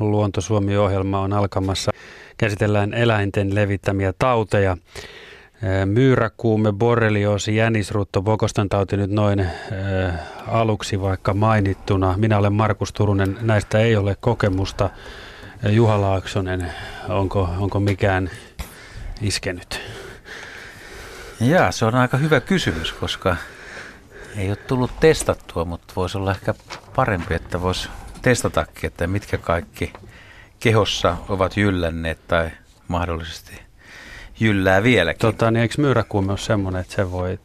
Luontosuomi-ohjelma on alkamassa. Käsitellään eläinten levittämiä tauteja. Myyräkuume, borrelioosi, jänisrutto, bokostan tauti nyt noin äh, aluksi vaikka mainittuna. Minä olen Markus Turunen, näistä ei ole kokemusta. Juha Laaksonen, onko, onko mikään iskenyt? Jaa, se on aika hyvä kysymys, koska ei ole tullut testattua, mutta voisi olla ehkä parempi, että voisi testatakin, että mitkä kaikki kehossa ovat jyllänneet tai mahdollisesti jyllää vieläkin. Tota, niin eikö myyräkuume ole semmoinen, että se voi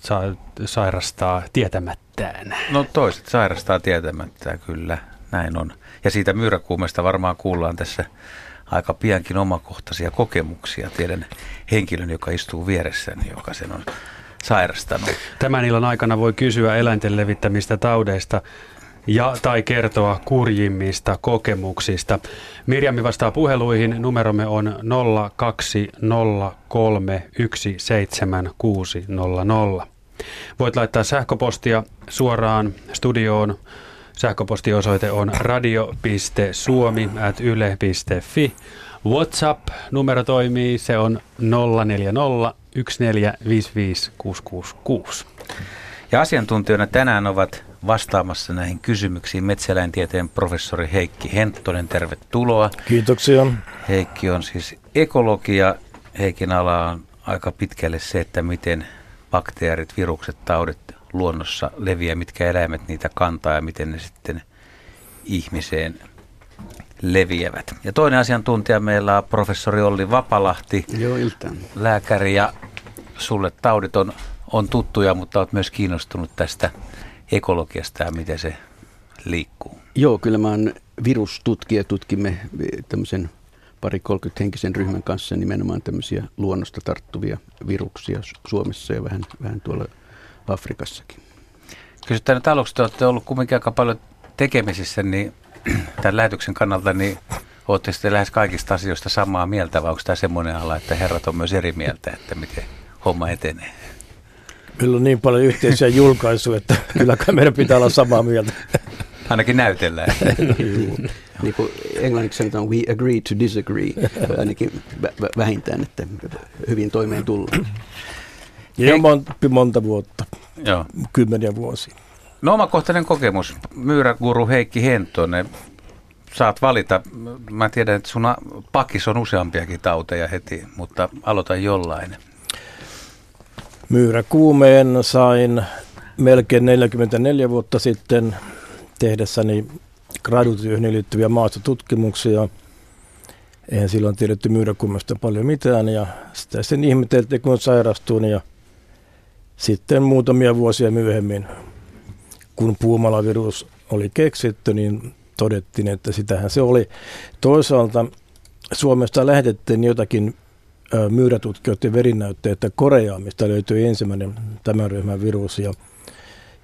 sa- sairastaa tietämättään? No toiset sairastaa tietämättään, kyllä. Näin on. Ja siitä myyräkuumesta varmaan kuullaan tässä aika piankin omakohtaisia kokemuksia. Tiedän henkilön, joka istuu vieressäni, joka sen on sairastanut. Tämän illan aikana voi kysyä eläinten levittämistä taudeista ja tai kertoa kurjimmista kokemuksista. Mirjami vastaa puheluihin. Numeromme on 020317600. Voit laittaa sähköpostia suoraan studioon. Sähköpostiosoite on radio.suomi.yle.fi. WhatsApp-numero toimii, se on 040 1455666. Ja asiantuntijoina tänään ovat vastaamassa näihin kysymyksiin metsäläintieteen professori Heikki Henttonen. Tervetuloa. Kiitoksia. Heikki on siis ekologia. Heikin ala on aika pitkälle se, että miten bakteerit, virukset, taudit luonnossa leviää, mitkä eläimet niitä kantaa ja miten ne sitten ihmiseen leviävät. Ja toinen asiantuntija meillä on professori Olli Vapalahti, Joo, iltaan. lääkäri ja sulle taudit on, on tuttuja, mutta olet myös kiinnostunut tästä ekologiasta ja miten se liikkuu. Joo, kyllä mä oon virustutkija. Tutkimme tämmöisen pari 30 henkisen ryhmän kanssa nimenomaan tämmöisiä luonnosta tarttuvia viruksia Suomessa ja vähän, vähän tuolla Afrikassakin. Kysytään nyt aluksi, te olette ollut kumminkin aika paljon tekemisissä, niin tämän lähetyksen kannalta, niin olette sitten lähes kaikista asioista samaa mieltä, vai onko tämä semmoinen ala, että herrat on myös eri mieltä, että miten homma etenee? Meillä on niin paljon yhteisiä julkaisuja, että kyllä kai meidän pitää olla samaa mieltä. Ainakin näytellään. niin kuin englanniksi sanotaan, we agree to disagree, ainakin vä- vähintään, että hyvin toimeen tullaan. Ja jo monta, monta vuotta, Joo. kymmeniä vuosia. No omakohtainen kokemus. Myyräguru Heikki Hentonen, saat valita. Mä tiedän, että sun pakis on useampiakin tauteja heti, mutta aloita jollain. Myyräkuumeen sain melkein 44 vuotta sitten tehdessäni gradutyöhön liittyviä maastotutkimuksia. Eihän silloin tiedetty myyräkuumesta paljon mitään ja sitä sitten ihmeteltiin, kun sairastuin ja sitten muutamia vuosia myöhemmin, kun puumalavirus oli keksitty, niin todettiin, että sitähän se oli. Toisaalta Suomesta lähetettiin jotakin myyrätutkijoiden verinäytteitä Koreaan, mistä löytyi ensimmäinen tämän ryhmän virus. Ja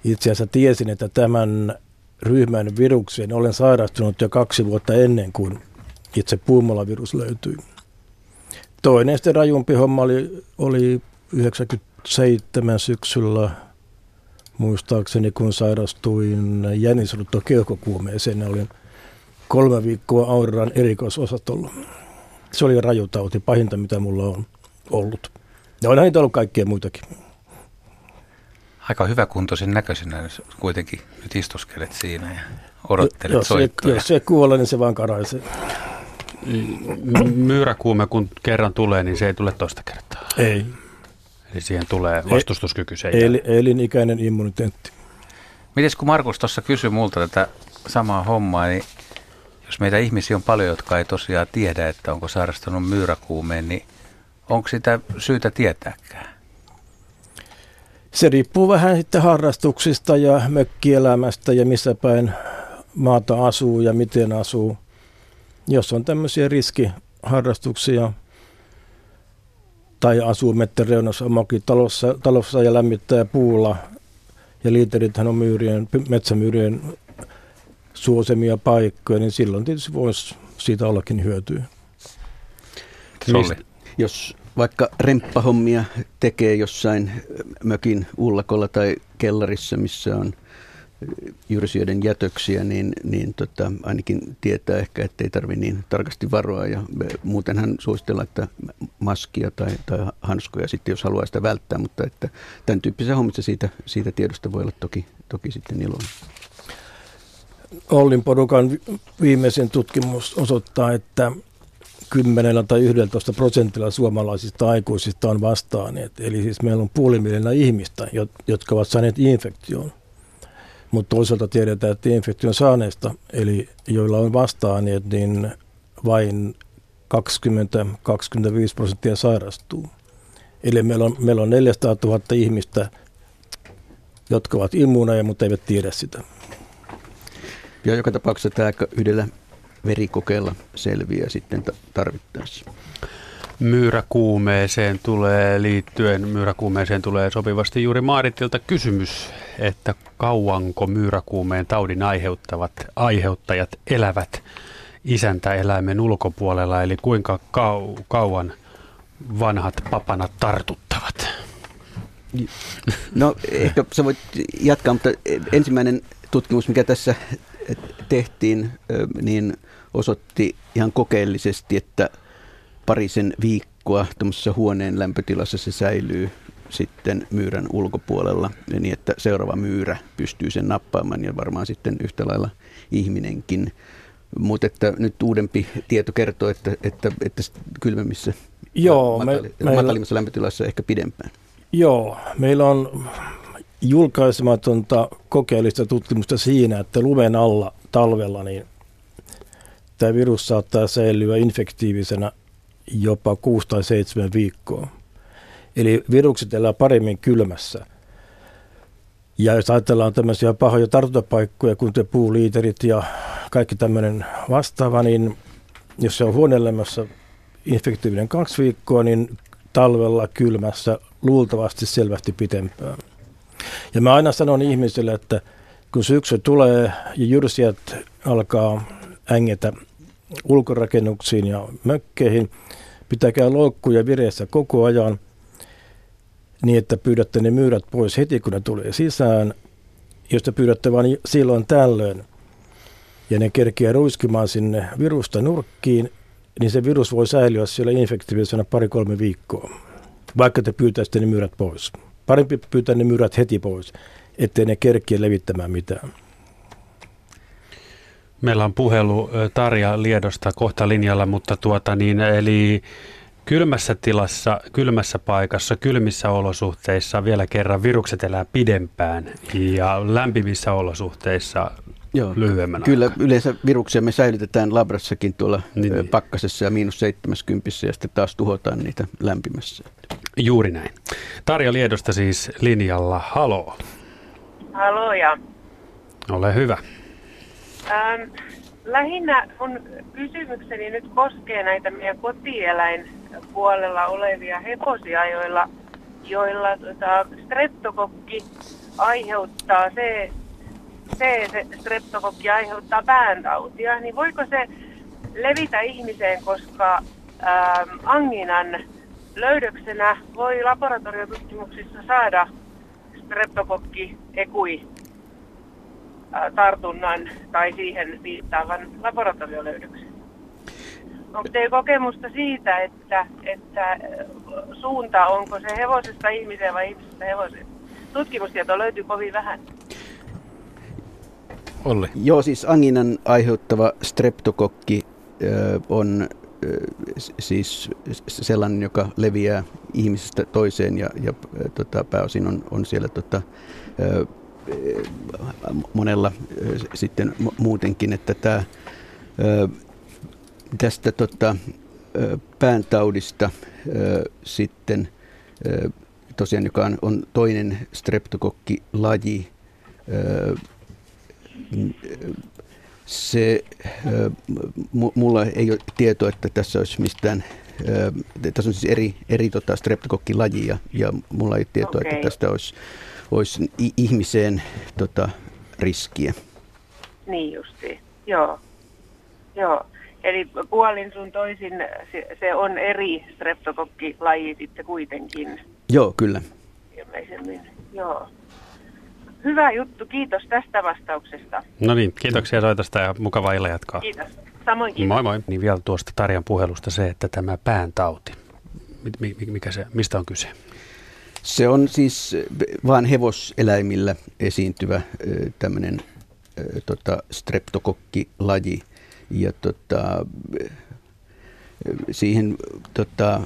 itse asiassa tiesin, että tämän ryhmän virukseen olen sairastunut jo kaksi vuotta ennen kuin itse puumalavirus löytyi. Toinen sitten rajumpi homma oli, oli 97 syksyllä muistaakseni, kun sairastuin jänisrutto keuhkokuumeeseen. Olin kolme viikkoa Auroran erikoisosastolla. Se oli rajutauti, pahinta mitä mulla on ollut. Ja on niitä ollut kaikkia muitakin. Aika hyvä kuntoisen näköisenä jos kuitenkin nyt istuskelet siinä ja odottelet jos soittoja. Se, jos se kuolee, niin se vaan karaisee. Myyräkuume kun kerran tulee, niin se ei tule toista kertaa. Ei. Eli siihen tulee vastustuskyky sen Eli, elinikäinen immuniteetti. Mites kun Markus tuossa kysyi multa tätä samaa hommaa, niin jos meitä ihmisiä on paljon, jotka ei tosiaan tiedä, että onko sairastunut myyräkuumeen, niin onko sitä syytä tietääkään? Se riippuu vähän sitten harrastuksista ja mökkielämästä ja missä päin maata asuu ja miten asuu. Jos on tämmöisiä riskiharrastuksia tai asuu mettäreunassa omakin talossa, talossa ja lämmittää puulla ja liiterithän on myyrien, metsämyyrien suosemia paikkoja, niin silloin tietysti voisi siitä ollakin hyötyä. Solli. Jos vaikka remppahommia tekee jossain mökin ullakolla tai kellarissa, missä on jyrsijöiden jätöksiä, niin, niin tota, ainakin tietää ehkä, että ei tarvitse niin tarkasti varoa. Ja muutenhan suositellaan, että maskia tai, tai hanskoja sitten, jos haluaa sitä välttää, mutta että tämän tyyppisessä hommissa siitä, siitä tiedosta voi olla toki, toki sitten iloinen. Ollin porukan viimeisin tutkimus osoittaa, että 10 tai 11 prosentilla suomalaisista aikuisista on vastaaneet. Eli siis meillä on puoli miljoonaa ihmistä, jotka ovat saaneet infektion. Mutta toisaalta tiedetään, että infektion saaneista, eli joilla on vastaaneet, niin vain 20-25 prosenttia sairastuu. Eli meillä on, meillä on 400 000 ihmistä, jotka ovat immuuneja, mutta eivät tiedä sitä. Ja joka tapauksessa tämä yhdellä verikokeella selviää sitten tarvittaessa. Myyräkuumeeseen tulee liittyen, myyräkuumeeseen tulee sopivasti juuri Maaritilta kysymys, että kauanko myyräkuumeen taudin aiheuttavat aiheuttajat elävät isäntäeläimen ulkopuolella, eli kuinka kau- kauan vanhat papanat tartuttavat? No ehkä sä voit jatkaa, mutta ensimmäinen tutkimus, mikä tässä tehtiin, niin osoitti ihan kokeellisesti, että parisen viikkoa tuommoisessa huoneen lämpötilassa se säilyy sitten myyrän ulkopuolella niin, että seuraava myyrä pystyy sen nappaamaan ja varmaan sitten yhtä lailla ihminenkin. Mutta että nyt uudempi tieto kertoo, että, että, että kylmemmissä Joo, matali, me, matalimmassa lämpötilassa ehkä pidempään. Joo, meillä on julkaisematonta kokeellista tutkimusta siinä, että lumen alla talvella niin tämä virus saattaa säilyä infektiivisena jopa 6 tai 7 viikkoa. Eli virukset elää paremmin kylmässä. Ja jos ajatellaan tämmöisiä pahoja tartuntapaikkoja, kuten puuliiterit ja kaikki tämmöinen vastaava, niin jos se on huoneelämässä infektiivinen kaksi viikkoa, niin talvella kylmässä luultavasti selvästi pitempään. Ja mä aina sanon ihmisille, että kun syksy tulee ja jyrsijät alkaa ängetä ulkorakennuksiin ja mökkeihin, pitäkää loukkuja vireessä koko ajan niin, että pyydätte ne myyrät pois heti, kun ne tulee sisään. Jos te pyydätte vain silloin tällöin ja ne kerkiä ruiskimaan sinne virusta nurkkiin, niin se virus voi säilyä siellä infektiivisena pari-kolme viikkoa, vaikka te pyytäisitte ne myyrät pois. Parempi pyytää ne myyrät heti pois, ettei ne kerkiä levittämään mitään. Meillä on puhelu Tarja Liedosta kohta linjalla, mutta tuota niin, eli kylmässä tilassa, kylmässä paikassa, kylmissä olosuhteissa vielä kerran virukset elää pidempään ja lämpimissä olosuhteissa Joo, lyhyemmän Kyllä aikaa. yleensä viruksia me säilytetään labrassakin tuolla niin, niin. pakkasessa ja miinus 70 ja sitten taas tuhotaan niitä lämpimässä. Juuri näin. Tarja Liedosta siis linjalla. Halo. Halo ja. Ole hyvä. Ähm, lähinnä mun kysymykseni nyt koskee näitä meidän kotieläinpuolella olevia hevosia, joilla, joilla tota, streptokokki aiheuttaa se, se, se streptokokki aiheuttaa pääntautia, niin voiko se levitä ihmiseen, koska ähm, anginan löydöksenä voi laboratoriotutkimuksissa saada streptokokki ekui tartunnan tai siihen viittaavan laboratoriolöydöksen. Onko teillä kokemusta siitä, että, että suunta onko se hevosesta ihmiseen vai ihmisestä hevoseen? Tutkimustieto löytyy kovin vähän. Olli. Joo, siis anginan aiheuttava streptokokki on siis sellainen, joka leviää ihmisestä toiseen ja, ja tota, pääosin on, on siellä tota, monella sitten muutenkin, että tämä, tästä tota, pääntaudista sitten tosiaan, joka on, on toinen streptokokkilaji, se, mulla ei ole tietoa, että tässä olisi mistään, tässä on siis eri, eri tota streptokokkilajia ja mulla ei ole tietoa, okay. että tästä olisi olisi ihmiseen tota, riskiä. Niin justi, joo. joo. Eli puolin sun toisin se, se on eri streptokokkilaji sitten kuitenkin. Joo, kyllä. Ilmeisemmin, joo. Hyvä juttu, kiitos tästä vastauksesta. No niin, kiitoksia soitosta ja mukavaa illan jatkoa. Kiitos. Samoin kiitos. Moi moi. Niin vielä tuosta Tarjan puhelusta se, että tämä pääntauti, mikä se, mistä on kyse? Se on siis vain hevoseläimillä esiintyvä tämmöinen tota, streptokokkilaji. Ja tota, siihen tota,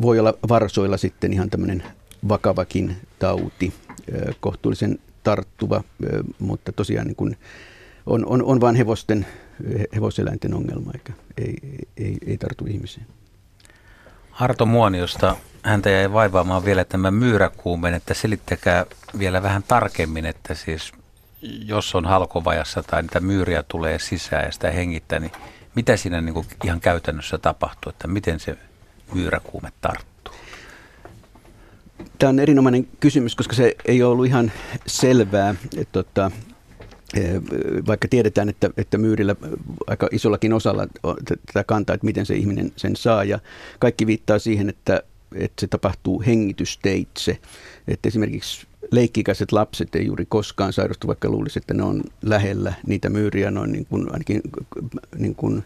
voi olla varsoilla sitten ihan tämmöinen vakavakin tauti, kohtuullisen tarttuva, mutta tosiaan niin kuin on, on, on vain hevosten, hevoseläinten ongelma, eikä ei, ei, ei tartu ihmiseen. Harto Muoniosta häntä jäi vaivaamaan vielä tämä myyräkuumen, että selittäkää vielä vähän tarkemmin, että siis jos on halkovajassa tai niitä myyriä tulee sisään ja sitä hengittää, niin mitä siinä niin kuin ihan käytännössä tapahtuu, että miten se myyräkuume tarttuu? Tämä on erinomainen kysymys, koska se ei ollut ihan selvää. Että, tota, Eh, vaikka tiedetään, että, että myyrillä aika isollakin osalla tätä kantaa, että miten se ihminen sen saa. Ja kaikki viittaa siihen, että, että se tapahtuu hengitysteitse. Että esimerkiksi leikkikäiset lapset ei juuri koskaan sairastu, vaikka luulisi, että ne on lähellä niitä myyriä noin niin kuin, ainakin niin kuin,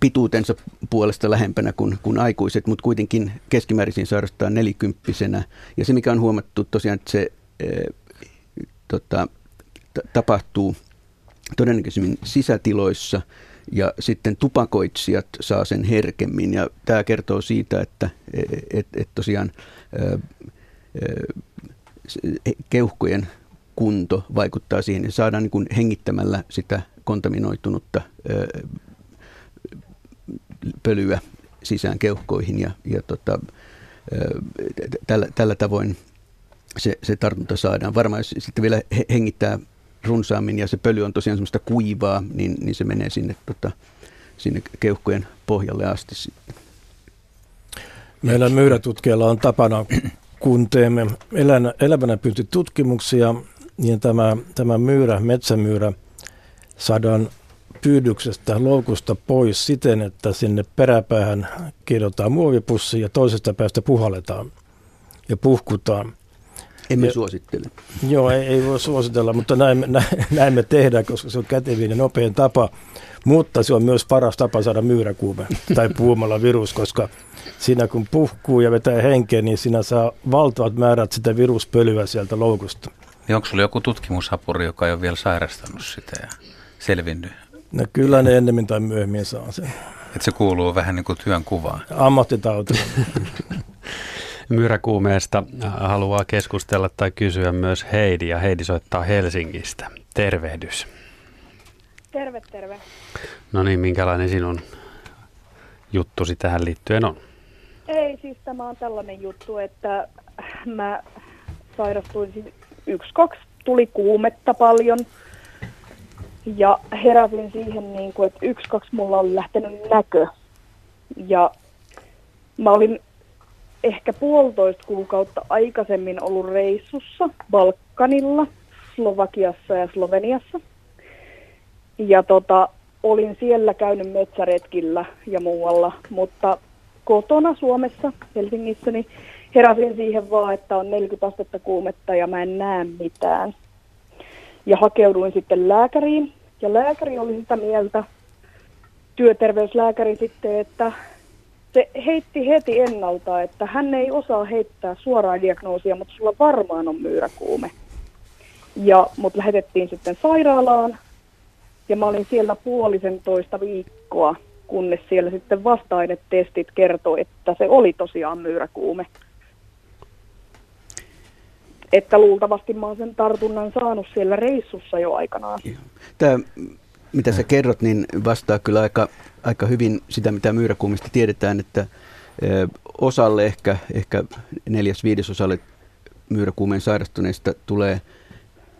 pituutensa puolesta lähempänä kuin, kuin aikuiset, mutta kuitenkin keskimäärin sairastaa nelikymppisenä. Ja se, mikä on huomattu tosiaan, että se tota, tapahtuu todennäköisemmin sisätiloissa ja sitten tupakoitsijat saa sen herkemmin. Ja tämä kertoo siitä, että et, et tosiaan keuhkojen kunto vaikuttaa siihen ja saadaan niin kuin hengittämällä sitä kontaminoitunutta pölyä sisään keuhkoihin ja, ja tota, tällä, tällä tavoin se, se tartunta saadaan. Varmaan jos sitten vielä hengittää runsaammin ja se pöly on tosiaan semmoista kuivaa, niin, niin se menee sinne, tota, sinne keuhkojen pohjalle asti sitten. Meillä myyrätutkijalla on tapana, kun teemme elävänä tutkimuksia, niin tämä, tämä myyrä, metsämyyrä, saadaan pyydyksestä loukusta pois siten, että sinne peräpäähän kirjoitetaan muovipussi ja toisesta päästä puhalletaan ja puhkutaan. Emme ja, suosittele. Joo, ei, ei voi suositella, mutta näin, näin, näin me tehdään, koska se on kätevin ja nopein tapa. Mutta se on myös paras tapa saada myyräkuume tai puumalla virus, koska siinä kun puhkuu ja vetää henkeä, niin siinä saa valtavat määrät sitä viruspölyä sieltä loukusta. Niin onko sulla joku tutkimusapuri, joka ei ole vielä sairastanut sitä ja selvinnyt? No kyllä ne ennemmin tai myöhemmin saa sen. Että se kuuluu vähän niin kuin työn kuvaan. Ammattitauti. Myräkuumeesta haluaa keskustella tai kysyä myös Heidi ja Heidi soittaa Helsingistä. Tervehdys. Terve, terve. No niin, minkälainen sinun juttusi tähän liittyen on? Ei, siis tämä on tällainen juttu, että mä sairastuin siis yksi, kaksi, tuli kuumetta paljon ja heräsin siihen, niin kuin, että yksi, kaksi mulla oli lähtenyt näkö. Ja mä olin ehkä puolitoista kuukautta aikaisemmin ollut reissussa Balkanilla, Slovakiassa ja Sloveniassa. Ja tota, olin siellä käynyt metsäretkillä ja muualla, mutta kotona Suomessa, Helsingissä, niin heräsin siihen vaan, että on 40 astetta kuumetta ja mä en näe mitään. Ja hakeuduin sitten lääkäriin, ja lääkäri oli sitä mieltä, työterveyslääkäri sitten, että se heitti heti ennalta, että hän ei osaa heittää suoraa diagnoosia, mutta sulla varmaan on myyräkuume. Ja mut lähetettiin sitten sairaalaan ja mä olin siellä puolisen toista viikkoa, kunnes siellä sitten vasta-ainetestit kertoi, että se oli tosiaan myyräkuume. Että luultavasti mä oon sen tartunnan saanut siellä reissussa jo aikanaan. Tämä mitä sä kerrot, niin vastaa kyllä aika, aika hyvin sitä, mitä myyräkuumista tiedetään, että osalle ehkä, ehkä neljäs viidesosalle myyräkuumeen sairastuneista tulee –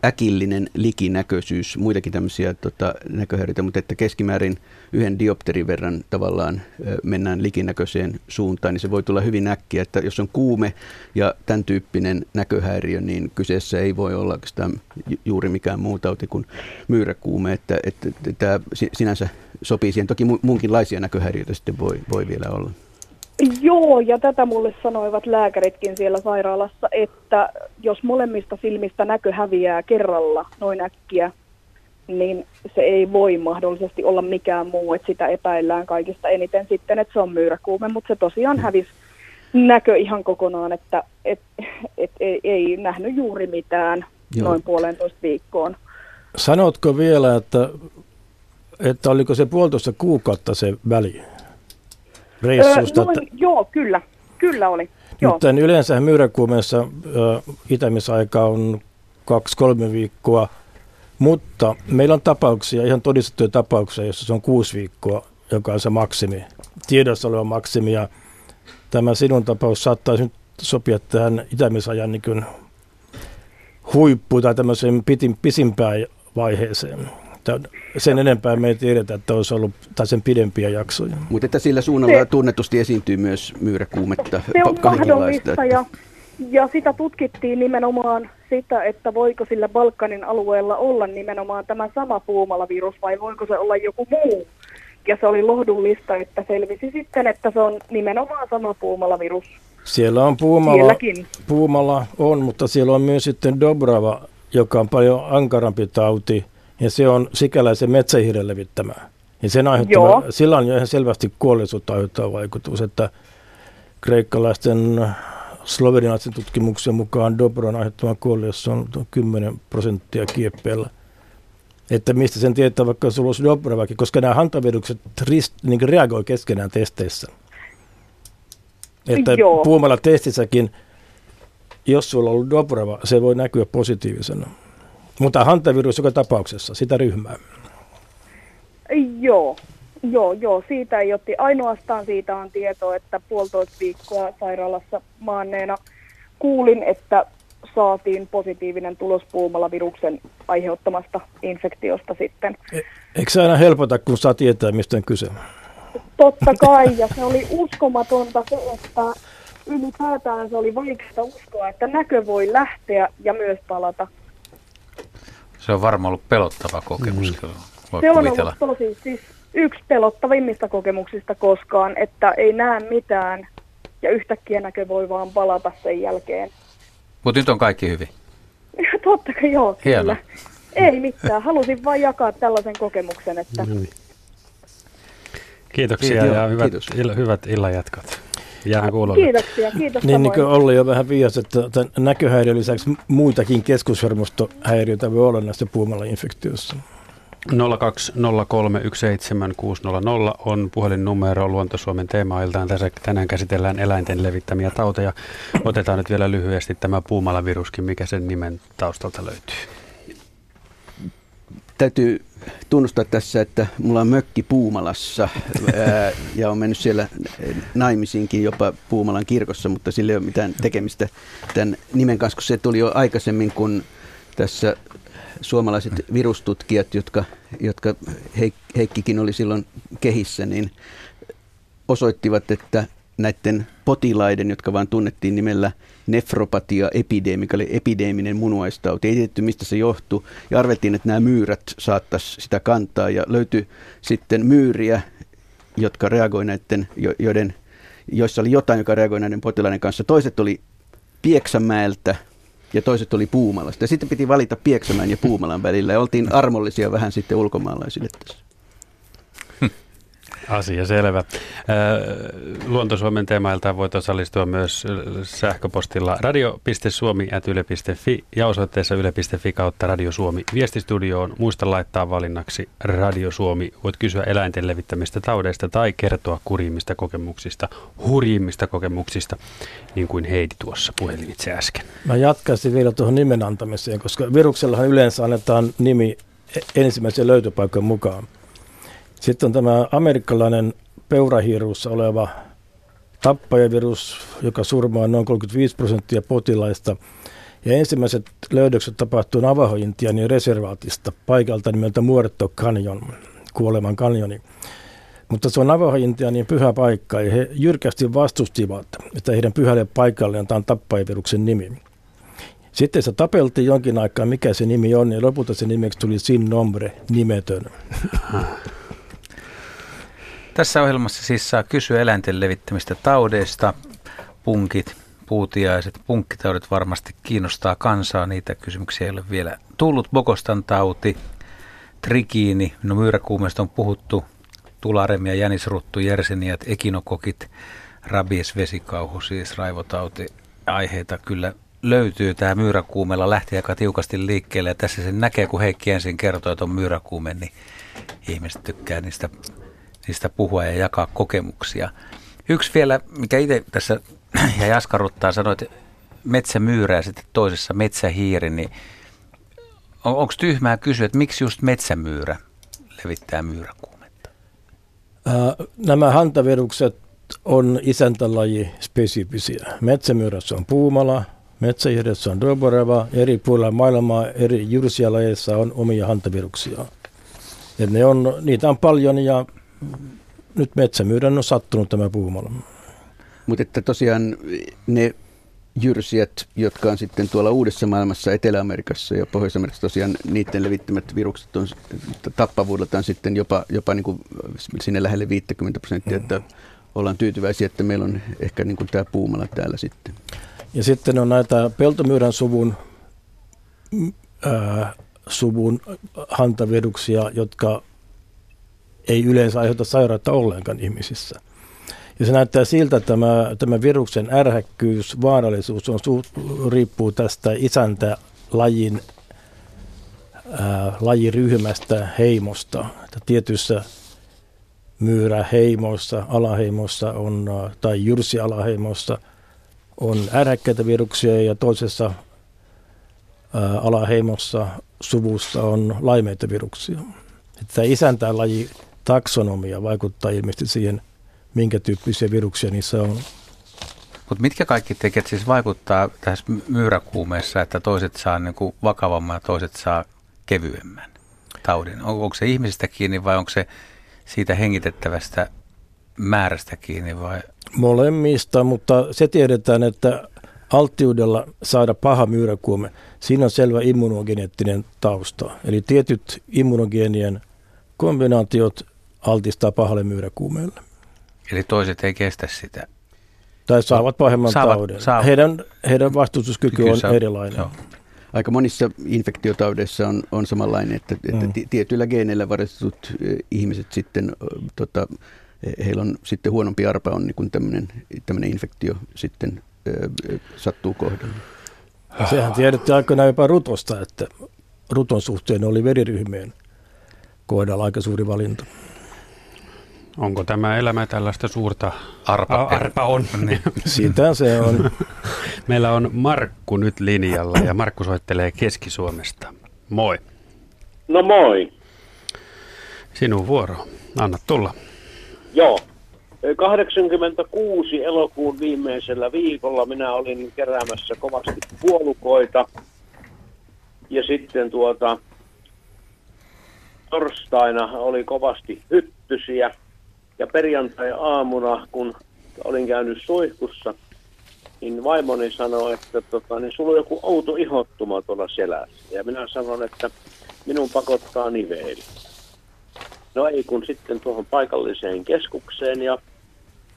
äkillinen likinäköisyys, muitakin tämmöisiä tota, näköhäiriöitä, mutta että keskimäärin yhden diopterin verran tavallaan mennään likinäköiseen suuntaan, niin se voi tulla hyvin äkkiä, että jos on kuume ja tämän tyyppinen näköhäiriö, niin kyseessä ei voi olla juuri mikään muu tauti kuin myyräkuume, että, että, että tämä sinänsä sopii siihen. Toki muunkinlaisia näköhäiriöitä sitten voi, voi vielä olla. Joo, ja tätä mulle sanoivat lääkäritkin siellä sairaalassa, että jos molemmista silmistä näkö häviää kerralla noin äkkiä, niin se ei voi mahdollisesti olla mikään muu, että sitä epäillään kaikista eniten sitten, että se on myyräkuume, mutta se tosiaan hävisi näkö ihan kokonaan, että et, et, ei, ei nähnyt juuri mitään Joo. noin puolentoista viikkoon. Sanotko vielä, että, että oliko se puolitoista kuukautta se väli reissusta? Öö, noin, että... Joo, kyllä. Kyllä oli. Mutta yleensä myyräkuumeessa itämisaika on kaksi-kolme viikkoa, mutta meillä on tapauksia, ihan todistettuja tapauksia, joissa se on kuusi viikkoa, joka on se maksimi, tiedossa oleva maksimi. Ja tämä sinun tapaus saattaisi nyt sopia tähän itämisajan niin huippuun tai tämmöiseen pitin, pisimpään vaiheeseen. Sen enempää me ei tiedetä, että olisi ollut tai sen pidempiä jaksoja. Mutta että sillä suunnalla se, tunnetusti esiintyy myös myyräkuumetta. Se on mahdollista että... ja, ja sitä tutkittiin nimenomaan sitä, että voiko sillä Balkanin alueella olla nimenomaan tämä sama puumalavirus vai voiko se olla joku muu. Ja se oli lohdullista, että selvisi sitten, että se on nimenomaan sama puumalavirus. Siellä on puumala, puumala on, mutta siellä on myös sitten Dobrava, joka on paljon ankarampi tauti, ja se on sikäläisen metsähiiren levittämä. Ja sen aiheuttama, sillä on jo ihan selvästi kuolleisuutta aiheuttava vaikutus, että kreikkalaisten slovenialaisen tutkimuksen mukaan Dobron aiheuttama kuolleisuus on 10 prosenttia kieppeellä. Että mistä sen tietää vaikka sulla olisi Dobravakin, koska nämä hantavedukset rist, niin reagoi keskenään testeissä. Että Joo. puumalla testissäkin, jos sulla on ollut Dobrava, se voi näkyä positiivisena. Mutta hantavirus joka tapauksessa, sitä ryhmää. Joo, joo, joo, siitä ei otti. Ainoastaan siitä on tietoa, että puolitoista viikkoa sairaalassa maanneena kuulin, että saatiin positiivinen tulos puumalla viruksen aiheuttamasta infektiosta sitten. E- eikö se aina helpota, kun saa tietää, mistä on kyse? Totta kai, ja se oli uskomatonta se, että ylipäätään se oli vaikeaa uskoa, että näkö voi lähteä ja myös palata. Se on varmaan ollut pelottava kokemus. Mm. Voi se on kuvitella. ollut tosi, siis yksi pelottavimmista kokemuksista koskaan, että ei näe mitään ja yhtäkkiä näkö voi vaan palata sen jälkeen. Mutta nyt on kaikki hyvin. Totta kai joo, Hieno. kyllä. Ei mitään, halusin vain jakaa tällaisen kokemuksen, että... No niin. Kiitoksia Kiitos. ja hyvät, Kiitos. Il, hyvät illanjatkot. Kuulolle. Kiitoksia, kiitos Niin, niin kuin Olli jo vähän viias, että näköhäiriön lisäksi muitakin keskushermostohäiriöitä voi olla näissä puumalla-infektioissa. 020317600 on puhelinnumero Luontosuomen teemailtaan. Tässä tänään käsitellään eläinten levittämiä tauteja. Otetaan nyt vielä lyhyesti tämä puumalaviruskin, mikä sen nimen taustalta löytyy. Täytyy tunnustaa tässä, että mulla on mökki Puumalassa. Ää, ja on mennyt siellä naimisiinkin jopa Puumalan kirkossa, mutta sillä ei ole mitään tekemistä. Tämän nimen kanssa, kun se tuli jo aikaisemmin, kun tässä suomalaiset virustutkijat, jotka, jotka Heik- Heikkikin oli silloin kehissä, niin osoittivat, että näiden potilaiden, jotka vain tunnettiin nimellä nefropatia epidemi, mikä oli epideminen munuaistauti. Ei tiedetty, mistä se johtui. Ja arveltiin, että nämä myyrät saattaisi sitä kantaa. Ja löytyi sitten myyriä, jotka reagoi näiden, joiden, joissa oli jotain, joka reagoi näiden potilaiden kanssa. Toiset oli Pieksämäeltä ja toiset oli Puumalasta. Ja sitten piti valita Pieksämään ja Puumalan välillä. Ja oltiin armollisia vähän sitten ulkomaalaisille tässä. Asia selvä. Luontosuomen teemailta voit osallistua myös sähköpostilla radio.suomi.yle.fi ja osoitteessa yle.fi kautta Radio Suomi viestistudioon. Muista laittaa valinnaksi Radio Suomi. Voit kysyä eläinten levittämistä taudeista tai kertoa kurjimmista kokemuksista, hurjimmista kokemuksista, niin kuin Heidi tuossa puhelimitse äsken. Mä jatkaisin vielä tuohon nimen antamiseen, koska viruksellahan yleensä annetaan nimi e- ensimmäisen löytöpaikan mukaan. Sitten on tämä amerikkalainen peurahiirussa oleva tappajavirus, joka surmaa noin 35 prosenttia potilaista. Ja ensimmäiset löydökset tapahtuu Navajo-Intianin reservaatista paikalta nimeltä Muerto Canyon, kuoleman kanjoni. Mutta se on Navajo-Intianin pyhä paikka ja he jyrkästi vastustivat, että heidän pyhälle paikalle antaa tappajaviruksen nimi. Sitten se tapeltiin jonkin aikaa, mikä se nimi on, ja lopulta se nimeksi tuli Sin Nombre, nimetön. Tässä ohjelmassa siis saa kysyä eläinten levittämistä taudeista, punkit, puutiaiset, punkkitaudit varmasti kiinnostaa kansaa, niitä kysymyksiä ei ole vielä tullut. Bokostan tauti, trikiini, no myyräkuumesta on puhuttu, tularemia, jänisruttu, jerseniat, ekinokokit, rabies, vesikauhu, siis raivotauti, aiheita kyllä löytyy. Tämä myyräkuumella lähti aika tiukasti liikkeelle ja tässä sen näkee, kun Heikki ensin kertoo, että on myyräkuume, niin ihmiset tykkää niistä, niistä puhua ja jakaa kokemuksia. Yksi vielä, mikä itse tässä ja askarruttaa, sanoit metsämyyrä ja sitten toisessa metsähiiri, niin on, onko tyhmää kysyä, että miksi just metsämyyrä levittää myyräkuumetta? Nämä hantavirukset on isäntälaji spesifisiä. Metsämyyrässä on puumala, metsähiiressä on doboreva, eri puolilla maailmaa eri jyrsialajeissa on omia hantaviruksia. Et ne on, niitä on paljon ja nyt metsämyyrän on sattunut tämä puumala. Mutta että tosiaan ne jyrsijät, jotka on sitten tuolla uudessa maailmassa, Etelä-Amerikassa ja Pohjois-Amerikassa, tosiaan niiden levittämät virukset on tappavuudeltaan sitten jopa, jopa niin kuin sinne lähelle 50 prosenttia, että ollaan tyytyväisiä, että meillä on ehkä niin kuin tämä puumala täällä sitten. Ja sitten on näitä peltomyyrän suvun, ää, suvun hantaviruksia, jotka ei yleensä aiheuta sairautta ollenkaan ihmisissä. Ja se näyttää siltä, että tämä, tämä viruksen ärhäkkyys, vaarallisuus on, riippuu tästä isäntä lajin ää, lajiryhmästä, heimosta. Että tietyissä myyräheimoissa, alaheimoissa on, tai jyrsialaheimoissa on ärhäkkäitä viruksia ja toisessa ää, alaheimossa suvussa on laimeita viruksia. Että tämä laji taksonomia vaikuttaa ilmeisesti siihen minkä tyyppisiä viruksia niissä on. Mutta mitkä kaikki tekijät siis vaikuttaa tässä myyräkuumeessa, että toiset saa niin kuin vakavamman ja toiset saa kevyemmän taudin? On, onko se ihmisistä kiinni vai onko se siitä hengitettävästä määrästä kiinni vai? Molemmista, mutta se tiedetään, että alttiudella saada paha myyräkuume, siinä on selvä immunogeneettinen tausta. Eli tietyt immunogeenien kombinaatiot altistaa pahalle myyräkuumeelle. Eli toiset ei kestä sitä. Tai saavat pahemman saavat, taudin. Saavat. Heidän, heidän vastustuskyky on saa, erilainen. Joo. Aika monissa infektiotaudeissa on, on samanlainen, että, että mm. tietyillä geeneillä varastetut ihmiset sitten, tota, heillä on sitten huonompi arpa on, niin kun tämmöinen, tämmöinen infektio sitten äh, sattuu kohdalle. Sehän tiedettiin aikoinaan jopa rutosta, että ruton suhteen oli veriryhmien kohdalla aika suuri valinta. Onko tämä elämä tällaista suurta arpa, arpa on? Niin. Sitä se on. Meillä on Markku nyt linjalla ja Markku soittelee Keski-Suomesta. Moi. No moi. Sinun vuoro. Anna tulla. Joo. 86 elokuun viimeisellä viikolla minä olin keräämässä kovasti puolukoita. Ja sitten tuota, torstaina oli kovasti hyttysiä. Ja perjantai-aamuna, kun olin käynyt suihkussa, niin vaimoni sanoi, että tota, niin sulla on joku outo ihottuma tuolla selässä. Ja minä sanon, että minun pakottaa niveli. No ei kun sitten tuohon paikalliseen keskukseen ja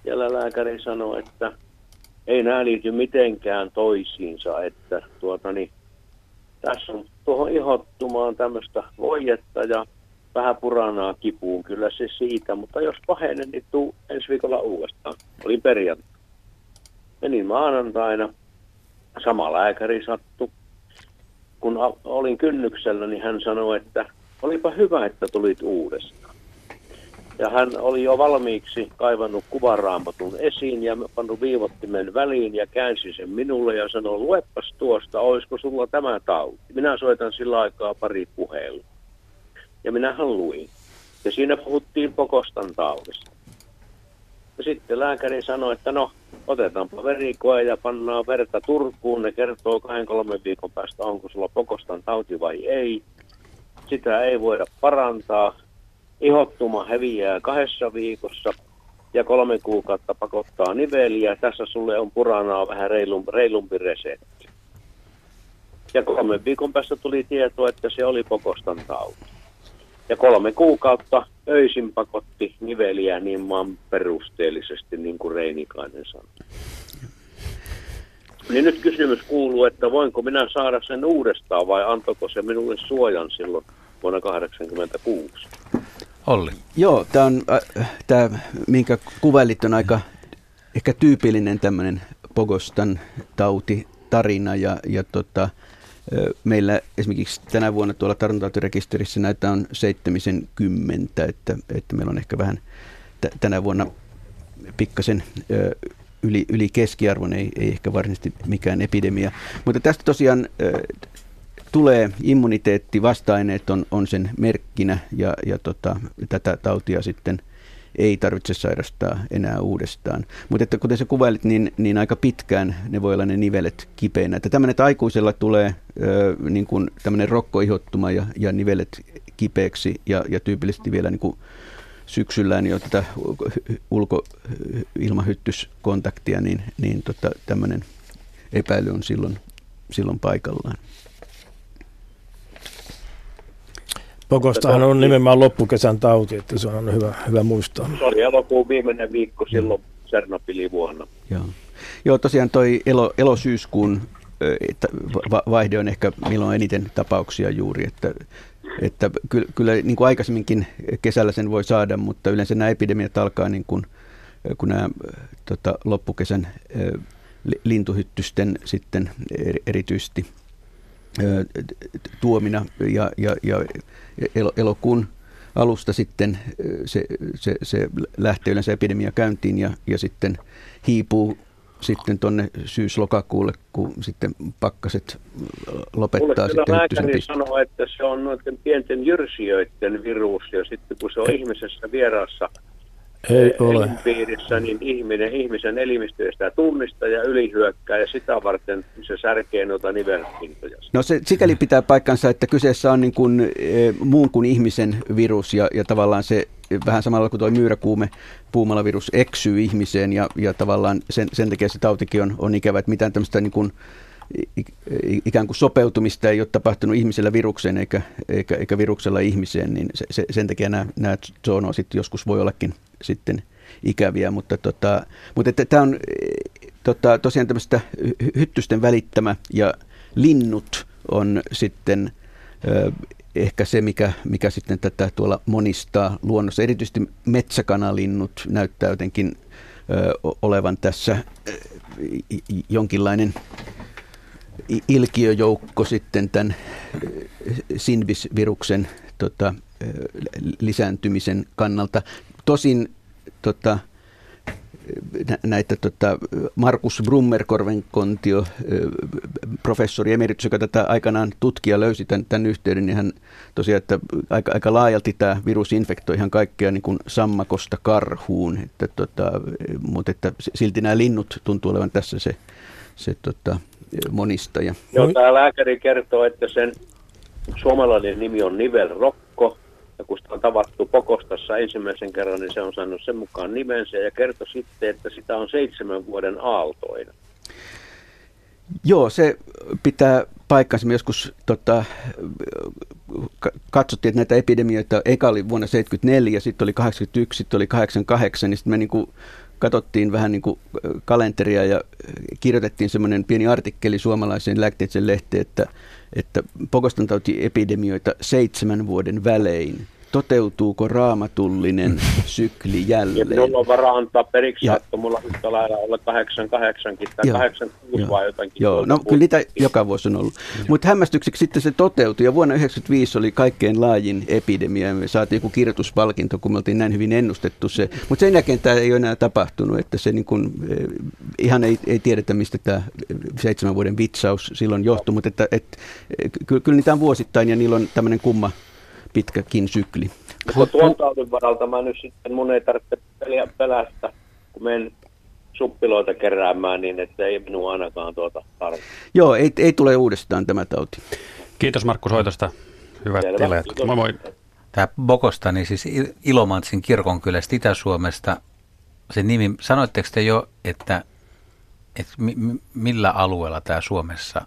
siellä lääkäri sanoi, että ei nämä liity mitenkään toisiinsa, että tuota, niin, tässä on tuohon ihottumaan tämmöistä voijetta ja vähän puranaa kipuun, kyllä se siitä, mutta jos pahenee, niin tuu ensi viikolla uudestaan. Oli perjantai. Menin maanantaina, sama lääkäri sattu. Kun olin kynnyksellä, niin hän sanoi, että olipa hyvä, että tulit uudestaan. Ja hän oli jo valmiiksi kaivannut kuvaraamatun esiin ja pannut viivottimen väliin ja käänsi sen minulle ja sanoi, luepas tuosta, olisiko sulla tämä tauti. Minä soitan sillä aikaa pari puhelua ja minähän luin. Ja siinä puhuttiin pokostan taudista. Ja sitten lääkäri sanoi, että no, otetaanpa verikoe ja pannaan verta Turkuun. Ne kertoo kahden kolmen viikon päästä, onko sulla pokostan tauti vai ei. Sitä ei voida parantaa. Ihottuma häviää kahdessa viikossa ja kolme kuukautta pakottaa niveliä. Tässä sulle on puranaa vähän reilum, reilumpi resepti. Ja kolmen viikon päästä tuli tieto, että se oli pokostan tauti. Ja kolme kuukautta öisin pakotti niveliä niin maan perusteellisesti, niin kuin Reinikainen sanoi. Niin nyt kysymys kuuluu, että voinko minä saada sen uudestaan vai antako se minulle suojan silloin vuonna 1986? Olli. Joo, tämä on, äh, tämä, minkä kuvailit, on aika ehkä tyypillinen tämmöinen Pogostan tauti tarina ja, ja tota, Meillä esimerkiksi tänä vuonna tuolla tartuntatautirekisterissä näitä on 70, että, että meillä on ehkä vähän t- tänä vuonna pikkasen yli, yli keskiarvon, ei, ei ehkä varsinaisesti mikään epidemia. Mutta tästä tosiaan tulee immuniteetti, vasta-aineet on, on sen merkkinä ja, ja tota, tätä tautia sitten – ei tarvitse sairastaa enää uudestaan. Mutta että kuten sä kuvailit, niin, niin aika pitkään ne voi olla ne nivelet kipeinä. Että tämmöinen, että aikuisella tulee ö, niin kuin tämmöinen rokkoihottuma ja, ja nivelet kipeäksi ja, ja tyypillisesti vielä niin kuin syksyllä niin jo tätä ulkoilmahyttyskontaktia, niin, niin tota, tämmöinen epäily on silloin, silloin paikallaan. Pokostahan on nimenomaan loppukesän tauti, että se on hyvä, hyvä muistaa. Se oli elokuun viimeinen viikko silloin Tsernobylin vuonna. Joo. Joo, tosiaan toi elo, elosyyskuun vaihde on ehkä milloin eniten tapauksia juuri, että, että kyllä, kyllä niin kuin aikaisemminkin kesällä sen voi saada, mutta yleensä nämä epidemiat alkaa niin kuin, kun nämä tota, loppukesän lintuhyttysten sitten erityisesti tuomina ja, ja, ja elokuun alusta sitten se, se, se lähtee yleensä epidemia käyntiin ja, ja sitten hiipuu sitten tuonne syys-lokakuulle, kun sitten pakkaset lopettaa Mulle sitten lääkäri sanoo, että se on noiden pienten jyrsijöiden virus ja sitten kun se on ihmisessä vierassa ei ole. elinpiirissä, niin ihminen, ihmisen elimistö sitä tunnista ja ylihyökkää ja sitä varten se särkee noita nivelpintoja. No se sikäli pitää paikkansa, että kyseessä on niin kuin, e, muun kuin ihmisen virus ja, ja tavallaan se vähän samalla kuin tuo myyräkuume puumalavirus eksyy ihmiseen ja, ja tavallaan sen, sen takia se tautikin on, on ikävä, että mitään tämmöistä niin kuin, ikään kuin sopeutumista ei ole tapahtunut ihmisellä virukseen eikä, eikä, eikä viruksella ihmiseen, niin se, se, sen takia nämä, nämä zoonoosit joskus voi ollakin sitten ikäviä, mutta, tota, mutta että tämä on tota, tosiaan tämmöistä hyttysten välittämä ja linnut on sitten ö, ehkä se, mikä, mikä sitten tätä tuolla monistaa luonnossa. Erityisesti metsäkanalinnut näyttää jotenkin ö, olevan tässä ö, jonkinlainen ilkiöjoukko sitten tämän Sinvis-viruksen tota, lisääntymisen kannalta. Tosin tota, näitä tota, Markus Brummerkorvenkontio, professori emeritus, joka tätä aikanaan tutkija löysi tämän, tämän yhteyden, niin hän tosiaan, että aika, aika laajalti tämä virus infektoi ihan kaikkea niin kuin sammakosta karhuun, että, tota, mutta että silti nämä linnut tuntuu olevan tässä se, se tota, monistaja. Joo, tämä lääkäri kertoo, että sen suomalainen nimi on nivelrokko, ja kun sitä on tavattu Pokostassa ensimmäisen kerran, niin se on saanut sen mukaan nimensä ja kertoi sitten, että sitä on seitsemän vuoden aaltoina. Joo, se pitää paikkansa. Me joskus tota, katsottiin, että näitä epidemioita, eka oli vuonna 1974, sitten oli 81, sitten oli 88, niin sitten me niin kuin katsottiin vähän niin kuin kalenteria ja kirjoitettiin semmoinen pieni artikkeli suomalaiseen lääketieteelliseen lehteen, että, että Pokostan epidemioita seitsemän vuoden välein – toteutuuko raamatullinen sykli jälleen. Ja minulla on varaa antaa periksi ja, saatto, mulla yhtä lailla olla 88 tai joo, 86 vai jotakin. Joo, no kyllä niitä joka vuosi on ollut. Mutta hämmästykseksi sitten se toteutui ja vuonna 1995 oli kaikkein laajin epidemia. Me saatiin joku kirjoituspalkinto, kun me oltiin näin hyvin ennustettu se. Mutta sen jälkeen tämä ei ole enää tapahtunut, että se niin kun, eh, ihan ei, ei tiedetä, mistä tämä seitsemän vuoden vitsaus silloin johtui, mutta että, et, eh, kyllä, kyllä niitä on vuosittain ja niillä on tämmöinen kumma pitkäkin sykli. Mutta tuon taudin varalta mä nyt sitten, mun ei tarvitse pelästä, kun menen suppiloita keräämään, niin että ei minua ainakaan tuota tarvitse. Joo, ei, ei tule uudestaan tämä tauti. Kiitos Markku soitosta. Hyvät tileet. Moi moi. Tämä Bokostani, niin siis Ilomantsin kirkonkylästä Itä-Suomesta, se nimi, sanoitteko te jo, että, että mi, millä alueella tämä Suomessa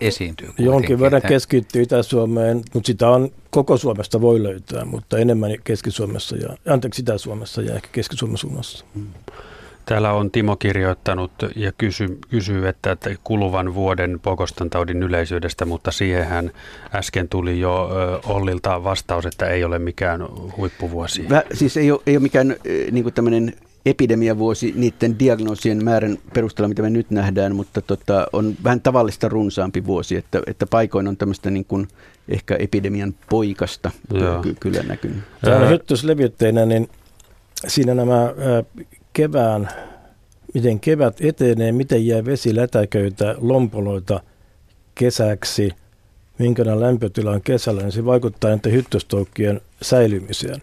esiintyy. Jonkin verran keskittyy Itä-Suomeen, mutta sitä on koko Suomesta voi löytää, mutta enemmän Keski-Suomessa ja, anteeksi Itä-Suomessa ja ehkä Keski-Suomen suunnassa. Täällä on Timo kirjoittanut ja kysy, kysyy, että, että kuluvan vuoden Pokostan taudin yleisyydestä, mutta siihenhän äsken tuli jo Ollilta vastaus, että ei ole mikään huippuvuosi. Vä, siis ei ole, ei ole mikään niin tämmöinen epidemiavuosi niiden diagnoosien määrän perusteella, mitä me nyt nähdään, mutta tota, on vähän tavallista runsaampi vuosi, että, että paikoin on tämmöistä niin kuin ehkä epidemian poikasta ky- kyllä näkynyt. Tämä hyttyslevytteinä, niin siinä nämä kevään, miten kevät etenee, miten jää vesilätäköitä, lompoloita kesäksi, minkälainen lämpötila on kesällä, niin se vaikuttaa näiden hyttystoukkien säilymiseen.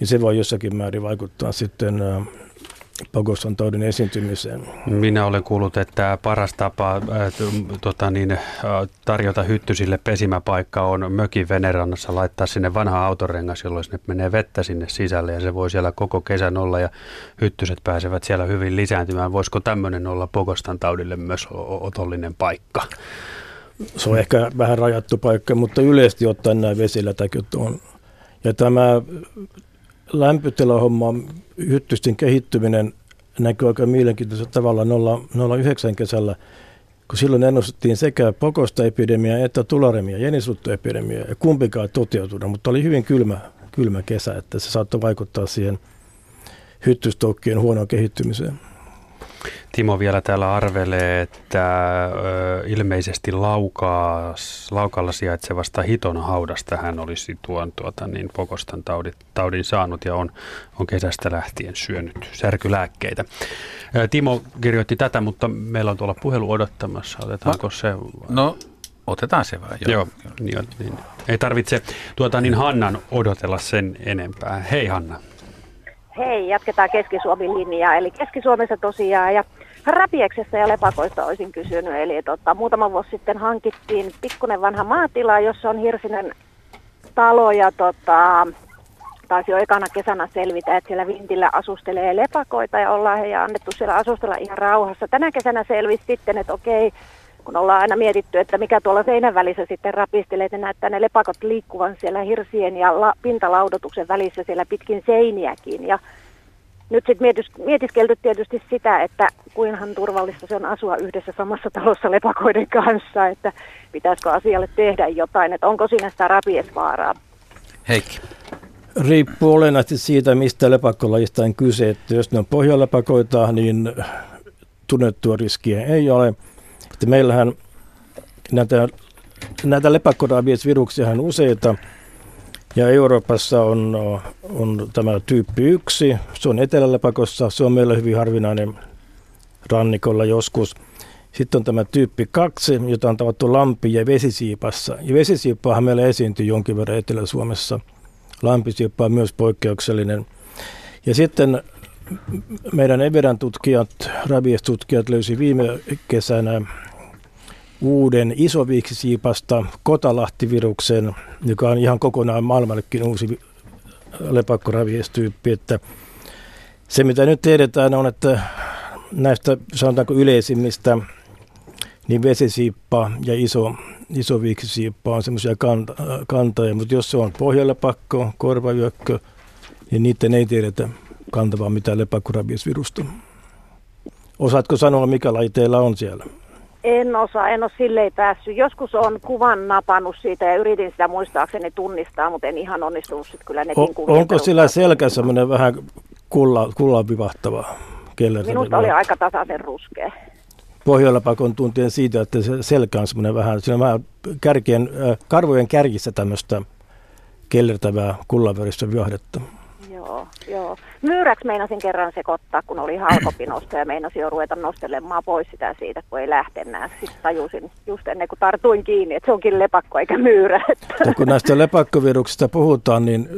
Ja se voi jossakin määrin vaikuttaa sitten Pagoston taudin esiintymiseen. Minä olen kuullut, että paras tapa äh, tota niin, äh, tarjota hyttysille pesimäpaikka on mökin venerannassa laittaa sinne vanha autorengas, jolloin sinne menee vettä sinne sisälle ja se voi siellä koko kesän olla ja hyttyset pääsevät siellä hyvin lisääntymään. Voisiko tämmöinen olla Pogostan taudille myös otollinen paikka? Se on ehkä vähän rajattu paikka, mutta yleisesti ottaen nämä vesilätäköt on. Ja tämä lämpötilahomma, hyttysten kehittyminen näkyy aika mielenkiintoisella tavalla 09 kesällä, kun silloin ennustettiin sekä pokosta-epidemiaa että tularemia, jenisuttoepidemiaa, ja kumpikaan ei toteutunut, mutta oli hyvin kylmä, kylmä kesä, että se saattoi vaikuttaa siihen hyttystoukkien huonoon kehittymiseen. Timo vielä täällä arvelee, että ö, ilmeisesti laukaas, laukalla sijaitsevasta hiton haudasta hän olisi tuon tuota, niin pokostan taudin, taudin saanut ja on, on kesästä lähtien syönyt särkylääkkeitä. Ö, Timo kirjoitti tätä, mutta meillä on tuolla puhelu odottamassa. Otetaanko no, se? No, otetaan se vaan. Joo, joo niin, niin. Ei tarvitse tuota, niin Hannan odotella sen enempää. Hei Hanna. Hei, jatketaan Keski-Suomen linjaa. Eli Keski-Suomessa tosiaan ja Rapieksesta ja lepakoista olisin kysynyt. Eli tota, muutama vuosi sitten hankittiin pikkunen vanha maatila, jossa on hirsinen talo ja tota, taisi jo ekana kesänä selvitä, että siellä vintillä asustelee lepakoita ja ollaan heidän annettu siellä asustella ihan rauhassa. Tänä kesänä selvisi sitten, että okei, kun ollaan aina mietitty, että mikä tuolla seinän välissä sitten rapistelee, että näyttää ne lepakot liikkuvan siellä hirsien ja la, pintalaudotuksen välissä siellä pitkin seiniäkin. Ja nyt sitten mietis, mietiskelty tietysti sitä, että kuinhan turvallista se on asua yhdessä samassa talossa lepakoiden kanssa, että pitäisikö asialle tehdä jotain, että onko siinä sitä rapiesvaaraa. Heikki. Riippuu olennaisesti siitä, mistä lepakkolajista on kyse. Että jos ne on pohjalepakoita, niin tunnettua riskiä ei ole. Että meillähän näitä, näitä lepakkorabiesviruksia on useita. Ja Euroopassa on, on tämä tyyppi 1, se on etelälepakossa, se on meillä hyvin harvinainen rannikolla joskus. Sitten on tämä tyyppi 2, jota on tavattu lampi- ja vesisiipassa. Ja vesisiippaahan meillä esiintyy jonkin verran Etelä-Suomessa. Lampisiippa on myös poikkeuksellinen. Ja sitten meidän Everan tutkijat, rabiestutkijat löysi viime kesänä uuden isoviiksisiipasta kotalahtiviruksen, joka on ihan kokonaan maailmallekin uusi lepakkoraviestyyppi. Että se mitä nyt tiedetään on, että näistä sanotaanko yleisimmistä, niin vesisiippa ja iso, isoviiksisiippa on semmoisia kanta, kantoja, mutta jos se on pohjalepakko, korvayökkö, niin niiden ei tiedetä kantavaa mitään lepakkorabiesvirusta. Osaatko sanoa, mikä laji teillä on siellä? En osaa, en ole silleen päässyt. Joskus on kuvan napannut siitä ja yritin sitä muistaakseni tunnistaa, mutta en ihan onnistunut sitten kyllä netin o, Onko sillä selkä semmoinen vähän kulla, kullan vivahtava? Minusta oli aika tasaisen ruskea. Pohjoilla pakon tuntien siitä, että se selkä on semmoinen vähän, siinä on vähän kärkien, karvojen kärjissä tämmöistä kellertävää kullanväristä viahdetta. Joo, joo. Myyräksi meinasin kerran sekoittaa, kun oli halkopinosta ja meinasin jo ruveta nostelemaan pois sitä siitä, kun ei lähtenä. Sitten tajusin just ennen kuin tartuin kiinni, että se onkin lepakko eikä myyrä. Ja kun näistä lepakkoviruksista puhutaan, niin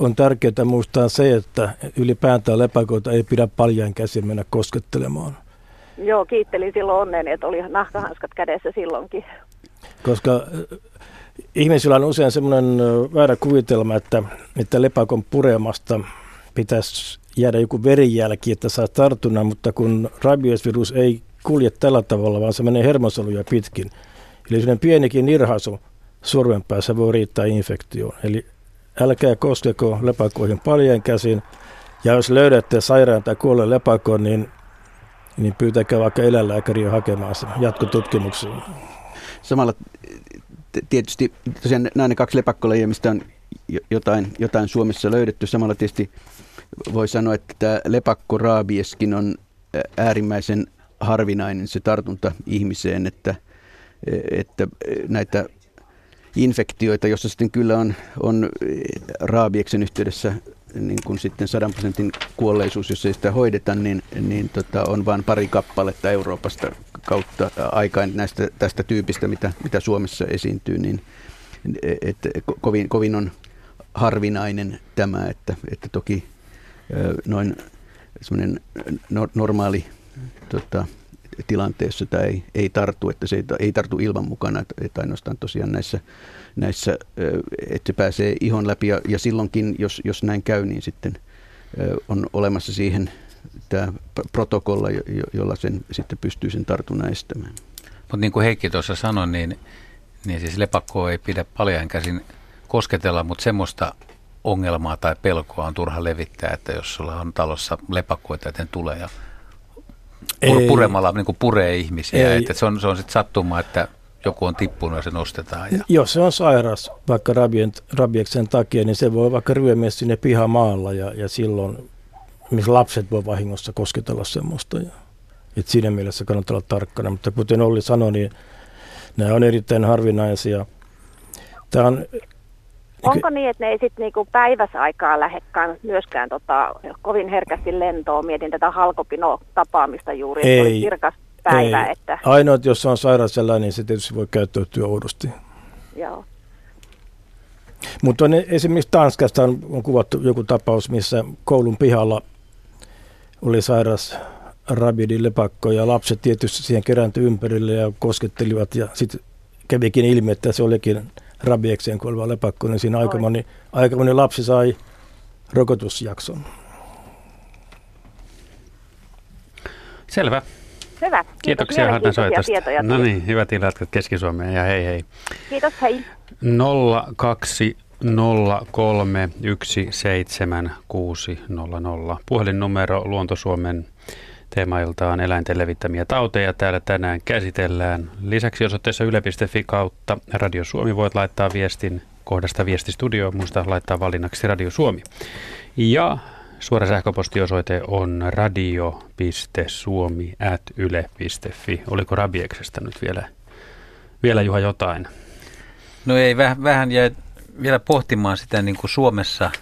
on tärkeää muistaa se, että ylipäätään lepakoita ei pidä paljain käsin mennä koskettelemaan. Joo, kiittelin silloin onnen, että oli nahkahanskat kädessä silloinkin. Koska ihmisillä on usein semmoinen väärä kuvitelma, että, että lepakon puremasta pitäisi jäädä joku verijälki, että saa tartunnan, mutta kun rabiesvirus ei kulje tällä tavalla, vaan se menee hermosoluja pitkin, Eli sellainen pienikin nirhaisu sormen päässä voi riittää infektioon. Eli älkää koskeko lepakoihin paljon käsin. Ja jos löydätte sairaan tai kuolleen lepakon, niin, niin pyytäkää vaikka eläinlääkäriä hakemaan sen jatkotutkimuksen. Samalla tietysti tosiaan nämä ne kaksi lepakkolajia, mistä on jotain, jotain Suomessa löydetty. Samalla tietysti voi sanoa, että tämä lepakkoraabieskin on äärimmäisen harvinainen se tartunta ihmiseen, että, että näitä infektioita, jossa sitten kyllä on, on raabieksen yhteydessä niin kuin sitten 100 prosentin kuolleisuus, jos ei sitä hoideta, niin, niin tota, on vain pari kappaletta Euroopasta kautta aikaan näistä, tästä tyypistä, mitä, mitä Suomessa esiintyy, niin et, kovin, kovin on harvinainen tämä, että, että toki noin semmoinen normaali tota, tilanteessa tämä ei, ei tartu, että se ei, ei tartu ilman mukana, että, että ainoastaan tosiaan näissä, näissä että se pääsee ihon läpi ja, ja silloinkin, jos, jos näin käy, niin sitten on olemassa siihen tämä protokolla, jolla sen sitten pystyy sen tartunnan estämään. Mutta niin kuin Heikki tuossa sanoi, niin, niin siis lepakkoa ei pidä paljon käsin kosketella, mutta semmoista ongelmaa tai pelkoa on turha levittää, että jos sulla on talossa lepakkoita, että tulee ja ei. puremalla niin kuin puree ihmisiä. Ei. Että se on, se on sitten sattuma, että joku on tippunut ja se nostetaan. Ja... Jos se on sairas vaikka rabien, rabieksen takia, niin se voi vaikka ryömiä sinne pihamaalla ja, ja silloin missä lapset voi vahingossa kosketella semmoista. Ja, et siinä mielessä kannattaa olla tarkkana, mutta kuten Olli sanoi, niin nämä on erittäin harvinaisia. Tämä on Onko niin, että ne ei sitten niinku päiväsaikaa lähekkään myöskään tota, kovin herkästi lentoon? Mietin tätä halkopino-tapaamista juuri, ei, että oli kirkas päivä. Ei. Että... Ainoa, että jos on sairas niin se tietysti voi käyttäytyä oudosti. Joo. Mutta on esimerkiksi Tanskasta on, on kuvattu joku tapaus, missä koulun pihalla oli sairas rabidin lepakko ja lapset tietysti siihen kerääntyi ympärille ja koskettelivat ja sitten kävikin ilmi, että se olikin rabiekseen kuoleva lepakko, niin siinä aika moni, aika moni lapsi sai rokotusjakson. Selvä. Hyvä. Kiitos Kiitoksia Hanna soitosta. No niin, hyvät jatkat Keski-Suomeen ja hei hei. Kiitos, hei. 020317600. Puhelinnumero Luontosuomen Teemailtaan eläinten levittämiä tauteja täällä tänään käsitellään. Lisäksi osoitteessa yle.fi kautta Radio Suomi voit laittaa viestin kohdasta viestistudio, muista laittaa valinnaksi Radio Suomi. Ja suora sähköpostiosoite on radio.suomi.yle.fi. Oliko Rabieksestä nyt vielä, vielä Juha jotain? No ei, vähän, vähän jäi vielä pohtimaan sitä niin kuin Suomessa –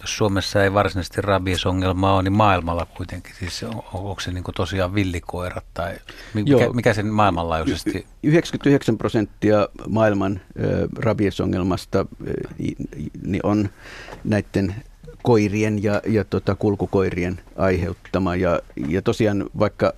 jos Suomessa ei varsinaisesti rabiesongelmaa ole, niin maailmalla kuitenkin. Siis on, onko se niin tosiaan villikoirat tai mikä, Joo. mikä sen maailmanlaajuisesti? 99 prosenttia maailman ö, rabiesongelmasta ö, niin on näiden koirien ja, ja tota, kulkukoirien aiheuttama. Ja, ja tosiaan vaikka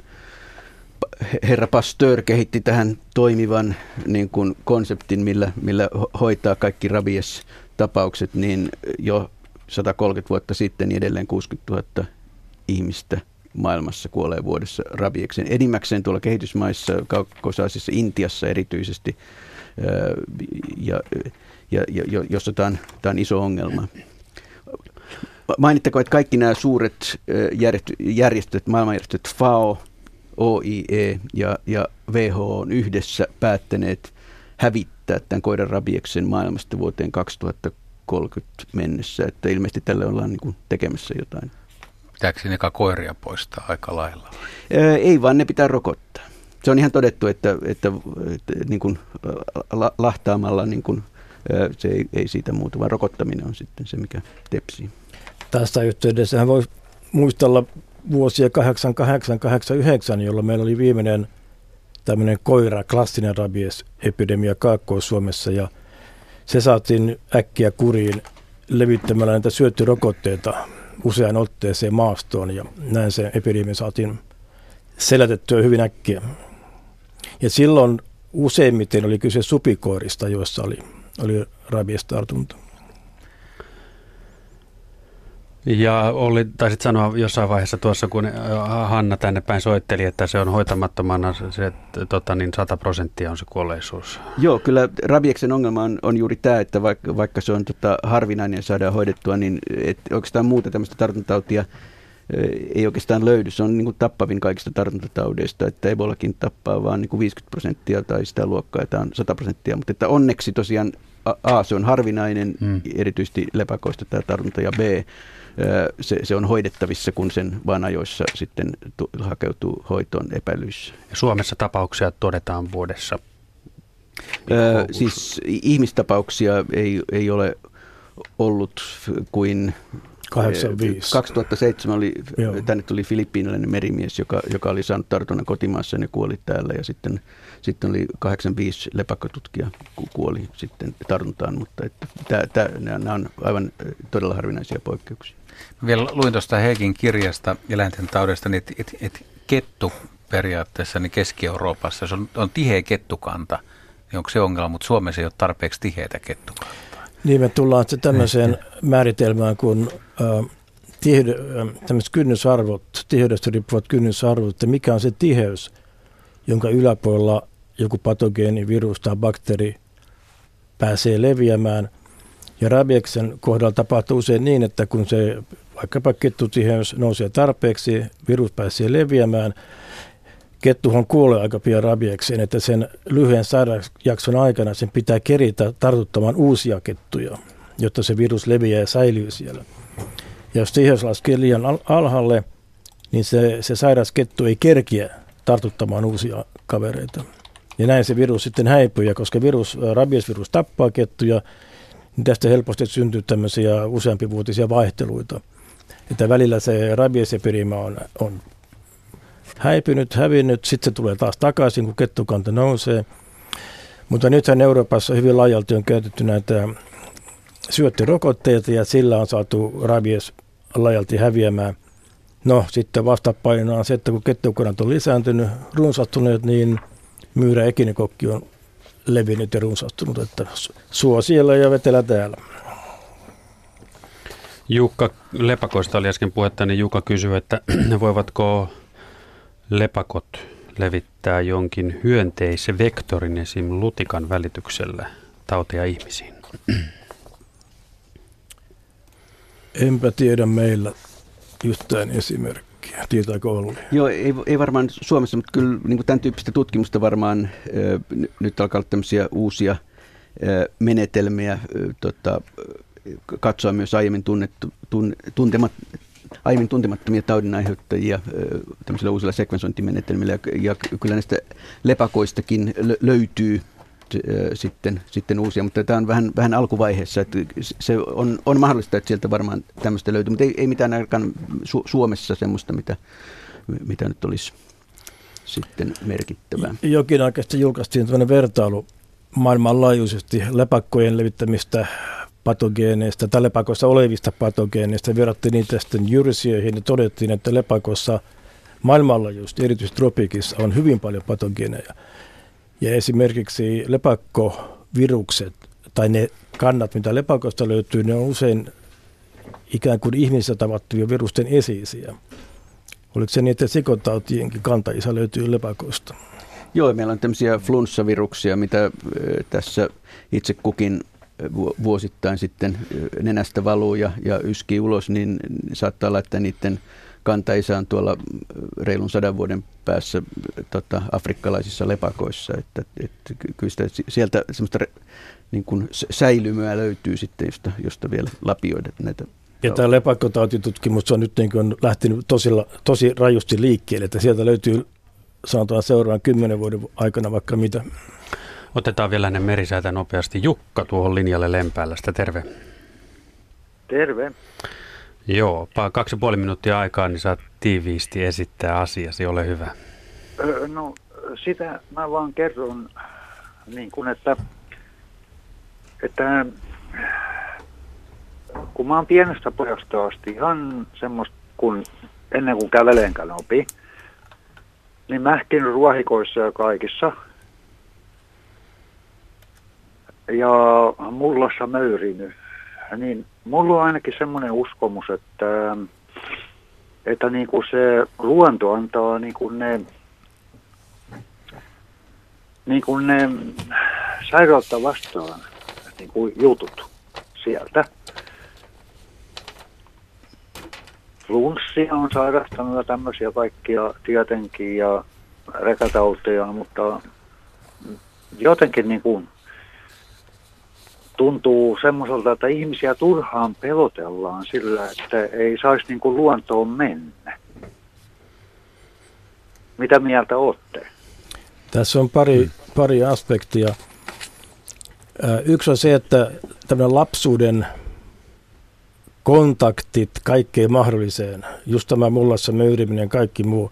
herra Pasteur kehitti tähän toimivan niin kuin konseptin, millä, millä hoitaa kaikki rabies-tapaukset, niin jo 130 vuotta sitten niin edelleen 60 000 ihmistä maailmassa kuolee vuodessa rabieksen. Enimmäkseen tuolla kehitysmaissa, kaukosaisissa Intiassa erityisesti, ja, ja, ja, jossa tämä on, tämä on iso ongelma. Mainittako, että kaikki nämä suuret järjestöt, maailmanjärjestöt FAO, OIE ja, ja WHO on yhdessä päättäneet hävittää tämän koiran rabieksen maailmasta vuoteen 2030 2030 mennessä, että ilmeisesti tälle ollaan niin kuin tekemässä jotain. Pitääkö sinne koiria poistaa aika lailla? Ää, ei vaan, ne pitää rokottaa. Se on ihan todettu, että, että, että niin kuin la, lahtaamalla niin kuin, se ei, ei siitä muutu, vaan rokottaminen on sitten se, mikä tepsii. Tässä yhteydessä voi muistella vuosia 88-89, jolloin meillä oli viimeinen tämmöinen koira, klassinen rabies-epidemia Kaakkois-Suomessa ja – se saatiin äkkiä kuriin levittämällä näitä syöttyrokotteita usean otteeseen maastoon ja näin se epidemia saatiin selätettyä hyvin äkkiä. Ja silloin useimmiten oli kyse supikoirista, joissa oli, oli rabiestartunta. Ja oli, taisit sanoa jossain vaiheessa tuossa, kun äh, Hanna tänne päin soitteli, että se on hoitamattomana se, että tota, niin 100 prosenttia on se kuolleisuus. Joo, kyllä rabieksen ongelma on, on juuri tämä, että vaikka, vaikka se on tota, harvinainen ja saadaan hoidettua, niin et oikeastaan muuta tämmöistä tartuntatautia ei oikeastaan löydy. Se on niin kuin tappavin kaikista tartuntataudeista, että Ebolakin tappaa vain niin 50 prosenttia tai sitä luokkaa, että on 100 prosenttia. Mutta että onneksi tosiaan A, se on harvinainen, hmm. erityisesti lepäkoista tämä tartunta, ja B, se, se on hoidettavissa, kun sen vaan ajoissa sitten hakeutuu hoitoon epäilyissä. Ja Suomessa tapauksia todetaan vuodessa? Öö, siis ihmistapauksia ei, ei ole ollut kuin 85. 2007 oli, tänne tuli filippiiniläinen merimies, joka, joka oli saanut tartunnan kotimaassa ja kuoli täällä. Ja sitten, sitten oli 85 lepakkotutkija kuoli sitten tartuntaan, mutta että, tää, tää, nämä on aivan todella harvinaisia poikkeuksia. Vielä luin tuosta Heikin kirjasta eläinten taudesta, niin että et, et kettu periaatteessa niin Keski-Euroopassa se on, on tiheä kettukanta, niin onko se ongelma, mutta Suomessa ei ole tarpeeksi tiheitä kettukantaa. Niin me tullaan se tämmöiseen määritelmään kuin äh, tiheyde, äh, kynnysarvot, tiheydestä riippuvat kynnysarvot, että mikä on se tiheys, jonka yläpuolella joku patogeeni, virus tai bakteeri pääsee leviämään. Ja rabieksen kohdalla tapahtuu usein niin, että kun se vaikkapa kettutiheys nousee tarpeeksi, virus pääsee leviämään, kettuhan kuolee aika pian rabiekseen, että sen lyhyen sairausjakson aikana sen pitää keritä tartuttamaan uusia kettuja, jotta se virus leviää ja säilyy siellä. Ja jos tiheys laskee liian alhaalle, niin se, se sairas kettu ei kerkiä tartuttamaan uusia kavereita. Ja näin se virus sitten häipyy, ja koska virus, rabiesvirus tappaa kettuja, niin tästä helposti syntyy tämmöisiä useampivuotisia vaihteluita. Että välillä se rabiesepidemia on, on häipynyt, hävinnyt, sitten se tulee taas takaisin, kun kettukanta nousee. Mutta nythän Euroopassa hyvin laajalti on käytetty näitä syöttörokotteita ja sillä on saatu rabies laajalti häviämään. No sitten vastapainona on se, että kun kettukannat on lisääntynyt, runsastuneet, niin myyrä ekinikokki on levinnyt ja runsastunut, että suo siellä ja vetelä täällä. Jukka Lepakoista oli äsken puhetta, niin Jukka kysyy, että voivatko lepakot levittää jonkin hyönteisvektorin esim. lutikan välityksellä tauteja ihmisiin? Enpä tiedä meillä yhtään esimerkkiä. Tietääkö Olli? Joo, ei, ei varmaan Suomessa, mutta kyllä niin kuin tämän tyyppistä tutkimusta varmaan nyt alkaa olla tämmöisiä uusia menetelmiä tota, katsoa myös aiemmin tunnettu, tun, tuntemat, aiemmin tuntemattomia taudinaiheuttajia tämmöisillä uusilla sekvensointimenetelmillä. Ja kyllä näistä lepakoistakin löytyy sitten, sitten uusia, mutta tämä on vähän, vähän alkuvaiheessa. Että se on, on mahdollista, että sieltä varmaan tämmöistä löytyy, mutta ei, ei mitään ainakaan Su- Suomessa semmoista, mitä, mitä nyt olisi sitten merkittävää. Jokin aikaisesti julkaistiin tämmöinen vertailu maailmanlaajuisesti lepakkojen levittämistä patogeeneista tai lepakossa olevista patogeeneista. Verrattiin niitä sitten jyrsiöihin ja todettiin, että lepakossa maailmanlaajuisesti, erityisesti tropiikissa, on hyvin paljon patogeeneja. Ja esimerkiksi lepakkovirukset tai ne kannat, mitä lepakosta löytyy, ne on usein ikään kuin ihmisissä tavattuja virusten esiisiä. Oliko se niin, että sikotautienkin kantaisa löytyy lepakosta? Joo, meillä on tämmöisiä flunssaviruksia, mitä tässä itse kukin vuosittain sitten nenästä valuu ja, ja yskii ulos, niin saattaa olla, että niiden kantaisä on tuolla reilun sadan vuoden päässä tota, afrikkalaisissa lepakoissa. Että, että kyllä sitä, sieltä semmoista niin kuin säilymää löytyy sitten, josta, josta vielä lapioida näitä ja tämä lepakkotautitutkimus on nyt niin kuin lähtenyt tosilla, tosi rajusti liikkeelle, että sieltä löytyy sanotaan seuraavan kymmenen vuoden aikana vaikka mitä. Otetaan vielä ne merisäätä nopeasti. Jukka tuohon linjalle Lempäälästä, terve. Terve. Joo, kaksi ja puoli minuuttia aikaa, niin saat tiiviisti esittää asiasi, ole hyvä. No sitä mä vaan kerron, niin kuin että, että kun mä oon pienestä pojasta asti ihan semmoista, kun ennen kuin kävelenkään opi, niin mähkin ruohikoissa ja kaikissa – ja mullassa möyrinyt niin mulla on ainakin semmoinen uskomus, että, että niin kuin se luonto antaa niin kuin ne, niin kuin ne sairautta vastaan niin kuin jutut sieltä. Flunssia on sairastanut ja tämmöisiä kaikkia tietenkin ja rekatauteja, mutta jotenkin niin kuin tuntuu semmoiselta, että ihmisiä turhaan pelotellaan sillä, että ei saisi niin kuin luontoon mennä. Mitä mieltä olette? Tässä on pari, pari aspektia. Yksi on se, että tämmöinen lapsuuden kontaktit kaikkeen mahdolliseen, just tämä mullassa möyriminen ja kaikki muu,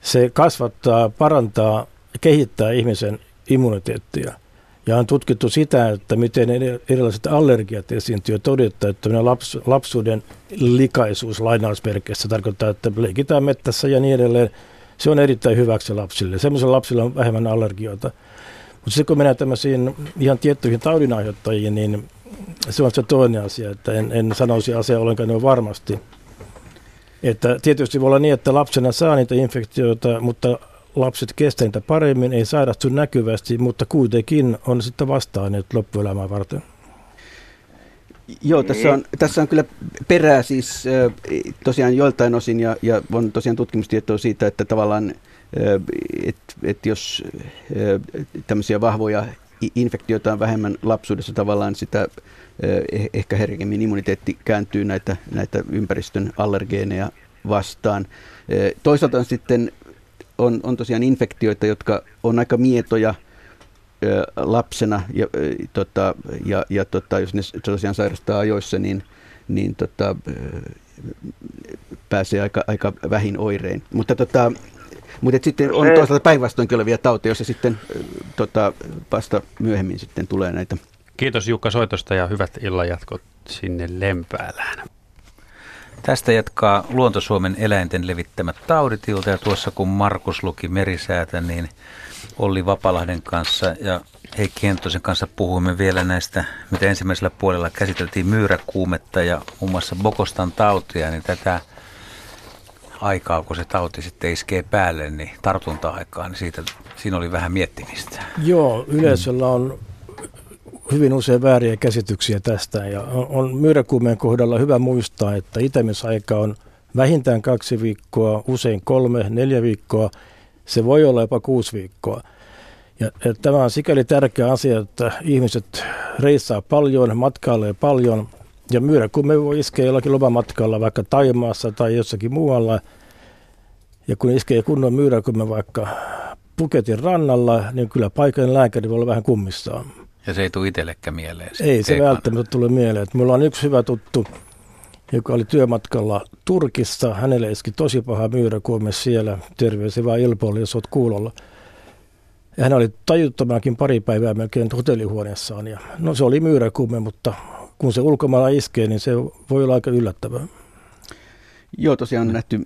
se kasvattaa, parantaa, kehittää ihmisen immuniteettia. Ja on tutkittu sitä, että miten erilaiset allergiat esiintyy. Todettu, että laps, lapsuuden likaisuus lainausmerkeissä tarkoittaa, että leikitään mettässä ja niin edelleen. Se on erittäin hyväksi lapsille. Semmoisilla lapsilla on vähemmän allergioita. Mutta sitten kun mennään tämmöisiin ihan tiettyihin taudinaiheuttajiin, niin se on se toinen asia, että en, en sanoisi asiaa ollenkaan noin varmasti. Että tietysti voi olla niin, että lapsena saa niitä infektioita, mutta lapset kestää niitä paremmin, ei sairastu näkyvästi, mutta kuitenkin on sitten vastaan nyt loppuelämää varten. Joo, tässä on, tässä on kyllä perää siis tosiaan joiltain osin ja, ja on tosiaan tutkimustietoa siitä, että tavallaan, että et jos tämmöisiä vahvoja infektioita on vähemmän lapsuudessa tavallaan sitä eh, ehkä herkemmin immuniteetti kääntyy näitä, näitä ympäristön allergeeneja vastaan. Toisaalta on sitten on, on tosiaan infektioita, jotka on aika mietoja lapsena ja, tota, ja, ja tota, jos ne tosiaan sairastaa ajoissa, niin, niin tota, pääsee aika, aika vähin oirein. Mutta tota, mutta sitten on toisaalta päinvastoinkin olevia tauteja, joissa sitten tota, vasta myöhemmin sitten tulee näitä. Kiitos Jukka soitosta ja hyvät illanjatkot sinne Lempäälään. Tästä jatkaa Luontosuomen eläinten levittämät tauditilta ja tuossa kun Markus luki merisäätä, niin Olli Vapalahden kanssa ja Heikki Hentosen kanssa puhuimme vielä näistä, mitä ensimmäisellä puolella käsiteltiin myyräkuumetta ja muun muassa Bokostan tautia, niin tätä aikaa, kun se tauti sitten iskee päälle, niin tartunta-aikaa, niin siitä, siinä oli vähän miettimistä. Joo, yleisöllä on hyvin usein vääriä käsityksiä tästä ja on, myyräkuumeen kohdalla hyvä muistaa, että itämisaika on vähintään kaksi viikkoa, usein kolme, neljä viikkoa. Se voi olla jopa kuusi viikkoa. Ja, ja tämä on sikäli tärkeä asia, että ihmiset reissaa paljon, matkailee paljon ja myyräkuume voi iskeä jollakin lomamatkalla vaikka Taimaassa tai jossakin muualla. Ja kun iskee kunnon myyräkuume vaikka Puketin rannalla, niin kyllä paikallinen lääkäri voi olla vähän kummissaan. Ja se ei tule itsellekään mieleen. Ei se välttämättä tule mieleen. Mulla on yksi hyvä tuttu, joka oli työmatkalla Turkissa. Hänelle iski tosi paha myyräkuume siellä. Terveisiä vaan Ilpoille, jos olet kuulolla. Ja hän oli tajuttomaankin pari päivää melkein hotellihuoneessaan. Ja, no se oli myyräkuume, mutta kun se ulkomailla iskee, niin se voi olla aika yllättävää. Joo, tosiaan on nähty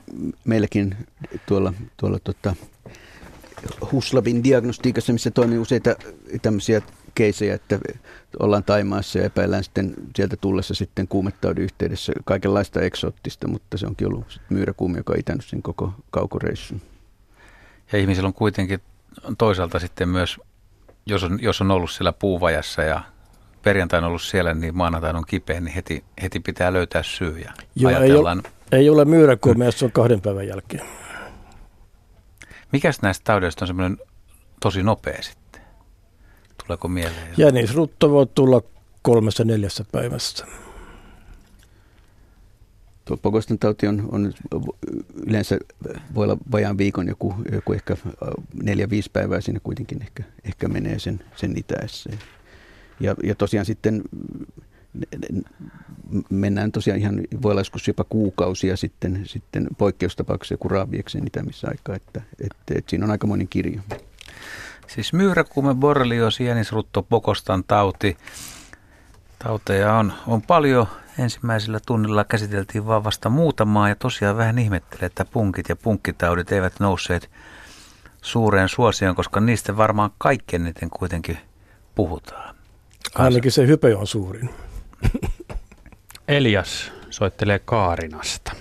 meilläkin tuolla, tuolla tota, Huslavin diagnostiikassa, missä toimii useita tämmöisiä keisejä, että ollaan Taimaassa ja epäillään sitten sieltä tullessa sitten kuumetaudin yhteydessä kaikenlaista eksoottista, mutta se onkin ollut myyräkuumi, joka on itänyt sen koko kaukoreissun. Ja ihmisillä on kuitenkin toisaalta sitten myös, jos on, jos on ollut siellä puuvajassa ja perjantaina ollut siellä, niin maanantaina on kipeä, niin heti, heti pitää löytää syy ja Joo, ajatellaan... Ei ole, ei ole myyräkuumia, jos on kahden päivän jälkeen. Mikäs näistä taudeista on semmoinen tosi nopea sitten? Tuleeko mieleen? Jänisrutto voi tulla kolmessa neljässä päivässä. Tuo Pokoston tauti on, on, yleensä voi olla vajaan viikon joku, joku ehkä neljä-viisi päivää siinä kuitenkin ehkä, ehkä menee sen, sen itäessä. Ja, ja tosiaan sitten mennään tosiaan ihan, voi olla joskus jopa kuukausia sitten, sitten poikkeustapauksessa joku raavieksen itämisaikaa, että, että, että siinä on aikamoinen kirjo. Siis myyräkuume, borrelioosi, jänisrutto, pokostan tauti. Tauteja on, on paljon. Ensimmäisellä tunnilla käsiteltiin vaan vasta muutamaa ja tosiaan vähän ihmettelee, että punkit ja punkkitaudit eivät nousseet suureen suosioon, koska niistä varmaan kaikkein eniten kuitenkin puhutaan. Ainakin se hype on suurin. Elias soittelee Kaarinasta.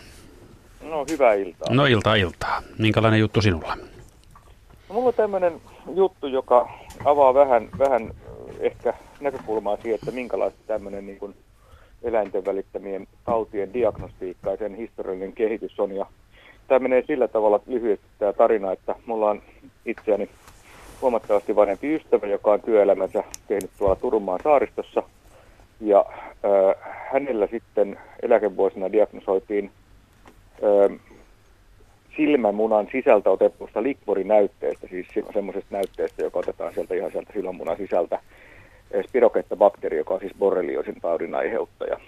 No hyvää iltaa. No iltaa iltaa. Minkälainen juttu sinulla? No, mulla on tämmöinen juttu, joka avaa vähän, vähän ehkä näkökulmaa siihen, että minkälaista tämmöinen niin kuin eläinten välittämien tautien diagnostiikka ja sen historiallinen kehitys on. Ja tämä menee sillä tavalla lyhyesti tämä tarina, että mulla on itseäni huomattavasti vanhempi ystävä, joka on työelämänsä tehnyt tuolla Turunmaan saaristossa. Ja äh, hänellä sitten eläkevuosina diagnosoitiin äh, silmämunan sisältä otetusta likvorinäytteestä, siis semmoisesta näytteestä, joka otetaan sieltä ihan sieltä silmämunan sisältä, spirokeetta-bakteeri, joka on siis borreliosin taudin aiheuttaja.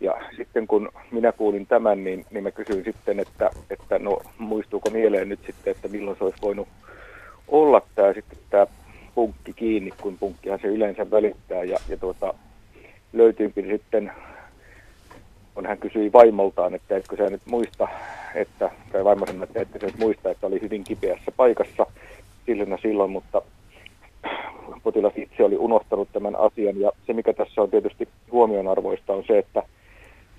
Ja sitten kun minä kuulin tämän, niin, niin mä kysyin sitten, että, että no muistuuko mieleen nyt sitten, että milloin se olisi voinut olla tämä sitten tämä punkki kiinni, kun punkkihan se yleensä välittää. Ja, ja tuota, löytyykin sitten, kun hän kysyi vaimoltaan, että etkö sä nyt muista, että, tai vaimo sanoi, että ette sä muista, että oli hyvin kipeässä paikassa silloin silloin, mutta potilas itse oli unohtanut tämän asian. Ja se, mikä tässä on tietysti huomionarvoista, on se, että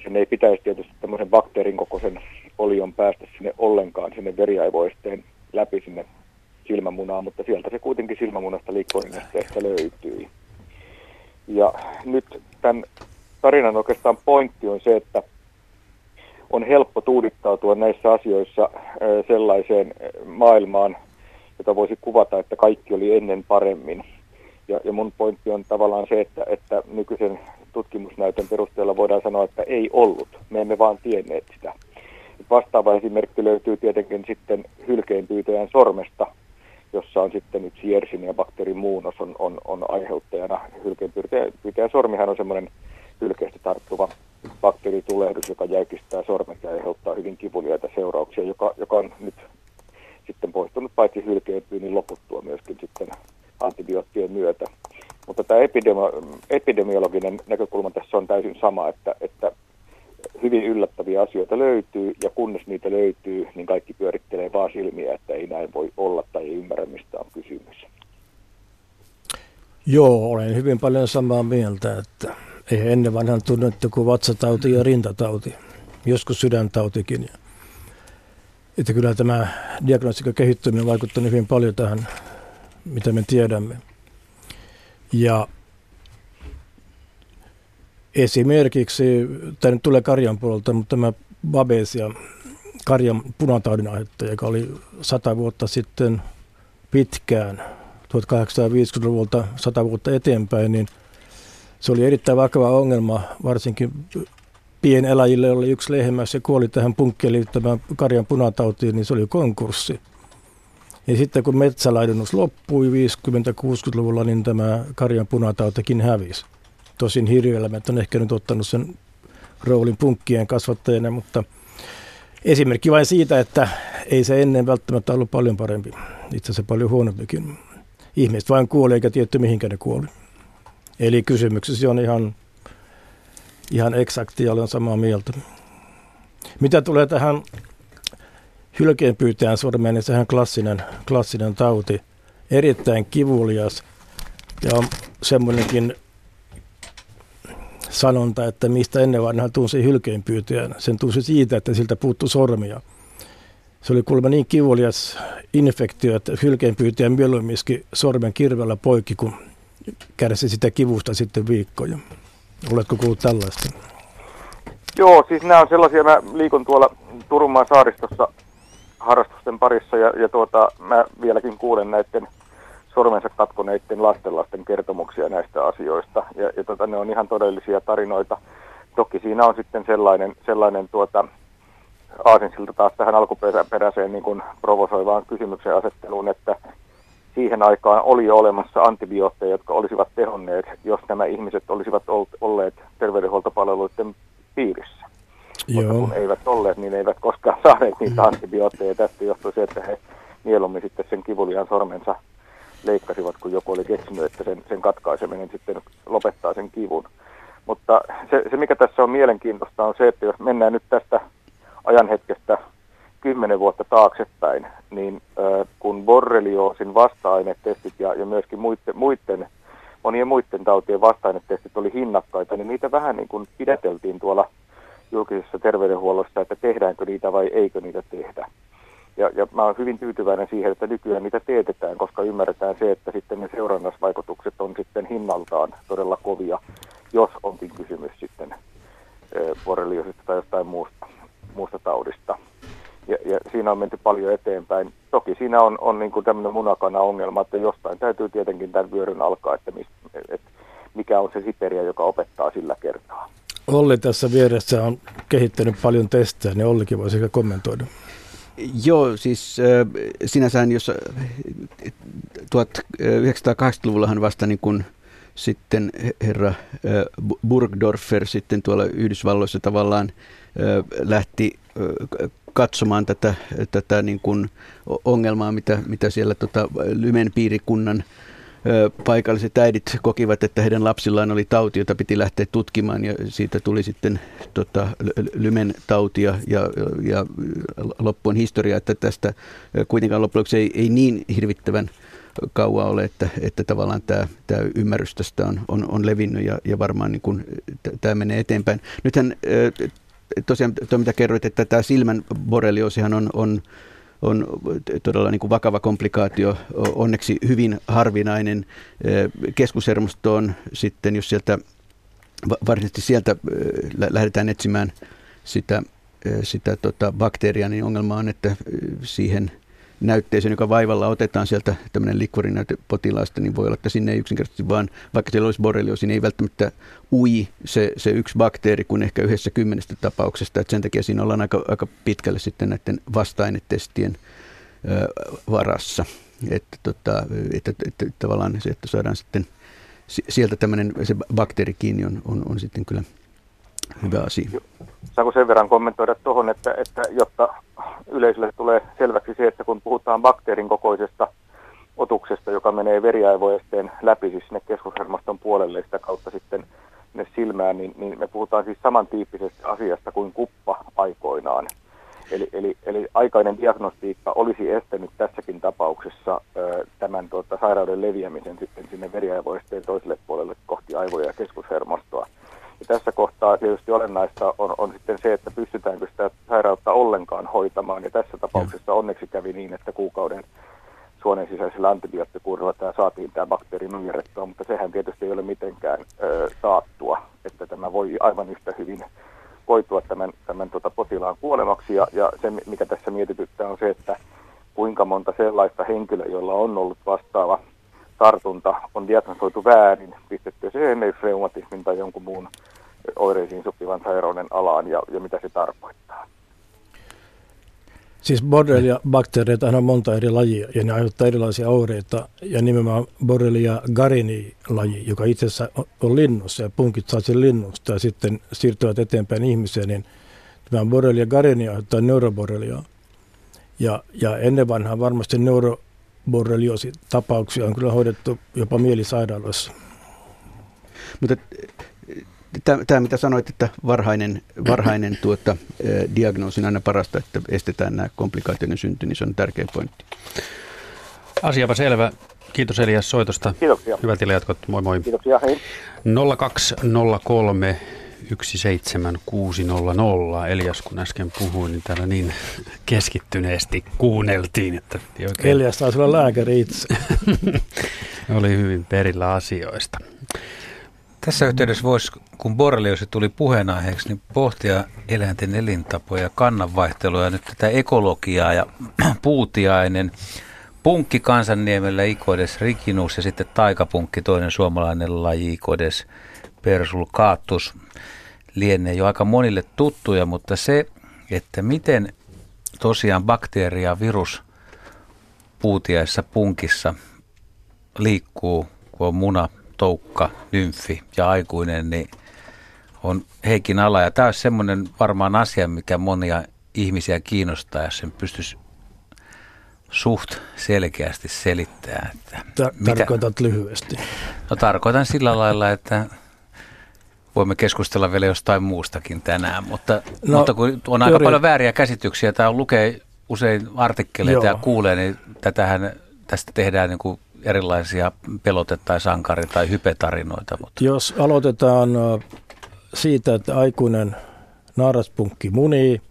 sen ei pitäisi tietysti tämmöisen bakteerin kokoisen olion päästä sinne ollenkaan, sinne veriaivoisteen läpi sinne silmämunaan, mutta sieltä se kuitenkin silmämunasta liikkuinesteestä löytyi. Ja nyt tämän tarinan oikeastaan pointti on se, että on helppo tuudittautua näissä asioissa sellaiseen maailmaan, jota voisi kuvata, että kaikki oli ennen paremmin. Ja, ja mun pointti on tavallaan se, että, että nykyisen tutkimusnäytön perusteella voidaan sanoa, että ei ollut. Me emme vaan tienneet sitä. Vastaava esimerkki löytyy tietenkin sitten hylkeenpyytäjän sormesta, jossa on sitten yksi Yersinia bakteerin muunnos on, on, on aiheuttajana. Hylkeenpyytäjän sormihan on semmoinen hylkeästi tarttuva bakteeritulehdus, joka jäykistää sormet ja aiheuttaa hyvin kivuliaita seurauksia, joka, joka on nyt sitten poistunut paitsi hylkeenpyynnin loputtua myöskin sitten antibioottien myötä. Mutta tämä epidemi- epidemiologinen näkökulma tässä on täysin sama, että, että hyvin yllättäviä asioita löytyy, ja kunnes niitä löytyy, niin kaikki pyörittelee vaan silmiä, että ei näin voi olla tai ei ymmärrä, mistä on kysymys. Joo, olen hyvin paljon samaa mieltä, että ei ennen vanhan tunnettu kuin vatsatauti ja rintatauti, joskus sydäntautikin. Että kyllä tämä diagnostiikan kehittyminen vaikuttaa hyvin paljon tähän, mitä me tiedämme. Ja Esimerkiksi, tämä nyt tulee karjan puolelta, mutta tämä Babesia, karjan punataudin aiheuttaja, joka oli sata vuotta sitten pitkään, 1850-luvulta sata vuotta eteenpäin, niin se oli erittäin vakava ongelma, varsinkin pieneläjille, oli yksi lehmä, se kuoli tähän punkkiin liittyvään karjan punatautiin, niin se oli konkurssi. Ja sitten kun metsälaidunus loppui 50-60-luvulla, niin tämä karjan punatautikin hävisi. Tosin hirvieläimet on ehkä nyt ottanut sen roolin punkkien kasvattajana, mutta esimerkki vain siitä, että ei se ennen välttämättä ollut paljon parempi. Itse asiassa paljon huonompikin. Ihmiset vain kuoli eikä tietty mihinkä ne kuoli. Eli kysymyksesi on ihan, ihan eksakti ja olen samaa mieltä. Mitä tulee tähän hylkeenpyytäjän sormeen, niin sehän klassinen, klassinen tauti. Erittäin kivulias ja on semmoinenkin sanonta, että mistä ennen vanhaan tunsi hylkeenpyytäjän. Sen tunsi siitä, että siltä puuttu sormia. Se oli kuulemma niin kivulias infektio, että hylkeenpyytäjä mieluumminkin sormen kirvellä poikki, kun kärsi sitä kivusta sitten viikkoja. Oletko kuullut tällaista? Joo, siis nämä on sellaisia, mä liikun tuolla Turunmaan saaristossa harrastusten parissa ja, ja tuota, mä vieläkin kuulen näiden sormensa katkoneiden lastenlasten kertomuksia näistä asioista. Ja, ja tota, ne on ihan todellisia tarinoita. Toki siinä on sitten sellainen, sellainen tuota, aasinsilta taas tähän alkuperäiseen niin kuin provosoivaan kysymyksen asetteluun, että siihen aikaan oli jo olemassa antibiootteja, jotka olisivat tehonneet, jos nämä ihmiset olisivat olleet terveydenhuoltopalveluiden piirissä. Joo. Mutta kun eivät olleet, niin eivät koskaan saaneet niitä antibiootteja. Tästä johtui se, että he mieluummin sitten sen kivulian sormensa leikkasivat, kun joku oli keksinyt, että sen, sen katkaiseminen sitten lopettaa sen kivun. Mutta se, se, mikä tässä on mielenkiintoista, on se, että jos mennään nyt tästä ajanhetkestä kymmenen vuotta taaksepäin, niin kun borrelioosin vasta-ainetestit ja, ja myöskin muiden, muiden monien muiden tautien vastainetestit oli hinnakkaita, niin niitä vähän niin kuin pidäteltiin tuolla julkisessa terveydenhuollossa, että tehdäänkö niitä vai eikö niitä tehdä. Ja, ja mä olen hyvin tyytyväinen siihen, että nykyään niitä teetetään, koska ymmärretään se, että sitten ne seurannasvaikutukset on sitten hinnaltaan todella kovia, jos onkin kysymys sitten borreliosista tai jostain muusta, muusta taudista. Ja, siinä on menty paljon eteenpäin. Toki siinä on, on niin kuin tämmöinen munakana ongelma, että jostain täytyy tietenkin tämän vyöryn alkaa, että, mis, että mikä on se siperiä, joka opettaa sillä kertaa. Olli tässä vieressä on kehittänyt paljon testejä, niin Ollikin voisi kommentoida. Joo, siis äh, sinänsä jos 1980-luvullahan vasta niin kuin sitten herra äh, Burgdorfer sitten tuolla Yhdysvalloissa tavallaan äh, lähti äh, katsomaan tätä, tätä niin kuin ongelmaa, mitä, mitä siellä tota Lymen piirikunnan paikalliset äidit kokivat, että heidän lapsillaan oli tauti, jota piti lähteä tutkimaan ja siitä tuli sitten tota, lymen tautia ja, ja loppuun historia, että tästä kuitenkaan loppujen ei, ei niin hirvittävän kauan ole, että, että tavallaan tämä, tämä ymmärrys tästä on, on, on levinnyt ja, ja varmaan niin kuin, tämä menee eteenpäin. Nythän tosiaan tuo mitä kerroit, että tämä silmän borrelioosihan on, on on todella niin kuin vakava komplikaatio, onneksi hyvin harvinainen. Keskushermosto on sitten, jos sieltä, varsinaisesti sieltä lähdetään etsimään sitä, sitä tota bakteeria, niin ongelma on, että siihen – näytteeseen, joka vaivalla otetaan sieltä tämmöinen likvorinäyte potilaasta, niin voi olla, että sinne ei yksinkertaisesti vaan, vaikka siellä olisi borreliosi, niin ei välttämättä ui se, se yksi bakteeri kuin ehkä yhdessä kymmenestä tapauksesta. Että sen takia siinä ollaan aika, aika pitkälle sitten näiden vasta-ainetestien ö, varassa. Että, tota, että, että, että tavallaan se, että saadaan sitten sieltä tämmöinen se bakteeri kiinni on, on, on sitten kyllä hyvä asia. Saanko sen verran kommentoida tuohon, että, että jotta yleisölle tulee selväksi se, että kun puhutaan bakteerin kokoisesta otuksesta, joka menee veriaivoesteen läpi, siis sinne keskushermoston puolelle sitä kautta sitten ne silmään, niin, niin me puhutaan siis samantyyppisestä asiasta kuin kuppa aikoinaan. Eli, eli, eli aikainen diagnostiikka olisi estänyt tässäkin tapauksessa ö, tämän tuota, sairauden leviämisen sitten sinne veriaivoesteen toiselle puolelle kohti aivoja ja keskushermostoa. Ja tässä kohtaa tietysti olennaista on, on sitten se, että pystytäänkö sitä sairautta ollenkaan hoitamaan. Ja tässä tapauksessa onneksi kävi niin, että kuukauden suonen sisäisellä antibioottikuurilla tämä saatiin tämä bakteeri nujerrettua, mutta sehän tietysti ei ole mitenkään ö, saattua, että tämä voi aivan yhtä hyvin koitua tämän, tämän tota potilaan kuolemaksi. Ja, ja se, mikä tässä mietityttää, on se, että kuinka monta sellaista henkilöä, jolla on ollut vastaava tartunta on diagnosoitu väärin, pistetty esimerkiksi reumatismin tai jonkun muun oireisiin sopivan sairauden alaan ja, ja mitä se tarkoittaa. Siis borrelia-bakteereita on monta eri lajia ja ne aiheuttaa erilaisia oireita. Ja nimenomaan borrelia garini-laji, joka itse asiassa on linnussa ja punkit saa sen linnusta ja sitten siirtyvät eteenpäin ihmiseen, niin tämä borrelia garini aiheuttaa neuroborrelia. Ja, ja ennen vanhaa varmasti neuro, borrelioositapauksia on kyllä hoidettu jopa mielisairaaloissa. Mutta tämä, mitä sanoit, että varhainen, varhainen tuota, diagnoosi on aina parasta, että estetään nämä komplikaatioiden synty, niin se on tärkeä pointti. Asiava selvä. Kiitos Elias soitosta. Kiitoksia. Hyvät jatkot. Moi moi. Kiitoksia. Hei. 0203 17600. Elias, kun äsken puhuin, niin täällä niin keskittyneesti kuunneltiin. Että oikein... Elias taisi olla lääkäri itse. Oli hyvin perillä asioista. Tässä yhteydessä voisi, kun borreliosi tuli puheenaiheeksi, niin pohtia eläinten elintapoja, kannanvaihtelua ja nyt tätä ekologiaa ja puutiainen. Punkki Kansanniemellä Ikodes rikinus ja sitten taikapunkki, toinen suomalainen laji Ikodes persulcatus lienee jo aika monille tuttuja, mutta se, että miten tosiaan bakteeria virus puutiaissa punkissa liikkuu, kun on muna, toukka, nymfi ja aikuinen, niin on heikin ala. Ja tämä on semmoinen varmaan asia, mikä monia ihmisiä kiinnostaa, jos sen pystyisi suht selkeästi selittämään. Että mitä... Tarkoitat lyhyesti? No tarkoitan sillä lailla, että voimme keskustella vielä jostain muustakin tänään, mutta, no, mutta kun on aika paljon vääriä käsityksiä, tämä lukee usein artikkeleita Joo. ja kuulee, niin tätähän, tästä tehdään niin kuin erilaisia pelote- tai sankari- tai hypetarinoita. Mutta. Jos aloitetaan siitä, että aikuinen naaraspunkki munii,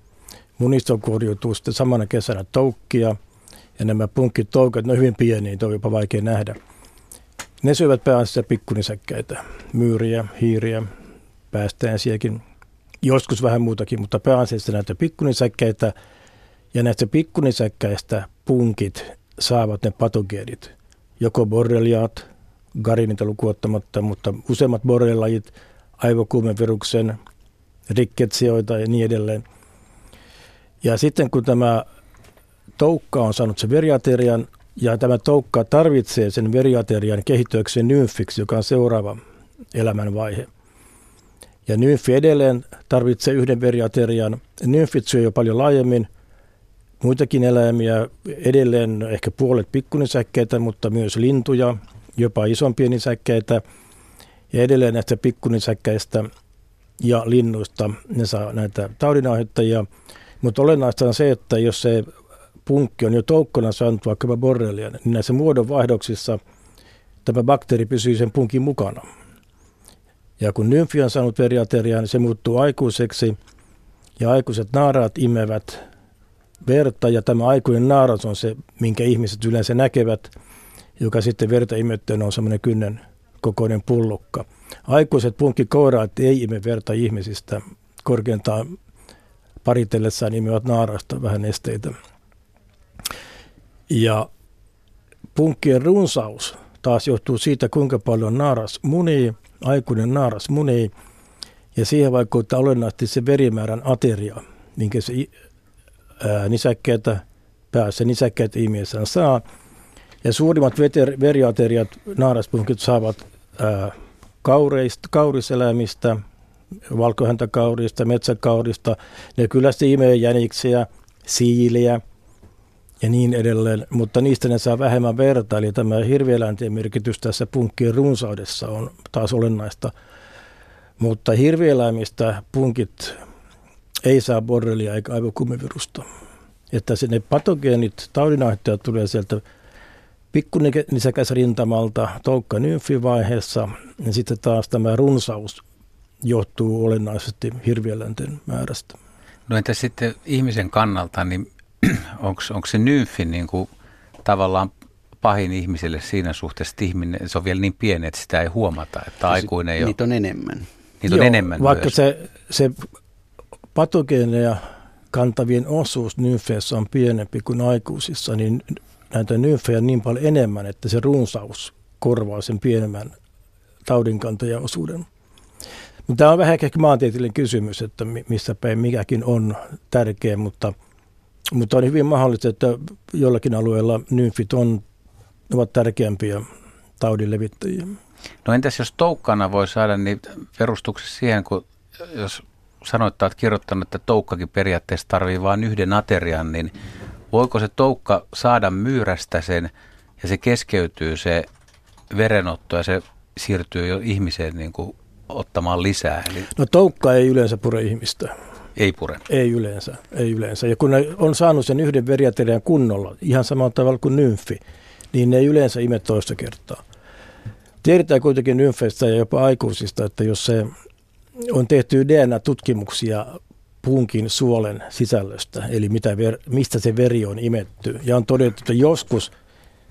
munista korjuutuu sitten samana kesänä toukkia, ja nämä punkkit toukat, ne on hyvin pieniä, niitä on jopa vaikea nähdä. Ne syövät pääasiassa pikkunisäkkäitä, myyriä, hiiriä, päästäänsiäkin, joskus vähän muutakin, mutta pääasiassa näitä pikkunisäkkäitä. Ja näistä pikkunisäkkäistä punkit saavat ne patogeenit, joko borreliaat, garinita lukuottamatta, mutta useimmat borrelilajit, aivokuumeviruksen, rikketsioita ja niin edelleen. Ja sitten kun tämä toukka on saanut sen veriaterian, ja tämä toukka tarvitsee sen veriaterian kehittyäkseen nymfiksi, joka on seuraava elämänvaihe. Ja nymfi edelleen tarvitsee yhden veriaterian. Nymfit syö jo paljon laajemmin muitakin eläimiä, edelleen ehkä puolet pikkunisäkkeitä, mutta myös lintuja, jopa isompia nisäkkeitä. Ja edelleen näistä pikkunisäkkäistä ja linnuista ne saa näitä taudinaiheuttajia. Mutta olennaista on se, että jos se punkki on jo toukkona saanut vaikkapa borrelia, niin näissä muodonvaihdoksissa tämä bakteeri pysyy sen punkin mukana. Ja kun nymfi on saanut veriateriaa, niin se muuttuu aikuiseksi ja aikuiset naaraat imevät verta ja tämä aikuinen naaras on se, minkä ihmiset yleensä näkevät, joka sitten verta imettyen on semmoinen kynnen kokoinen pullukka. Aikuiset punkkikoiraat ei ime verta ihmisistä, korkeintaan paritellessaan imevät naarasta vähän esteitä. Ja punkkien runsaus taas johtuu siitä, kuinka paljon naaras munii, aikuinen naaras munii, ja siihen vaikuttaa olennaisesti se verimäärän ateria, minkä se ää, nisäkkeitä päässä nisäkkeet ihmisessä saa. Ja suurimmat veter, veriateriat naaraspunkit saavat ää, kaureista, kauriseläimistä, valkohäntäkaurista, metsäkaurista. Ne kyllä imee jäniksiä, siiliä – ja niin edelleen, mutta niistä ne saa vähemmän verta, eli tämä hirvieläintien merkitys tässä punkkien runsaudessa on taas olennaista. Mutta hirvieläimistä punkit ei saa borrelia eikä aivokumivirusta. Että se, ne patogeenit, taudinaiheuttajat tulee sieltä pikkunisäkäsrintamalta toukka nymfivaiheessa, ja sitten taas tämä runsaus johtuu olennaisesti hirvieläinten määrästä. No entä sitten ihmisen kannalta, niin onko se nymfi niin kuin tavallaan pahin ihmiselle siinä suhteessa, että ihminen, se on vielä niin pieni, että sitä ei huomata, että aikuinen ei Niitä on enemmän. Niitä on Joo, enemmän Vaikka myös. se, se patogeeneja kantavien osuus nymfeessä on pienempi kuin aikuisissa, niin näitä nymfejä on niin paljon enemmän, että se runsaus korvaa sen pienemmän taudinkantajaosuuden. Mutta tämä on vähän ehkä maantieteellinen kysymys, että missä päin mikäkin on tärkeä, mutta – mutta on hyvin mahdollista, että jollakin alueella nymfit on, ovat tärkeämpiä taudin levittäjiä. No entäs jos toukkana voi saada, niin perustuksessa siihen, kun jos sanoit, että olet kirjoittanut, että toukkakin periaatteessa tarvii vain yhden aterian, niin voiko se toukka saada myyrästä sen ja se keskeytyy se verenotto ja se siirtyy jo ihmiseen niin kuin ottamaan lisää? Eli... No toukka ei yleensä pure ihmistä. Ei pure. Ei yleensä, ei yleensä. Ja kun ne on saanut sen yhden veriaterian kunnolla, ihan samalla tavalla kuin nymfi, niin ne ei yleensä ime toista kertaa. Tiedetään kuitenkin nymfeistä ja jopa aikuisista, että jos se on tehty DNA-tutkimuksia punkin suolen sisällöstä, eli mitä ver, mistä se veri on imetty. Ja on todettu, että joskus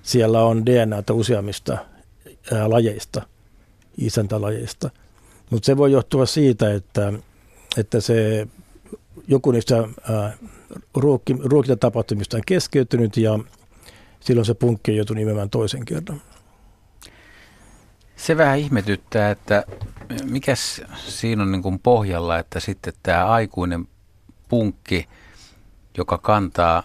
siellä on DNAta useammista ää, lajeista, isäntälajeista. Mutta se voi johtua siitä, että, että se joku niistä ruokki, ruokintatapahtumista on keskeytynyt ja silloin se punkki on joutunut toisen kerran. Se vähän ihmetyttää, että mikä siinä on niin kuin pohjalla, että sitten tämä aikuinen punkki, joka kantaa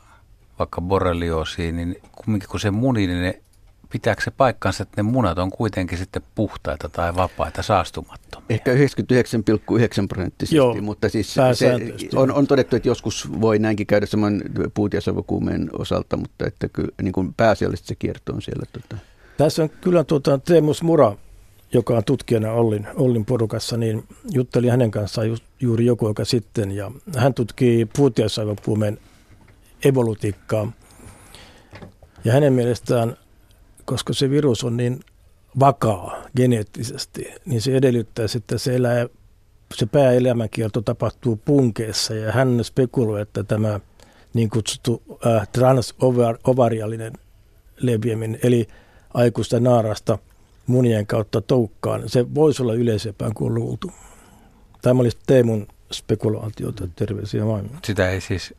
vaikka borrelioosiin, niin kumminkin kun se muni, niin ne pitääkö se paikkansa, että ne munat on kuitenkin sitten puhtaita tai vapaita, saastumattomia? Ehkä 99,9 prosenttisesti, Joo, mutta siis se on, on todettu, että joskus voi näinkin käydä saman puutiasavokuumeen osalta, mutta että kyllä, niin kuin pääasiallisesti se kierto on siellä. Tota. Tässä on kyllä tuota, Teemus Mura, joka on tutkijana Ollin, Ollin porukassa, niin jutteli hänen kanssaan ju, juuri joku aika sitten, ja hän tutkii puutiasavokuumeen evolutiikkaa. Ja hänen mielestään koska se virus on niin vakaa geneettisesti, niin se edellyttää, että se, elää, se pääelämänkierto tapahtuu punkeessa ja hän spekuloi, että tämä niin kutsuttu äh, transovariallinen leviäminen, eli aikuista naarasta munien kautta toukkaan, se voisi olla yleisempää kuin luultu. Tämä olisi Teemun spekulaatiota, terveisiä maailmaa. Sitä ei siis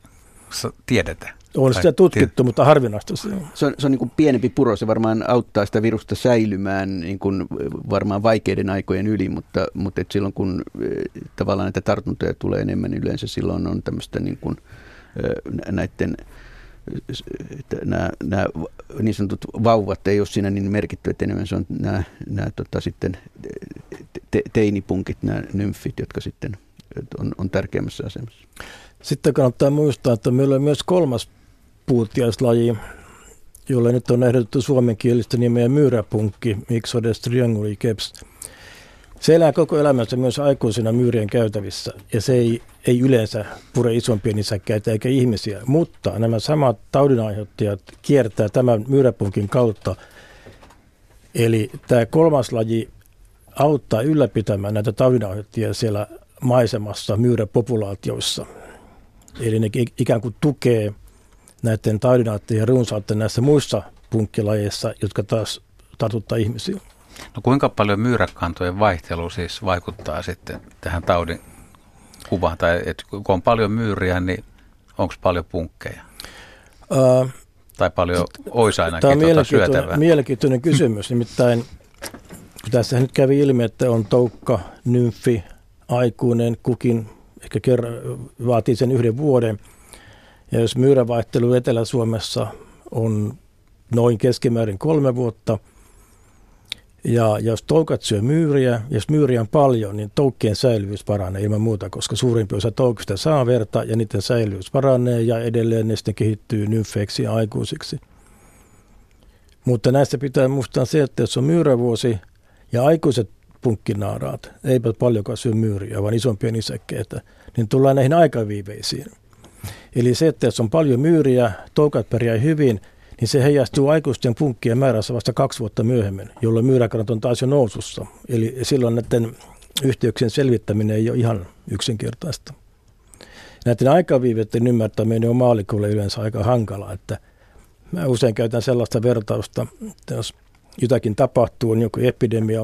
tiedetä. On sitä tutkittu, mutta harvinaista se on. Se on, se on niin kuin pienempi puro, se varmaan auttaa sitä virusta säilymään niin kuin varmaan vaikeiden aikojen yli, mutta, mutta et silloin kun eh, tavallaan näitä tartuntoja tulee enemmän, niin yleensä silloin on tämmöistä niin kuin, eh, näiden että nämä, nämä niin sanotut vauvat ei ole siinä niin merkitty, että enemmän se on nämä, nämä tota, sitten te, teinipunkit, nämä nymfit, jotka sitten on, on tärkeämmässä asemassa. Sitten kannattaa muistaa, että meillä on myös kolmas puutiaislaji, jolle nyt on ehdotettu suomenkielistä nimeä myyräpunkki, Ixodes triangulikeps. Se elää koko elämänsä myös aikuisena myyrien käytävissä ja se ei, ei yleensä pure isompia nisäkkäitä eikä ihmisiä, mutta nämä samat taudinaiheuttajat kiertää tämän myyräpunkin kautta. Eli tämä kolmas laji auttaa ylläpitämään näitä taudinaiheuttajia siellä maisemassa myyräpopulaatioissa. Eli ne ikään kuin tukee näiden taudinaiheuttajien runsautta näissä muissa punkkilajeissa, jotka taas tartuttaa ihmisiä. No kuinka paljon myyräkantojen vaihtelu siis vaikuttaa sitten tähän taudin kuvaan? Tai että kun on paljon myyriä, niin onko paljon punkkeja? Uh, tai paljon olisi ainakin Tämä on tuota mielenkiintoinen, mielenkiintoinen kysymys. Nimittäin kun tässä nyt kävi ilmi, että on toukka, nymfi, aikuinen, kukin ehkä kerran vaatii sen yhden vuoden. Ja jos myyrävaihtelu Etelä-Suomessa on noin keskimäärin kolme vuotta – ja jos toukat syö myyriä, jos myyriä on paljon, niin toukkien säilyvyys paranee ilman muuta, koska suurimpi osa toukista saa verta ja niiden säilyvyys paranee ja edelleen ne sitten kehittyy nymfeiksi ja aikuisiksi. Mutta näistä pitää muistaa se, että jos on myyrävuosi ja aikuiset punkkinaaraat eivät paljonkaan syö myyriä, vaan isompia nisäkkeitä, niin tullaan näihin aikaviiveisiin. Eli se, että jos on paljon myyriä, toukat pärjää hyvin, niin se heijastuu aikuisten punkkien määrässä vasta kaksi vuotta myöhemmin, jolloin myyräkannat on taas jo nousussa. Eli silloin näiden yhteyksien selvittäminen ei ole ihan yksinkertaista. Näiden aikaviiveiden ymmärtäminen on maalikolle yleensä aika hankala, että mä usein käytän sellaista vertausta, että jos jotakin tapahtuu, on joku epidemia,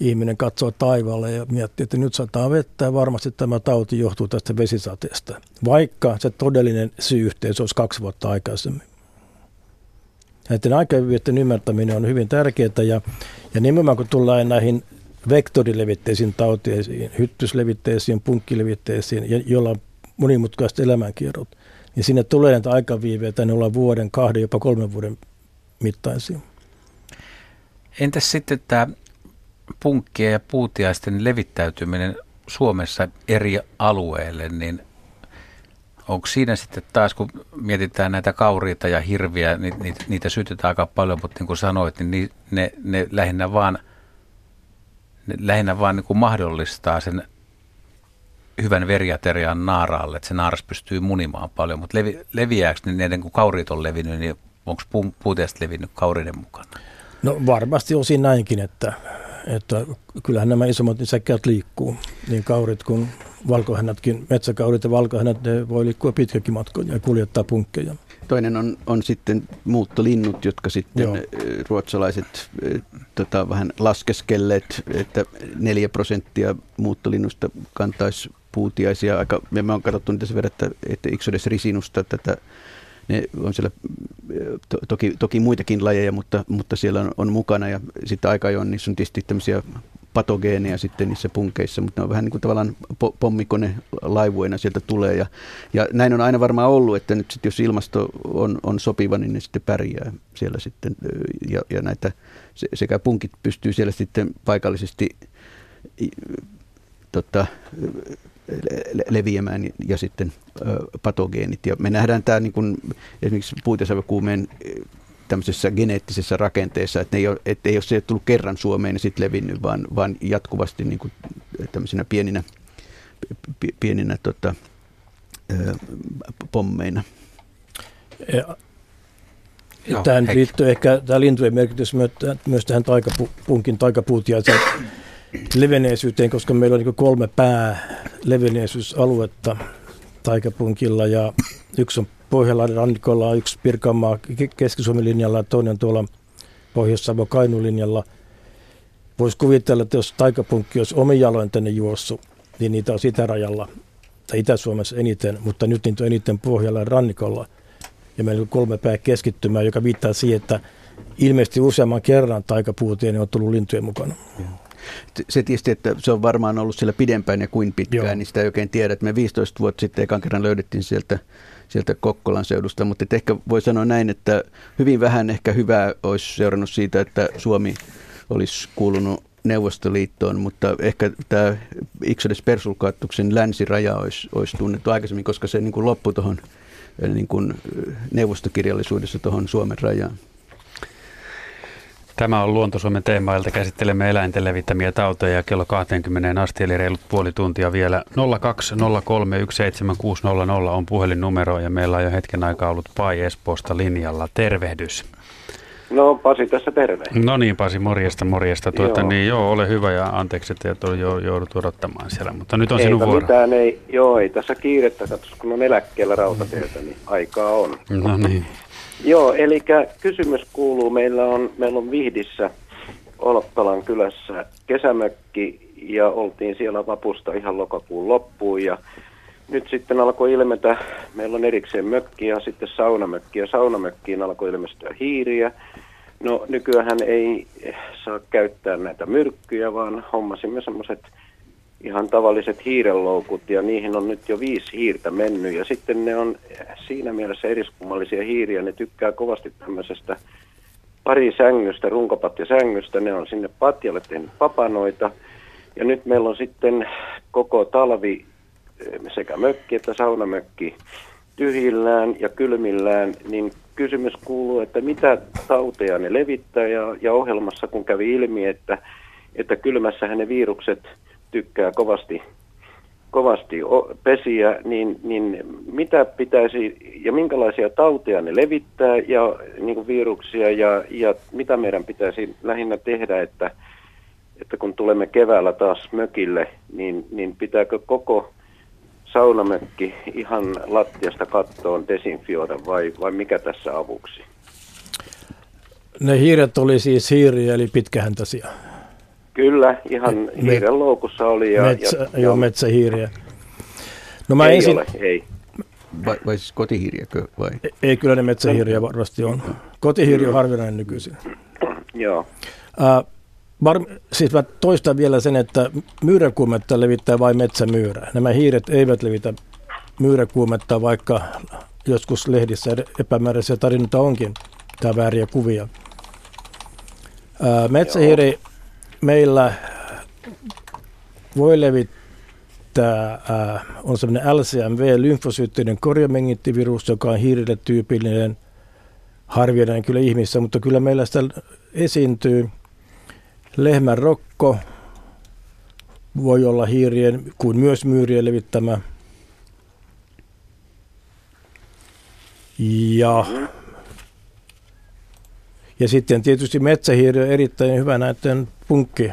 ihminen katsoo taivaalle ja miettii, että nyt sataa vettä ja varmasti tämä tauti johtuu tästä vesisateesta. Vaikka se todellinen syy-yhteys olisi kaksi vuotta aikaisemmin. Näiden aikavyöiden ymmärtäminen on hyvin tärkeää ja, ja nimenomaan kun tullaan näihin vektorilevitteisiin tauteisiin, hyttyslevitteisiin, punkkilevitteisiin, joilla on monimutkaiset elämänkierrot, niin sinne tulee näitä aikaviiveitä, ne ollaan vuoden, kahden, jopa kolmen vuoden mittaisia. Entäs sitten tämä punkkien ja puutiaisten levittäytyminen Suomessa eri alueille, niin onko siinä sitten taas, kun mietitään näitä kauriita ja hirviä, niin niitä, niitä sytytään aika paljon, mutta niin kuin sanoit, niin ne, ne lähinnä vaan, ne lähinnä vaan niin kuin mahdollistaa sen hyvän veriaterian naaraalle, että se naaras pystyy munimaan paljon, mutta levi, leviääkö niin ne, kun kauriit on levinnyt, niin onko puutiaiset levinnyt kauriiden mukana? No varmasti osin näinkin, että että kyllähän nämä isommat nisäkkäät liikkuu, niin kaurit kuin valkohännätkin, metsäkaurit ja valkohännät, ne voi liikkua pitkäkin matkoja ja kuljettaa punkkeja. Toinen on, on sitten muuttolinnut, jotka sitten Joo. ruotsalaiset tota, vähän laskeskelleet, että neljä prosenttia muuttolinnusta kantaisi puutiaisia. Aika, ja me on katsottu niitä sen verran, että, että Ixodes risinusta tätä ne on siellä to, toki, toki muitakin lajeja, mutta, mutta siellä on, on mukana ja sitten aika ajoin niissä on tietysti tämmöisiä patogeeneja sitten niissä punkeissa, mutta ne on vähän niin kuin tavallaan pommikone laivuina sieltä tulee. Ja, ja näin on aina varmaan ollut, että nyt sitten jos ilmasto on, on sopiva, niin ne sitten pärjää siellä sitten. Ja, ja näitä sekä punkit pystyy siellä sitten paikallisesti tota, leviämään ja sitten patogeenit. Ja me nähdään tämä niin kuin esimerkiksi puutesävykuumeen tämmöisessä geneettisessä rakenteessa, että, ne ei ole, että ei ole se tullut kerran Suomeen ja sitten levinnyt, vaan, vaan jatkuvasti niin kuin tämmöisenä pieninä, pieninä tota, pommeina. Joo, tähän Heikki. liittyy ehkä tämä lintujen merkitys myös tähän taikapunkin taikapuutiaisen leveneisyyteen, koska meillä on niin kolme pää leveneisyysaluetta taikapunkilla ja yksi on Pohjanlahden rannikolla, yksi Pirkanmaa Keski-Suomen linjalla ja toinen tuolla Pohjois-Savo Kainun linjalla. Voisi kuvitella, että jos taikapunkki olisi omin jaloin tänne juossut, niin niitä on itärajalla tai Itä-Suomessa eniten, mutta nyt niitä on eniten Pohjalla rannikolla. Ja meillä on kolme pää keskittymää, joka viittaa siihen, että ilmeisesti useamman kerran taikapuuteen on tullut lintujen mukana. Se tietysti, että se on varmaan ollut siellä pidempään ja kuin pitkään, Joo. niin sitä ei oikein tiedä. Että me 15 vuotta sitten ekan kerran löydettiin sieltä, sieltä Kokkolan seudusta, mutta ehkä voi sanoa näin, että hyvin vähän ehkä hyvää olisi seurannut siitä, että Suomi olisi kuulunut Neuvostoliittoon, mutta ehkä tämä Ixodes persulkaattuksen länsiraja olisi, olisi tunnettu aikaisemmin, koska se niin kuin loppui tuohon niin kuin neuvostokirjallisuudessa tuohon Suomen rajaan. Tämä on Luontosuomen teemailta. Käsittelemme eläinten levittämiä tauteja kello 20 asti, eli reilut puoli tuntia vielä. 020317600 on puhelinnumero ja meillä on jo hetken aikaa ollut Pai Espoosta linjalla. Tervehdys. No Pasi tässä terve. No niin Pasi, morjesta, morjesta. Tuota, joo. Niin, joo, ole hyvä ja anteeksi, että jo, joudut odottamaan siellä, mutta nyt on ei sinun vuoro. Mitään, ei, joo, ei tässä kiirettä, katsos, kun on eläkkeellä rautateiltä, niin aikaa on. No niin. Joo, eli kysymys kuuluu, meillä on, meillä on Vihdissä Olppalan kylässä kesämökki ja oltiin siellä vapusta ihan lokakuun loppuun ja nyt sitten alkoi ilmetä, meillä on erikseen mökki ja sitten saunamökki ja saunamökkiin alkoi ilmestyä hiiriä. No nykyään ei saa käyttää näitä myrkkyjä, vaan hommasimme semmoiset ihan tavalliset hiirenloukut ja niihin on nyt jo viisi hiirtä mennyt ja sitten ne on siinä mielessä eriskummallisia hiiriä, ne tykkää kovasti tämmöisestä pari sängystä, runkopatjasängystä, ne on sinne patjalle tehnyt papanoita. Ja nyt meillä on sitten koko talvi sekä mökki että saunamökki tyhjillään ja kylmillään, niin kysymys kuuluu, että mitä tauteja ne levittää? Ja, ja ohjelmassa kun kävi ilmi, että, että kylmässähän ne virukset tykkää kovasti, kovasti pesiä, niin, niin mitä pitäisi ja minkälaisia tauteja ne levittää ja niin kuin viruksia ja, ja mitä meidän pitäisi lähinnä tehdä, että, että kun tulemme keväällä taas mökille, niin, niin pitääkö koko saunamökki ihan lattiasta kattoon desinfioida vai, vai mikä tässä avuksi? Ne hiiret oli siis hiiriä eli pitkähäntäisiä. Kyllä, ihan Me, hiiren loukussa oli. Ja, metsä, ja, joo, metsähiiriä. No mä ei ensin, ole, ei. Vai, vai siis kotihiiriäkö? Vai? Ei, ei, kyllä ne metsähiiriä varmasti on. Kotihiiri on harvinainen nykyisin. Joo. Uh, Var, siis mä toistan vielä sen, että myyräkuumetta levittää vain metsämyyrä. Nämä hiiret eivät levitä myyräkuumetta, vaikka joskus lehdissä epämääräisiä tarinoita onkin, tämä vääriä kuvia. Ää, metsähiiri Joo. Meillä voi levittää, ää, on semmoinen LCMV, lymfosyytteinen korjamengittivirus, joka on hiirille tyypillinen, harvinainen kyllä ihmissä, mutta kyllä meillä sitä esiintyy – Lehmän rokko voi olla hiirien kuin myös myyrien levittämä. Ja, ja sitten tietysti metsähiiri on erittäin hyvä näiden punkki,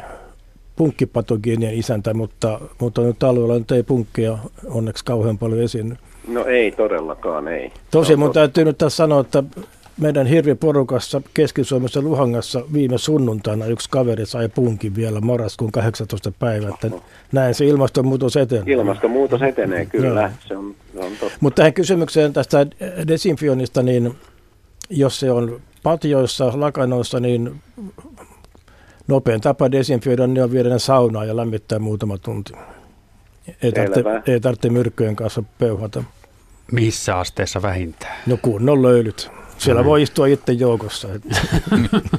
punkkipatogeenien isäntä, mutta, mutta nyt alueella nyt ei punkkia onneksi kauhean paljon esiinny. No ei todellakaan, ei. Tosi mun täytyy nyt tässä sanoa, että meidän hirviporukassa Keski-Suomessa Luhangassa viime sunnuntaina yksi kaveri sai punkin vielä marraskuun 18 päivä. Että näin se ilmastonmuutos etenee. Ilmastonmuutos etenee, kyllä. Se on, se on totta. Mutta tähän kysymykseen tästä desinfioinnista, niin jos se on patjoissa, lakanoissa, niin nopein tapa desinfioida niin on viedä ne saunaan ja lämmittää muutama tunti. Ei tarvitse, ei tarvitse myrkkyjen kanssa peuhata. Missä asteessa vähintään? No kunnon löylyt. Siellä voi istua itse joukossa.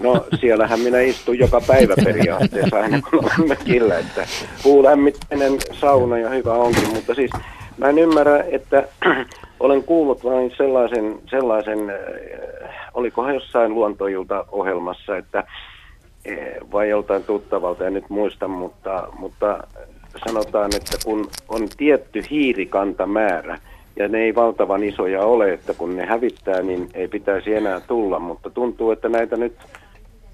No siellähän minä istun joka päivä periaatteessa aina kun mökillä, että puulämmitteinen sauna ja hyvä onkin, mutta siis mä en ymmärrä, että olen kuullut vain sellaisen, sellaisen olikohan jossain luontoilta ohjelmassa, että eh, vai joltain tuttavalta, en nyt muista, mutta, mutta sanotaan, että kun on tietty hiirikantamäärä, ja ne ei valtavan isoja ole, että kun ne hävittää, niin ei pitäisi enää tulla, mutta tuntuu, että näitä nyt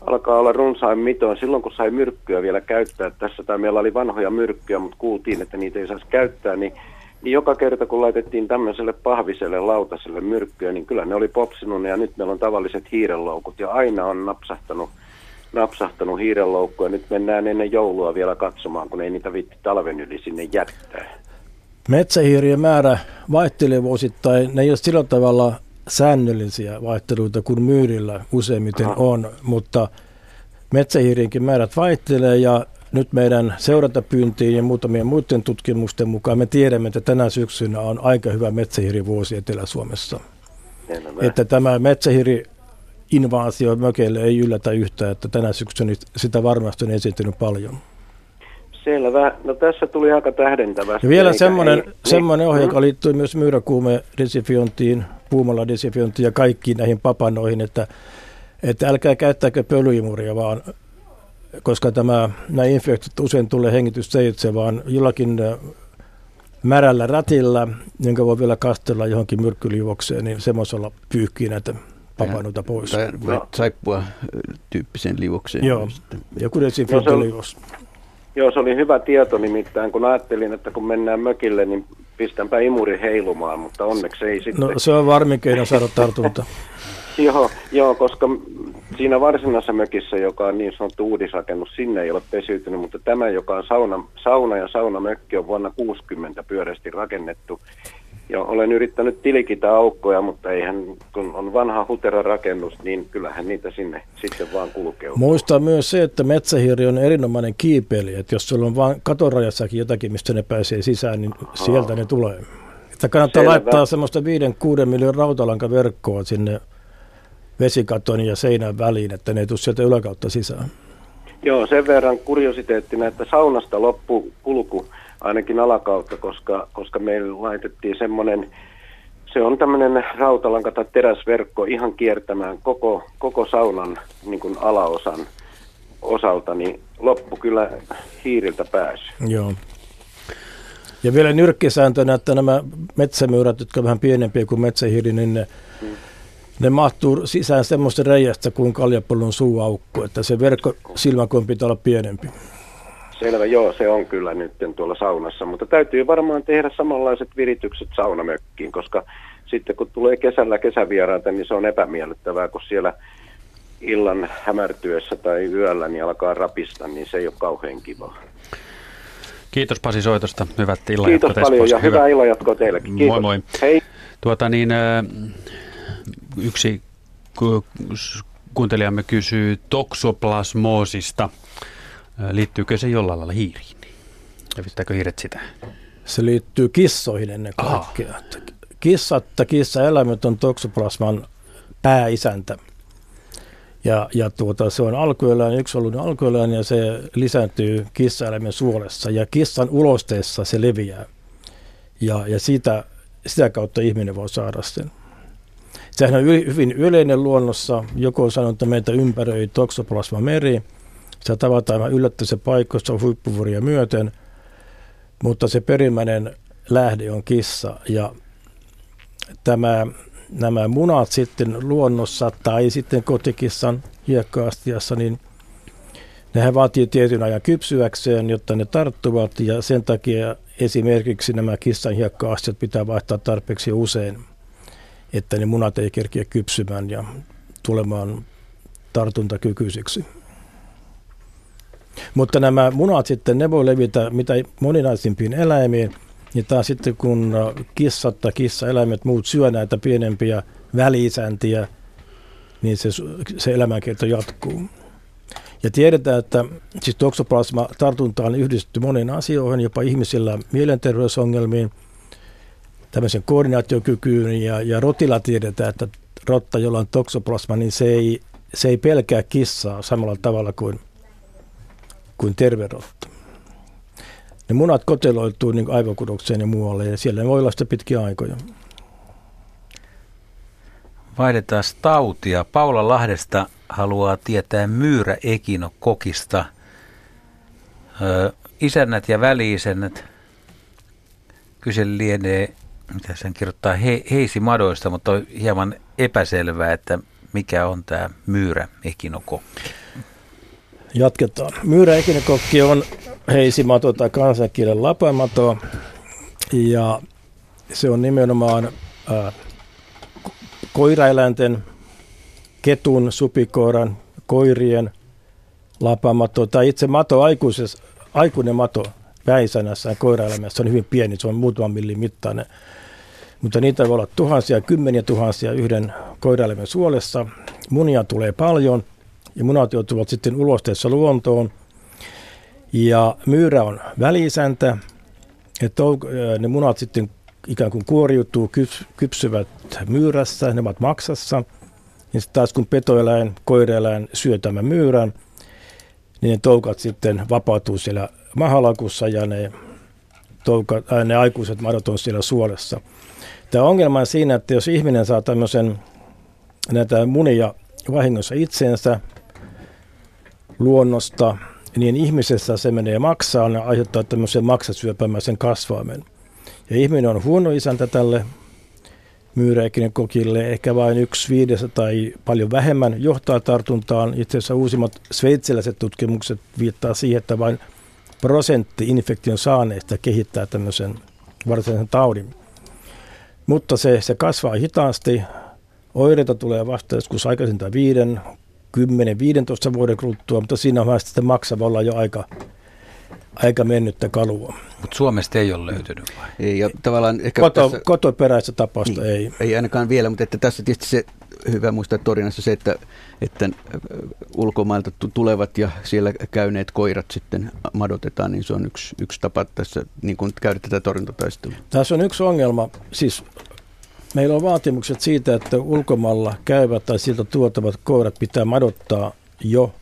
alkaa olla runsain mitoin. Silloin kun sai myrkkyä vielä käyttää tässä, tai meillä oli vanhoja myrkkyjä, mutta kuultiin, että niitä ei saisi käyttää, niin, niin joka kerta kun laitettiin tämmöiselle pahviselle lautaselle myrkkyä, niin kyllä ne oli popsinut ja nyt meillä on tavalliset hiirenloukut ja aina on napsahtanut napsahtanut hiirenloukku ja nyt mennään ennen joulua vielä katsomaan, kun ei niitä vitti talven yli sinne jättää. Metsähiirien määrä vaihtelee vuosittain. Ne ei ole sillä tavalla säännöllisiä vaihteluita kuin myyrillä useimmiten Aha. on, mutta metsähiirienkin määrät vaihtelee ja nyt meidän seurantapyyntiin ja muutamien muiden tutkimusten mukaan me tiedämme, että tänä syksynä on aika hyvä metsähiirivuosi Etelä-Suomessa. Enemmän. Että tämä metsähiiri invaasio mökeille ei yllätä yhtään, että tänä syksynä sitä varmasti on esiintynyt paljon. Selvä. No tässä tuli aika tähdentävästi. Ja vielä semmoinen, ei, semmoinen ohje, joka liittyy myös myyräkuume desifiontiin, puumalla desifiontiin ja kaikkiin näihin papanoihin, että, että älkää käyttäkö pölyimuria, vaan koska tämä, nämä infektiot usein tulee hengitysteitse, vaan jollakin märällä rätillä, jonka voi vielä kastella johonkin myrkkyliuokseen, niin semmoisella pyyhkii näitä papanuta pois. Tai no. saippua tyyppisen liuokseen. Joo, joku desinfiointiliuos. Joo, se oli hyvä tieto nimittäin, kun ajattelin, että kun mennään mökille, niin pistänpä imuri heilumaan, mutta onneksi ei sitten. No se on varmin keino saada tartunta. joo, joo, koska siinä varsinaisessa mökissä, joka on niin sanottu uudisrakennus, sinne ei ole pesiytynyt, mutta tämä, joka on sauna, sauna ja saunamökki, on vuonna 60 pyöreästi rakennettu. Ja olen yrittänyt tilikitä aukkoja, mutta eihän, kun on vanha hutera rakennus, niin kyllähän niitä sinne sitten vaan kulkee. Muista myös se, että metsähiiri on erinomainen kiipeilijä, että jos sulla on vain katorajassakin jotakin, mistä ne pääsee sisään, niin Aha. sieltä ne tulee. Että kannattaa Selvä. laittaa semmoista 5-6 miljoonan rautalankaverkkoa sinne vesikaton ja seinän väliin, että ne ei tule sieltä yläkautta sisään. Joo, sen verran kuriositeettina, että saunasta loppu kulku ainakin alakautta, koska, koska meillä laitettiin semmoinen, se on tämmöinen rautalanka tai teräsverkko ihan kiertämään koko, koko saunan niin kuin alaosan osalta, niin loppu kyllä hiiriltä pääsy. Joo. Ja vielä nyrkkisääntönä, että nämä metsämyyrät, jotka ovat vähän pienempiä kuin metsähiiri, niin ne, hmm. Ne mahtuu sisään semmoista reiästä kuin kaljapullon suuaukko, että se verkko silmäkoon pitää olla pienempi. Selvä, joo, se on kyllä nyt tuolla saunassa, mutta täytyy varmaan tehdä samanlaiset viritykset saunamökkiin, koska sitten kun tulee kesällä kesävieraita, niin se on epämiellyttävää, kun siellä illan hämärtyessä tai yöllä niin alkaa rapista, niin se ei ole kauhean kivaa. Kiitos Pasi soitosta. Hyvät illanjatkoa Kiitos paljon ja Hyvä. hyvää illanjatkoa teillekin. Kiitos. Moi moi. Hei. Tuota niin, yksi kuuntelijamme kysyy toksoplasmoosista. Liittyykö se jollain lailla hiiriin? Levittääkö hiiret sitä? Se liittyy kissoihin ennen kaikkea. Aha. Kissat ja kissaeläimet on toksoplasman pääisäntä. Ja, ja tuota, se on alkueläin, yksi ollut alkueläin ja se lisääntyy kissaeläimen suolessa ja kissan ulosteessa se leviää. Ja, ja siitä, sitä kautta ihminen voi saada sen. Sehän on yli, hyvin yleinen luonnossa. Joku sanonut, että meitä ympäröi toksoplasma meri – sitä tavataan yllättävissä paikoissa huippuvuoria myöten, mutta se perimmäinen lähde on kissa. Ja tämä, nämä munat sitten luonnossa tai sitten kotikissan hiekkaastiassa, niin nehän vaatii tietyn ajan kypsyäkseen, jotta ne tarttuvat. Ja sen takia esimerkiksi nämä kissan hiekkaastiat pitää vaihtaa tarpeeksi usein, että ne munat ei kerkiä kypsymään ja tulemaan tartuntakykyisiksi. Mutta nämä munat sitten, ne voi levitä mitä moninaisimpiin eläimiin. Ja taas sitten kun kissat tai kissaeläimet muut syö näitä pienempiä väliisäntiä, niin se, se elämänkerto jatkuu. Ja tiedetään, että siis toksoplasma tartunta on yhdistetty moniin asioihin, jopa ihmisillä mielenterveysongelmiin, tämmöisen koordinaatiokykyyn ja, ja rotilla tiedetään, että rotta, jolla on toksoplasma, niin se ei, se ei pelkää kissaa samalla tavalla kuin kuin terverotta. Ne munat koteloituu niin aivokudokseen ja muualle ja siellä ne voi olla sitä pitkiä aikoja. Vaihdetaan tautia. Paula Lahdesta haluaa tietää myyrä ekinokokista. Isännät ja väliisännät kyse lienee mitä sen kirjoittaa, he, heisimadoista, mutta on hieman epäselvää, että mikä on tämä myyrä ekinokokki. Jatketaan. Myyrä ekinokokki on heisimato tai kansankielen lapamato ja se on nimenomaan ää, koiraeläinten, ketun, supikoiran, koirien lapamato tai itse mato aikuinen mato väisänässä koiraelämässä on hyvin pieni, se on muutaman millin mittainen. Mutta niitä voi olla tuhansia, kymmeniä tuhansia yhden koiraeläimen suolessa. Munia tulee paljon ja munat joutuvat sitten ulosteessa luontoon. Ja myyrä on välisäntä, että ne munat sitten ikään kuin kuoriutuu, kypsyvät myyrässä, ne ovat maksassa. Ja sitten taas kun petoeläin, koireeläin syö tämän myyrän, niin ne toukat sitten vapautuu siellä mahalakussa ja ne, toukat, äh, ne aikuiset madot on siellä suolessa. Tämä ongelma on siinä, että jos ihminen saa tämmöisen näitä munia vahingossa itseensä luonnosta, niin ihmisessä se menee maksaan ja aiheuttaa tämmöisen maksasyöpämäisen kasvaimen. Ja ihminen on huono isäntä tälle myyräikinen kokille, ehkä vain yksi viidestä tai paljon vähemmän johtaa tartuntaan. Itse asiassa uusimmat sveitsiläiset tutkimukset viittaa siihen, että vain prosentti infektion saaneista kehittää tämmöisen varsinaisen taudin. Mutta se, se kasvaa hitaasti. Oireita tulee vasta joskus aikaisinta 5, 10, 15 vuoden kuluttua, mutta siinä vaiheessa sitten maksava olla jo aika, aika mennyttä kalua. Mutta Suomesta ei ole löytynyt vai? Ei, ja tavallaan ehkä Koto, tässä, kotoperäistä tapausta niin, ei. Ei ainakaan vielä, mutta että tässä tietysti se hyvä muistaa Torinassa se, että, että ulkomailta tulevat ja siellä käyneet koirat sitten madotetaan, niin se on yksi, yksi tapa tässä niin kuin käydä tätä torjuntataistelua. Tässä on yksi ongelma, siis meillä on vaatimukset siitä, että ulkomailla käyvät tai siltä tuotavat koirat pitää madottaa jo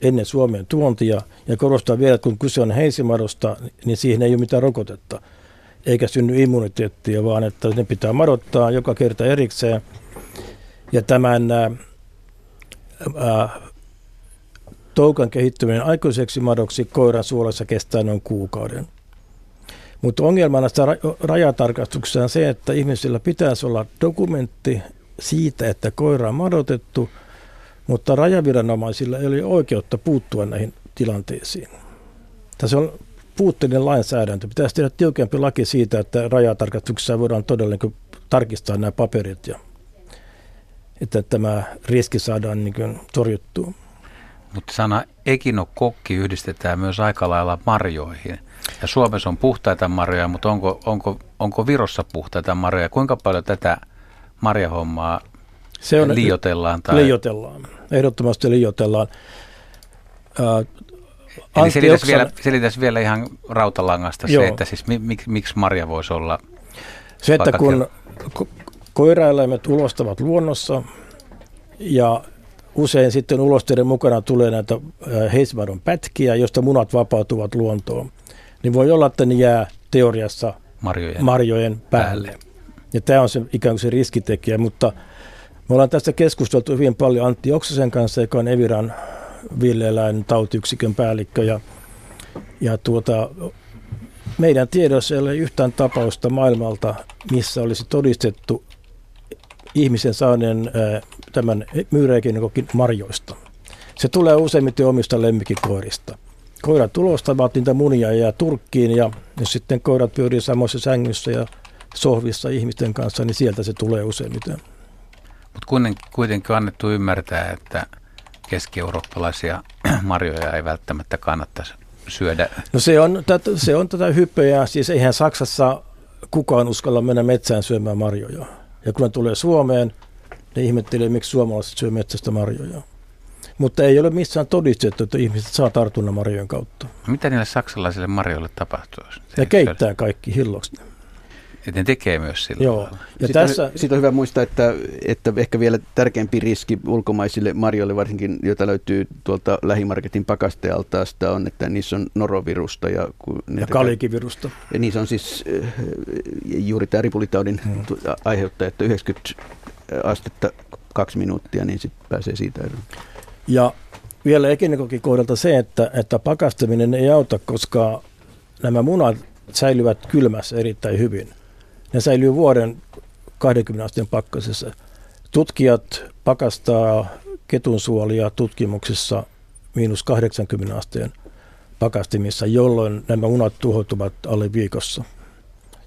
ennen Suomen tuontia ja korostaa vielä, että kun kyse on heisimadosta, niin siihen ei ole mitään rokotetta eikä synny immuniteettia, vaan että ne pitää madottaa joka kerta erikseen. Ja tämän ää, ää, toukan kehittyminen aikuiseksi madoksi koiran suolessa kestää noin kuukauden. Mutta ongelmana sitä rajatarkastuksessa on se, että ihmisillä pitäisi olla dokumentti siitä, että koira on madotettu, mutta rajaviranomaisilla ei ole oikeutta puuttua näihin tilanteisiin. Tässä on puutteellinen lainsäädäntö. Pitäisi tehdä tiukempi laki siitä, että rajatarkastuksessa voidaan todella niin tarkistaa nämä paperit ja että tämä riski saadaan niin torjuttua. Mutta sana ekinokokki yhdistetään myös aika lailla marjoihin. Ja Suomessa on puhtaita marjoja, mutta onko, onko, onko Virossa puhtaita marjoja? Kuinka paljon tätä marjahommaa se on, liiotellaan? Tai... Liiotellaan, ehdottomasti liiotellaan. Eli selitäisi, vielä, selitäisi vielä ihan rautalangasta Joo. se, että siis mi, mik, miksi marja voisi olla Se, että kun koiraeläimet ulostavat luonnossa ja usein sitten ulosteiden mukana tulee näitä heisvadon pätkiä, joista munat vapautuvat luontoon, niin voi olla, että ne jää teoriassa marjojen, marjojen päälle. päälle. Ja tämä on se ikään kuin se riskitekijä, mutta me ollaan tästä keskusteltu hyvin paljon Antti Oksasen kanssa, joka on Eviran villeeläin tautiyksikön päällikkö. Ja, ja tuota, meidän tiedossa ei ole yhtään tapausta maailmalta, missä olisi todistettu ihmisen saaneen ää, tämän myyräikinkokin marjoista. Se tulee useimmiten omista lemmikkikoirista. Koirat tulostavat niitä munia ja turkkiin ja jos sitten koirat pyörii samassa sängyssä ja sohvissa ihmisten kanssa, niin sieltä se tulee useimmiten. Mutta kuitenkin on annettu ymmärtää, että keski-eurooppalaisia marjoja ei välttämättä kannattaisi syödä. No se on, tätä, se on tätä hyppöjä. Siis eihän Saksassa kukaan uskalla mennä metsään syömään marjoja. Ja kun ne tulee Suomeen, ne ihmettelee, miksi suomalaiset syö metsästä marjoja. Mutta ei ole missään todistettu, että ihmiset saa tartunnan marjojen kautta. Mitä niille saksalaisille marjoille tapahtuu? Ne keittää kaikki hilloksi. Että ne tekee myös sillä Joo. Ja sitten, tässä... on, sitten on hyvä muistaa, että, että ehkä vielä tärkeämpi riski ulkomaisille marjoille, varsinkin joita löytyy tuolta lähimarketin pakastealtaasta, on, että niissä on norovirusta. Ja, ja kalikivirusta. Ja niissä on siis äh, juuri tämä ripulitaudin hmm. aiheuttaja, että 90 astetta kaksi minuuttia, niin sitten pääsee siitä eroon. Ja vielä ekinikokin kohdalta se, että, että pakastaminen ei auta, koska nämä munat säilyvät kylmässä erittäin hyvin. Ne säilyy vuoden 20 asteen pakkasessa. Tutkijat pakastaa ketunsuolia tutkimuksissa miinus 80 asteen pakastimissa, jolloin nämä munat tuhoutuvat alle viikossa.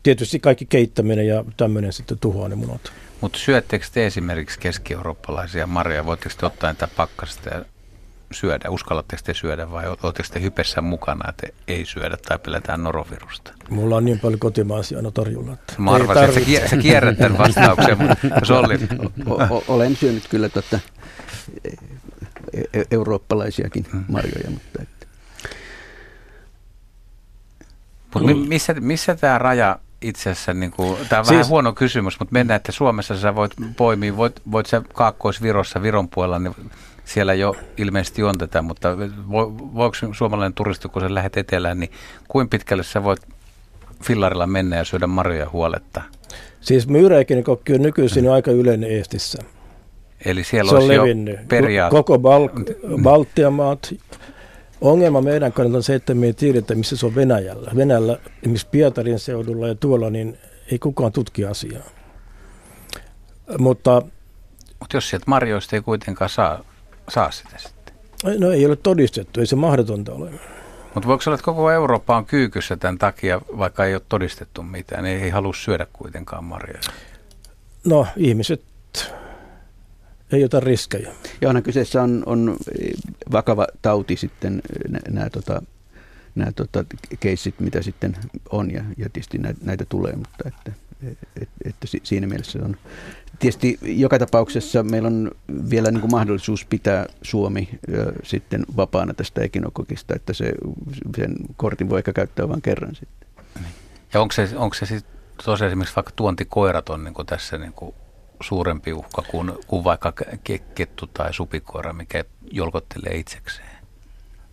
Tietysti kaikki keittäminen ja tämmöinen sitten tuhoaa ne munat. Mutta syöttekö te esimerkiksi keski-eurooppalaisia marjoja? Voitteko te ottaa niitä pakkasta ja syödä? Uskallatteko te syödä vai oletteko te hypessä mukana, että ei syödä tai pelätään norovirusta? Mulla on niin paljon kotimaisia aina tarjolla. Että Mä arvasin, että sä, sä kierrät tämän vastauksen, mutta Solli. O- o- olen syönyt kyllä tota, e- e- eurooppalaisiakin marjoja, mutta että. Mut mi- missä, missä tämä raja itse asiassa, niin kuin, tämä on Siis- vähän huono kysymys, mutta mennään, että Suomessa sä voit poimia, voit, voit sä Kaakkois-Virossa, Viron puolella, niin siellä jo ilmeisesti on tätä, mutta vo, voiko suomalainen turisti, kun sä lähdet etelään, niin kuin pitkälle sä voit fillarilla mennä ja syödä marjoja huoletta? Siis myyräikinikokki on nykyisin aika yleinen Eestissä. Eli siellä Se on levinnyt. jo periaat... Koko Bal- Baltian maat. Ongelma meidän kannalta on se, että me ei tiedetä, missä se on Venäjällä. Venäjällä, esimerkiksi Pietarin seudulla ja tuolla, niin ei kukaan tutki asiaa. Mutta Mutta jos sieltä marjoista ei kuitenkaan saa, saa sitä sitten. no ei ole todistettu, ei se mahdotonta ole. Mutta voiko olla, että koko Eurooppa on kyykyssä tämän takia, vaikka ei ole todistettu mitään, ei, ei halua syödä kuitenkaan marjoja? No ihmiset ei ota riskejä. Ja onhan kyseessä on, on vakava tauti sitten nämä tota, nämä tota, keissit, mitä sitten on ja, ja tietysti näitä, näitä tulee, mutta että, et, että si- siinä mielessä on. Tietysti joka tapauksessa meillä on vielä niin kuin mahdollisuus pitää Suomi ö, sitten vapaana tästä ekinokokista, että se, sen kortin voi ehkä käyttää vain kerran sitten. Ja onko se, onko se sitten tosiaan esimerkiksi vaikka tuontikoirat on niin kuin tässä niin kuin suurempi uhka kuin, kuin vaikka ke- kettu tai supikoira, mikä jolkottelee itsekseen?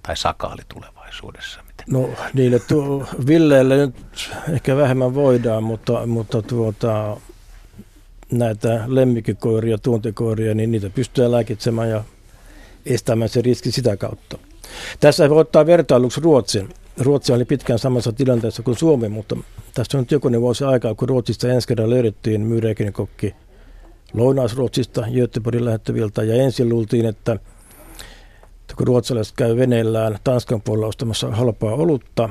Tai sakaali tulevaisuudessa? No niille tu- villeille nyt ehkä vähemmän voidaan, mutta, mutta tuota, näitä lemmikkikoiria, tuontikoiria, niin niitä pystyy lääkitsemään ja estämään se riski sitä kautta. Tässä voi ottaa vertailuksi Ruotsin. Ruotsi oli pitkään samassa tilanteessa kuin Suomi, mutta tässä on nyt jokunen vuosi aikaa, kun Ruotsista ensi kerran löydettiin myyräkinikokki Lounais-Ruotsista, Göteborgin lähettäviltä, ja ensin luultiin, että kun ruotsalaiset käy veneellään Tanskan puolella ostamassa halpaa olutta,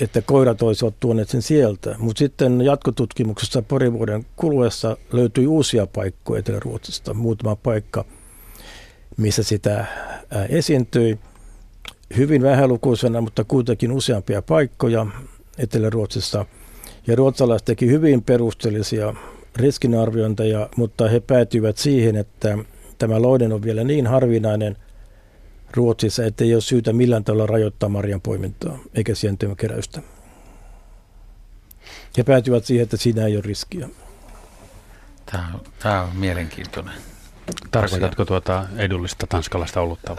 että koirat olisivat tuoneet sen sieltä. Mutta sitten jatkotutkimuksessa parin vuoden kuluessa löytyi uusia paikkoja Etelä-Ruotsista, muutama paikka, missä sitä esiintyi. Hyvin vähälukuisena, mutta kuitenkin useampia paikkoja Etelä-Ruotsissa. Ja ruotsalaiset teki hyvin perusteellisia riskinarviointeja, mutta he päätyivät siihen, että tämä loiden on vielä niin harvinainen Ruotsissa, että ei ole syytä millään tavalla rajoittaa marjan poimintaa eikä sientyön keräystä. He päätyivät siihen, että siinä ei ole riskiä. Tämä on, tämä on mielenkiintoinen. Tarkoitatko tuota edullista tanskalaista olutta?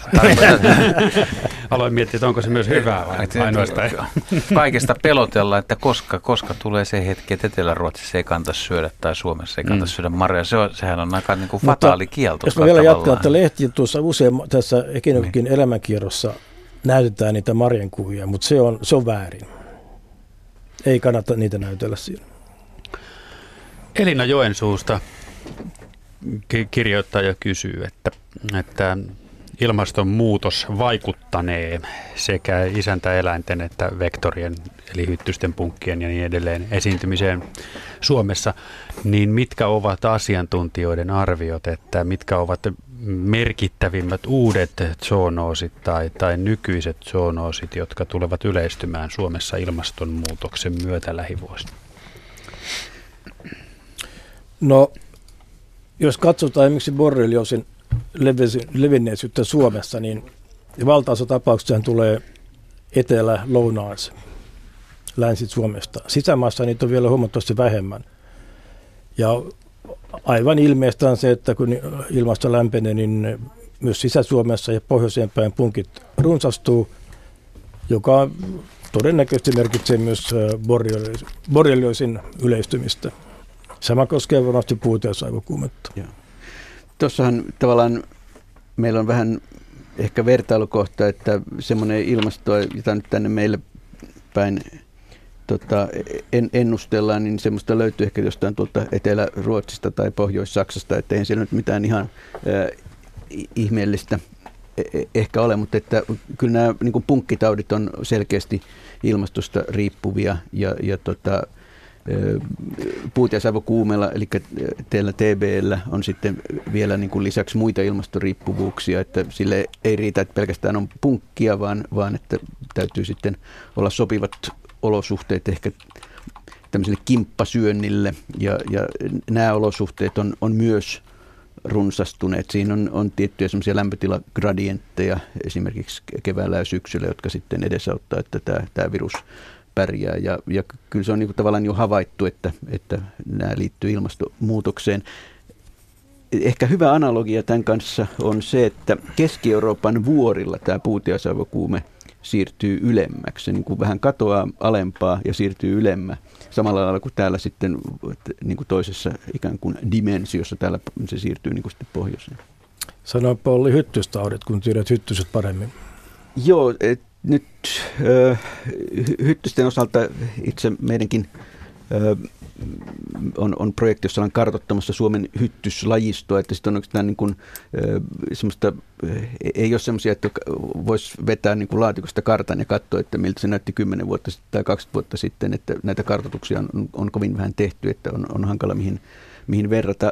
Aloin miettiä, että onko se myös hyvää vai ainoastaan. Kaikesta pelotella, että koska, koska tulee se hetki, että Etelä-Ruotsissa ei kanta syödä tai Suomessa ei kanta Mm. syödä marjoja. Se on, sehän on aika niin kuin Mutta fataali kielto. Jos mä vielä jatkan, että lehti tuossa usein tässä Ekinokin niin. elämänkierrossa näytetään niitä marjan kuvia, mutta se on, se on väärin. Ei kannata niitä näytellä siinä. Elina Joensuusta kirjoittaja kysyy, että, että ilmastonmuutos vaikuttanee sekä isäntäeläinten että vektorien, eli hyttysten, punkkien ja niin edelleen esiintymiseen Suomessa, niin mitkä ovat asiantuntijoiden arviot, että mitkä ovat merkittävimmät uudet zoonoosit tai, tai nykyiset zoonoosit, jotka tulevat yleistymään Suomessa ilmastonmuutoksen myötä lähivuosina? No, jos katsotaan esimerkiksi borrelioosin levinneisyyttä Suomessa, niin valtaosa tapauksista tulee etelä lounais länsi-Suomesta. Sisämaassa niitä on vielä huomattavasti vähemmän. Ja aivan ilmeistä on se, että kun ilmasto lämpenee, niin myös Sisä-Suomessa ja pohjoiseen päin punkit runsastuu, joka todennäköisesti merkitsee myös äh, borrelioisin- yleistymistä. Sama koskee varmasti puute- ja aivokuumetta. Tuossahan tavallaan meillä on vähän ehkä vertailukohta, että semmoinen ilmasto, jota nyt tänne meille päin tota, en, ennustellaan, niin semmoista löytyy ehkä jostain tuolta Etelä-Ruotsista tai Pohjois-Saksasta, että ei siellä nyt mitään ihan äh, ihmeellistä e, e, ehkä ole, mutta että kyllä nämä niin punkkitaudit on selkeästi ilmastosta riippuvia ja, ja tota, puut- ja savukuumella, eli teillä TBllä on sitten vielä niin kuin lisäksi muita ilmastoriippuvuuksia, että sille ei riitä, että pelkästään on punkkia, vaan, vaan että täytyy sitten olla sopivat olosuhteet ehkä tämmöiselle kimppasyönnille, ja, ja nämä olosuhteet on, on myös runsastuneet. Siinä on, on tiettyjä semmoisia lämpötilagradientteja esimerkiksi keväällä ja syksyllä, jotka sitten edesauttaa, että tämä, tämä virus pärjää. Ja, ja kyllä se on niin tavallaan jo havaittu, että, että nämä liittyy ilmastonmuutokseen. Ehkä hyvä analogia tämän kanssa on se, että Keski-Euroopan vuorilla tämä puutiasavokuume siirtyy ylemmäksi. Se niin kuin vähän katoaa alempaa ja siirtyy ylemmä. Samalla lailla kuin täällä sitten niin kuin toisessa ikään kuin dimensiossa täällä se siirtyy niin kuin sitten pohjoiseen. Sano Polli hyttystaudet, kun tiedät hyttyset paremmin. Joo, et, nyt hyttysten osalta itse meidänkin on, on projekti, jossa ollaan kartoittamassa Suomen hyttyslajistoa, että sitten on niin kuin, semmoista, ei ole semmoisia, että voisi vetää niin kuin laatikosta kartan ja katsoa, että miltä se näytti 10 vuotta sitten tai 20 vuotta sitten, että näitä kartoituksia on, on kovin vähän tehty, että on, on hankala mihin, mihin verrata.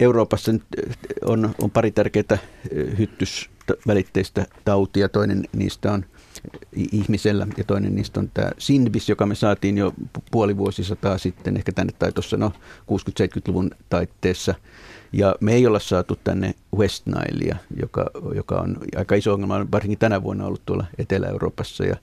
Euroopassa nyt on, on pari tärkeää hyttysvälitteistä tautia, toinen niistä on – ihmisellä ja toinen niistä on tämä Sindbis, joka me saatiin jo puoli vuosisataa sitten, ehkä tänne tai tuossa no 60-70-luvun taitteessa. Ja me ei olla saatu tänne West Nilea, joka, joka on aika iso ongelma, varsinkin tänä vuonna ollut tuolla Etelä-Euroopassa ja,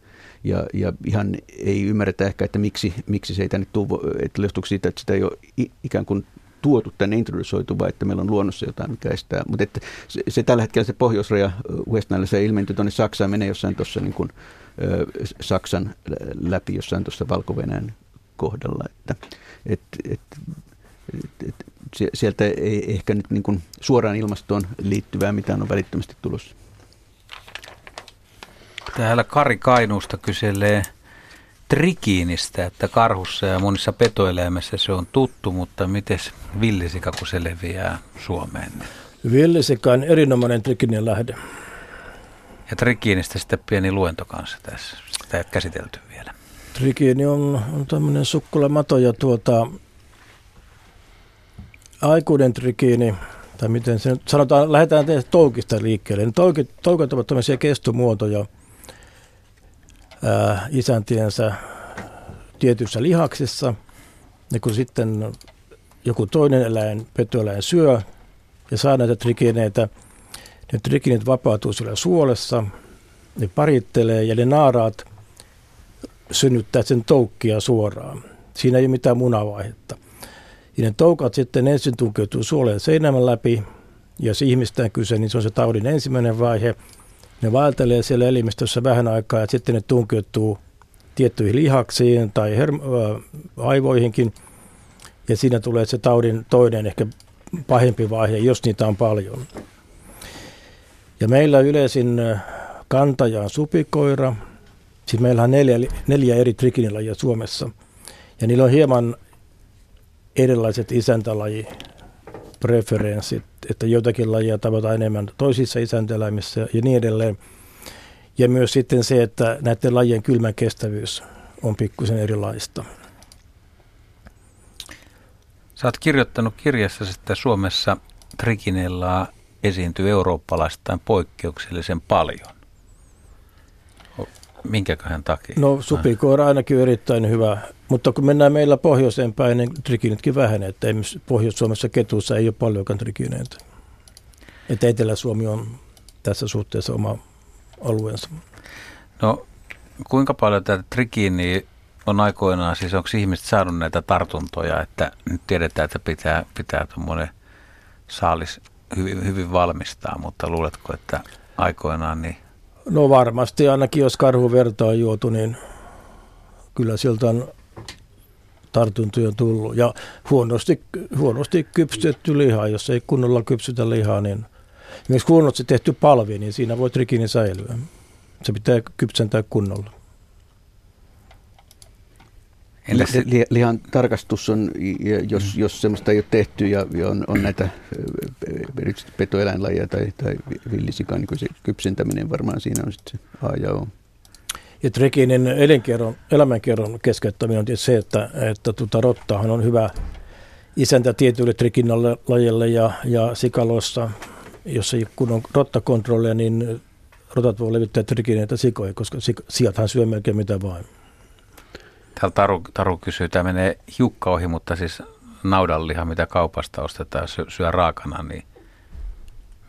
ja, ja ihan ei ymmärretä ehkä, että miksi, miksi se ei tänne tule, että siitä, että sitä ei ole ikään kuin tuotu tänne introdusoitu, vai että meillä on luonnossa jotain, mikä estää. Mutta että se, se, tällä hetkellä se pohjoisraja West Nile, se ilmentyy tuonne Saksaan, menee jossain tuossa niin kuin, Saksan läpi jossain tuossa valko kohdalla. Että, et, et, et, et, sieltä ei ehkä nyt niin kuin suoraan ilmastoon liittyvää mitään on välittömästi tulossa. Täällä Kari Kainuusta kyselee trikiinistä, että karhussa ja monissa petoeläimissä se on tuttu, mutta miten villisika, kun se leviää Suomeen? Villisika on erinomainen trikiinin lähde. Ja trikiinistä sitten pieni luento kanssa tässä. Sitä ei ole käsitelty vielä. Trikiini on, on tämmöinen sukkulamato ja tuota, aikuinen trikiini, tai miten se sanotaan, lähdetään toukista liikkeelle. Toukit, toukit ovat tämmöisiä kestomuotoja, isäntiensä tietyissä lihaksissa. Ja kun sitten joku toinen eläin, petoeläin syö ja saa näitä trikineitä, ne trikineet vapautuu siellä suolessa, ne parittelee ja ne naaraat synnyttää sen toukkia suoraan. Siinä ei ole mitään munavaihetta. Ja ne toukat sitten ensin tunkeutuu suoleen seinämän läpi, jos ihmistä on kyse, niin se on se taudin ensimmäinen vaihe – ne vaeltelee siellä elimistössä vähän aikaa ja sitten ne tunkeutuu tiettyihin lihaksiin tai hermo- aivoihinkin. Ja siinä tulee se taudin toinen, ehkä pahempi vaihe, jos niitä on paljon. Ja meillä yleisin kantaja on supikoira. Siis meillä on neljä, neljä eri trikinilajia Suomessa. Ja niillä on hieman erilaiset isäntälaji preferenssit, että joitakin lajia tavataan enemmän toisissa isänteläimissä ja niin edelleen. Ja myös sitten se, että näiden lajien kylmän kestävyys on pikkusen erilaista. Sä oot kirjoittanut kirjassa, että Suomessa trikinellaa esiintyy eurooppalaistaan poikkeuksellisen paljon. Minkäköhän takia? No supikoira ainakin on erittäin hyvä, mutta kun mennään meillä pohjoiseen päin, niin trikinitkin vähenee. Että Pohjois-Suomessa ketussa ei ole paljonkaan trikineitä. Että Etelä-Suomi on tässä suhteessa oma alueensa. No kuinka paljon tätä trikiiniä on aikoinaan, siis onko ihmiset saanut näitä tartuntoja, että nyt tiedetään, että pitää, pitää tuommoinen saalis hyvin, hyvin valmistaa, mutta luuletko, että aikoinaan niin No varmasti ainakin, jos karhuverta on juotu, niin kyllä sieltä on tartuntoja tullut. Ja huonosti, huonosti kypsytetty liha, jos ei kunnolla kypsytä lihaa, niin esimerkiksi huonosti tehty palvi, niin siinä voi trikini säilyä. Se pitää kypsentää kunnolla. Entäs li, lihan tarkastus on, jos, mm. jos semmoista ei ole tehty ja, on, on näitä erityisesti petoeläinlajeja tai, tai villisikaa, niin se kypsentäminen varmaan siinä on sitten se A ja O. Ja trekinin elinkierron, elämänkierron keskeyttäminen on se, että, että tuota, rottahan on hyvä isäntä tietyille trikinalajeille ja, ja sikaloissa, jos ei kun on rottakontrollia, niin rotat voi levittää trikineitä sikoja, koska sijathan syö melkein mitä vain. Täällä Taru, Taru kysyy, tämä menee hiukka ohi, mutta siis naudanliha, mitä kaupasta ostetaan syö, syö raakana, niin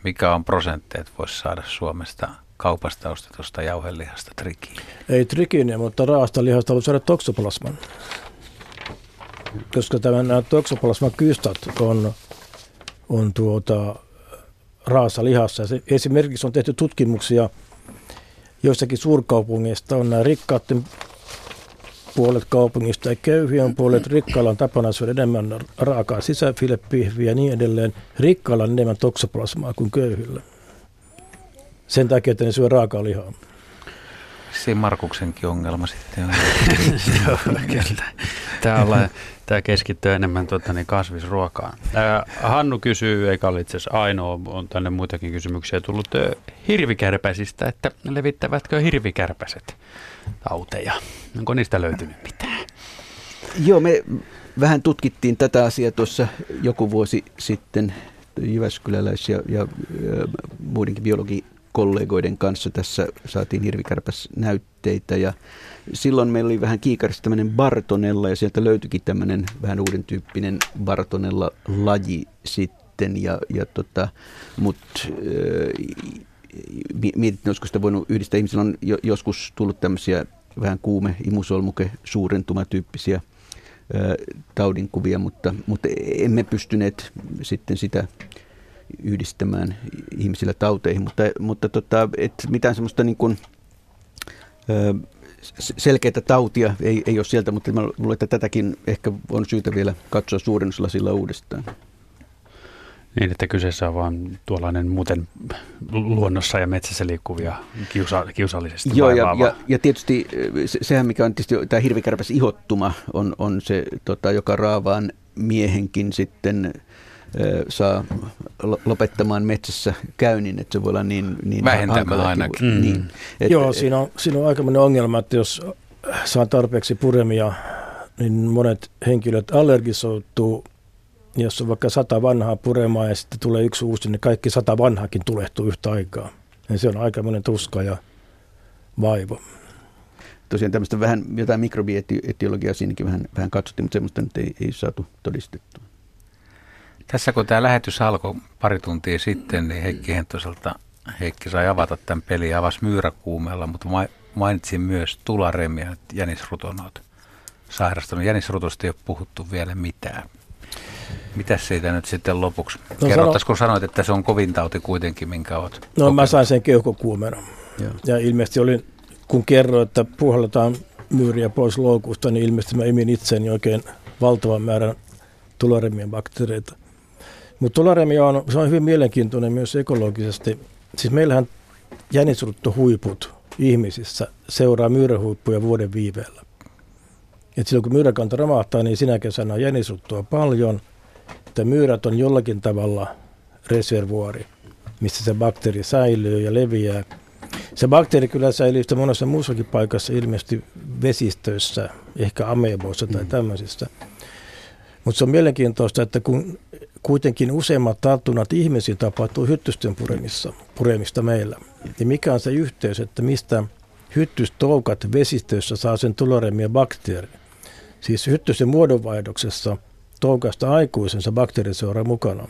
mikä on prosentteet voisi saada Suomesta kaupasta ostetusta jauhelihasta trikiin? Ei trikiiniä, mutta raasta lihasta haluaa saada toksoplasman. Koska nämä toksoplasman kystat on, on tuota, raassa lihassa. Esimerkiksi on tehty tutkimuksia joissakin suurkaupungeista on nämä rikkaiden puolet kaupungista ja köyhien puolet rikkailla on tapana syödä enemmän raakaa sisäfilepihviä ja niin edelleen. Rikkailla on enemmän toksoplasmaa kuin köyhillä. Sen takia, että ne syö raakaa lihaa. Se Markuksenkin ongelma sitten on. Joo, kyllä. Tämä, olla, tämä keskittyy enemmän tuota, niin kasvisruokaan. Ää, Hannu kysyy, eikä ole itse asiassa ainoa, on tänne muitakin kysymyksiä tullut hirvikärpäsistä, että levittävätkö hirvikärpäset tauteja? Onko niistä löytynyt mitään? Joo, me vähän tutkittiin tätä asiaa tuossa joku vuosi sitten Jyväskyläläis- ja, ja, ja muidenkin biologi kollegoiden kanssa tässä saatiin hirvikärpäsnäytteitä ja silloin meillä oli vähän kiikarissa tämmöinen Bartonella ja sieltä löytyikin tämmöinen vähän uuden tyyppinen Bartonella-laji sitten ja, ja tota, mutta äh, mietin, olisiko sitä voinut yhdistää. Ihmisillä on jo, joskus tullut tämmöisiä vähän kuume, imusolmuke, suurentumatyyppisiä taudinkuvia, mutta, mutta emme pystyneet sitten sitä yhdistämään ihmisillä tauteihin, mutta, mutta tota, et mitään semmoista niin kuin, selkeää tautia ei, ei ole sieltä, mutta mä luulen, että tätäkin ehkä on syytä vielä katsoa suurennuslasilla uudestaan. Niin, että kyseessä on vain tuollainen muuten luonnossa ja metsässä liikkuvia kiusa, kiusallisesti Joo, ja, ja, ja, tietysti se, sehän, mikä on tietysti tämä hirvikärpäs ihottuma, on, on se, tota, joka raavaan miehenkin sitten saa lopettamaan metsässä käynnin, että se voi olla niin, niin Vähentämään ainakin. Mm. Niin, et, Joo, siinä on, siinä on aikamoinen ongelma, että jos saa tarpeeksi puremia, niin monet henkilöt allergisoituu jos on vaikka sata vanhaa puremaa ja sitten tulee yksi uusi, niin kaikki sata vanhaakin tulehtuu yhtä aikaa. Ja se on aikamoinen tuska ja vaivo. Tosiaan tämmöistä vähän, jotain mikrobietiologiaa siinäkin vähän, vähän katsottiin, mutta semmoista nyt ei, ei saatu todistettua. Tässä kun tämä lähetys alkoi pari tuntia sitten, niin Heikki Hentoselta Heikki sai avata tämän pelin ja avasi myyräkuumella, mutta mainitsin myös tularemia, että Jänis Ruton sairastunut. Jänis Rutosta ei ole puhuttu vielä mitään. Mitäs siitä nyt sitten lopuksi? No Kerrottaisiko sano... sanoit, että se on kovin tauti kuitenkin, minkä olet No kokenut? mä sain sen keuhkokuumena. Ja. ja ilmeisesti olin, kun kerroin, että puhalletaan myyriä pois loukusta, niin ilmeisesti mä imin itseäni oikein valtavan määrän tularemien bakteereita. Mutta tularemia on, se on hyvin mielenkiintoinen myös ekologisesti. Siis meillähän jänisruttohuiput ihmisissä seuraa myyrähuippuja vuoden viiveellä. Et silloin kun myyräkanta romahtaa, niin sinä kesänä on jänisruttoa paljon. Että myyrät on jollakin tavalla reservuori, missä se bakteeri säilyy ja leviää. Se bakteeri kyllä säilyy sitä monessa muussakin paikassa, ilmeisesti vesistöissä, ehkä ameboissa tai mm. tämmöisissä. Mutta se on mielenkiintoista, että kun kuitenkin useimmat tartunnat ihmisiin tapahtuu hyttysten puremissa, puremista meillä, niin mikä on se yhteys, että mistä hyttystoukat vesistöissä saa sen tuloremia bakteeri? Siis hyttysen muodonvaihdoksessa toukasta aikuisensa bakteeriseura mukana.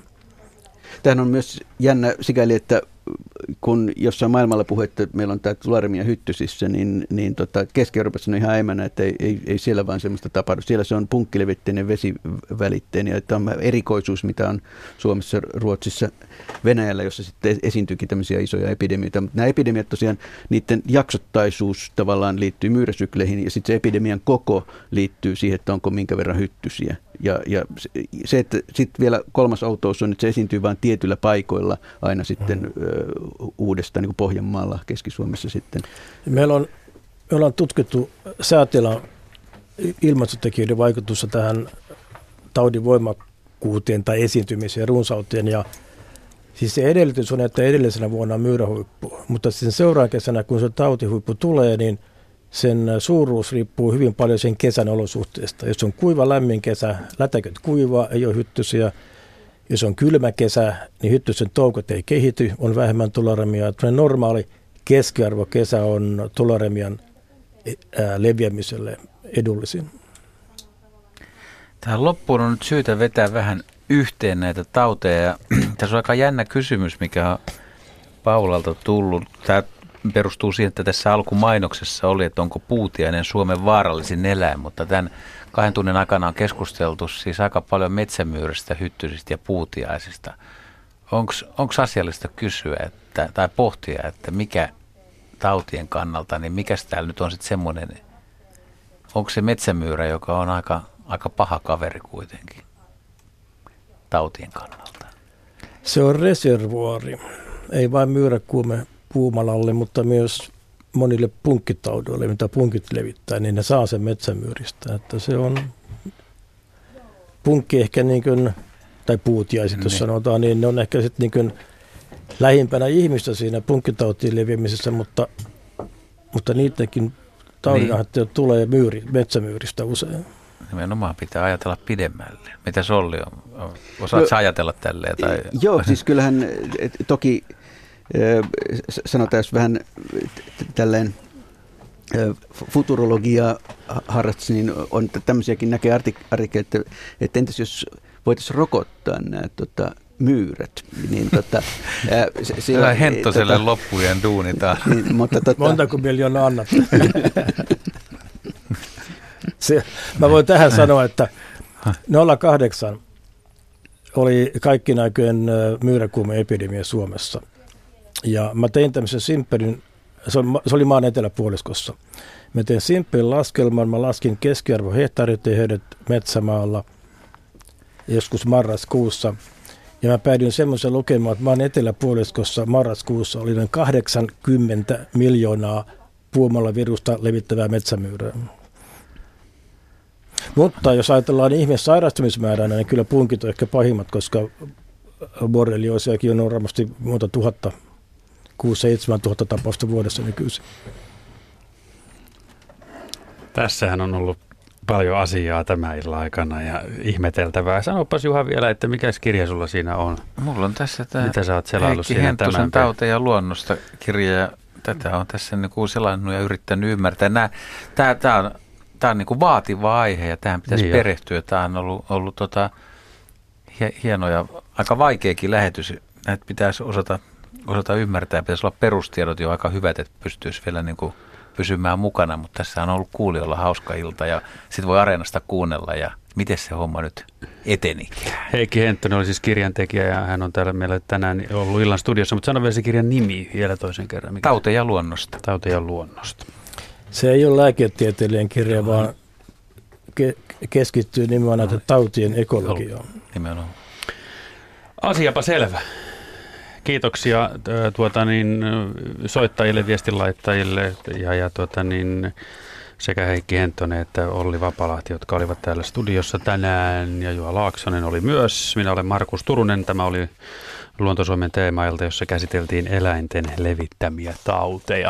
Tämähän on myös jännä sikäli, että kun jossain maailmalla puhetta, että meillä on tämä tularemia hyttysissä, niin, niin tota, Keski-Euroopassa on ihan äimänä, että ei, ei, ei siellä vaan semmoista tapahdu. Siellä se on punkkilevitteinen, vesivälitteinen ja tämä on erikoisuus, mitä on Suomessa, Ruotsissa, Venäjällä, jossa sitten esiintyykin tämmöisiä isoja epidemioita. Mutta nämä epidemiat tosiaan, niiden jaksottaisuus tavallaan liittyy myyräsykleihin ja sitten se epidemian koko liittyy siihen, että onko minkä verran hyttysiä. Ja, ja se, että sitten vielä kolmas outous on, että se esiintyy vain tietyillä paikoilla aina sitten mm. uudestaan, niin kuin Pohjanmaalla, Keski-Suomessa sitten. Meillä on, me ollaan tutkittu säätilan ilmastotekijöiden vaikutusta tähän taudin voimakkuuteen tai esiintymiseen ja runsauteen. Ja siis se edellytys on, että edellisenä vuonna on myyrähuippu, mutta sen seuraavan kesänä, kun se tautihuippu tulee, niin sen suuruus riippuu hyvin paljon sen kesän olosuhteista. Jos on kuiva, lämmin kesä, lätäköt kuivaa, ei ole hyttysiä. Jos on kylmä kesä, niin hyttysen toukot ei kehity, on vähemmän tularemia. Normaali keskiarvo kesä on tularemian leviämiselle edullisin. Tähän loppuun on nyt syytä vetää vähän yhteen näitä tauteja. Tässä on aika jännä kysymys, mikä on Paulalta tullut. Tämä perustuu siihen, että tässä alkumainoksessa oli, että onko puutiainen Suomen vaarallisin eläin, mutta tämän kahden tunnin aikana on keskusteltu siis aika paljon metsämyyristä, hyttysistä ja puutiaisista. Onko asiallista kysyä että, tai pohtia, että mikä tautien kannalta, niin mikä täällä nyt on sitten semmoinen, onko se metsämyyrä, joka on aika, aika paha kaveri kuitenkin tautien kannalta? Se on reservuari, ei vain myyräkuume Puumalalle, mutta myös monille punkkitaudoille, mitä punkit levittää, niin ne saa sen metsämyyristä. Että se on punkki ehkä niin kuin, tai puutiaiset, jos niin. sanotaan, niin ne on ehkä sitten niin kuin lähimpänä ihmistä siinä punkkitautiin leviämisessä, mutta, mutta niidenkin taudinaiheuttajat niin. tulee myyri, metsämyyristä usein. Nimenomaan pitää ajatella pidemmälle. Mitä Solli on? Osaatko no, ajatella tälleen? Tai? Joo, siis kyllähän toki sanotaan, jos vähän tälleen futurologia harrastus, niin on tämmöisiäkin näkee artikkeleita, että, että entäs jos voitaisiin rokottaa nämä tota, myyrät. Niin, tota, ää, se, Hyvä Henttoselle tota, loppujen duunitaan. Niin, mutta, tota, Montako miljoonaa annat? se, mä voin tähän sanoa, että 08 oli kaikki näköjen myyräkuume-epidemia Suomessa. Ja mä tein tämmöisen simppelin, se oli, se oli maan eteläpuoliskossa. Mä tein simppelin laskelman, mä laskin keskiarvo hehtaariteheydet metsämaalla joskus marraskuussa – ja mä päädyin semmoisen lukemaan, että maan eteläpuoliskossa marraskuussa oli noin 80 miljoonaa puumalla virusta levittävää metsämyyrää. Mutta jos ajatellaan ihmisen sairastumismääränä, niin kyllä punkit on ehkä pahimmat, koska borrelioosiakin on varmasti muuta tuhatta, 6-7 tuhatta tapausta vuodessa nykyisin. Tässähän on ollut paljon asiaa tämän illan aikana ja ihmeteltävää. Sanopas Juha vielä, että mikä kirja sulla siinä on? Mulla on tässä tämä Mitä sä oot Heikki siinä tämän tauteja luonnosta kirja ja tätä on tässä niin kuin selannut ja yrittänyt ymmärtää. Nämä, tämä, tämä on, tämä on niin kuin vaativa aihe ja tähän pitäisi niin perehtyä. Tämä on ollut, ollut tota, hieno ja aika vaikeakin lähetys. Näitä pitäisi osata, osata ymmärtää. Pitäisi olla perustiedot jo aika hyvät, että pystyisi vielä niin kuin – pysymään mukana, mutta tässä on ollut kuulijoilla hauska ilta ja sitten voi Areenasta kuunnella ja miten se homma nyt eteni. Heikki Henttonen oli siis kirjantekijä ja hän on täällä meillä tänään ollut illan studiossa, mutta sano vielä se kirjan nimi vielä toisen kerran. Mikä Tauteja luonnosta. Tauteja luonnosta. Se ei ole lääketieteellinen kirja, vaan ke- keskittyy nimenomaan näiden tautien ekologiaan. Nimenomaan. Asiapa selvä. Kiitoksia tuota, niin, soittajille, viestinlaittajille ja, ja tuota, niin, sekä Heikki Henttonen että Olli Vapalahti, jotka olivat täällä studiossa tänään. Ja Juha Laaksonen oli myös. Minä olen Markus Turunen. Tämä oli Luontosuomen teemailta, jossa käsiteltiin eläinten levittämiä tauteja.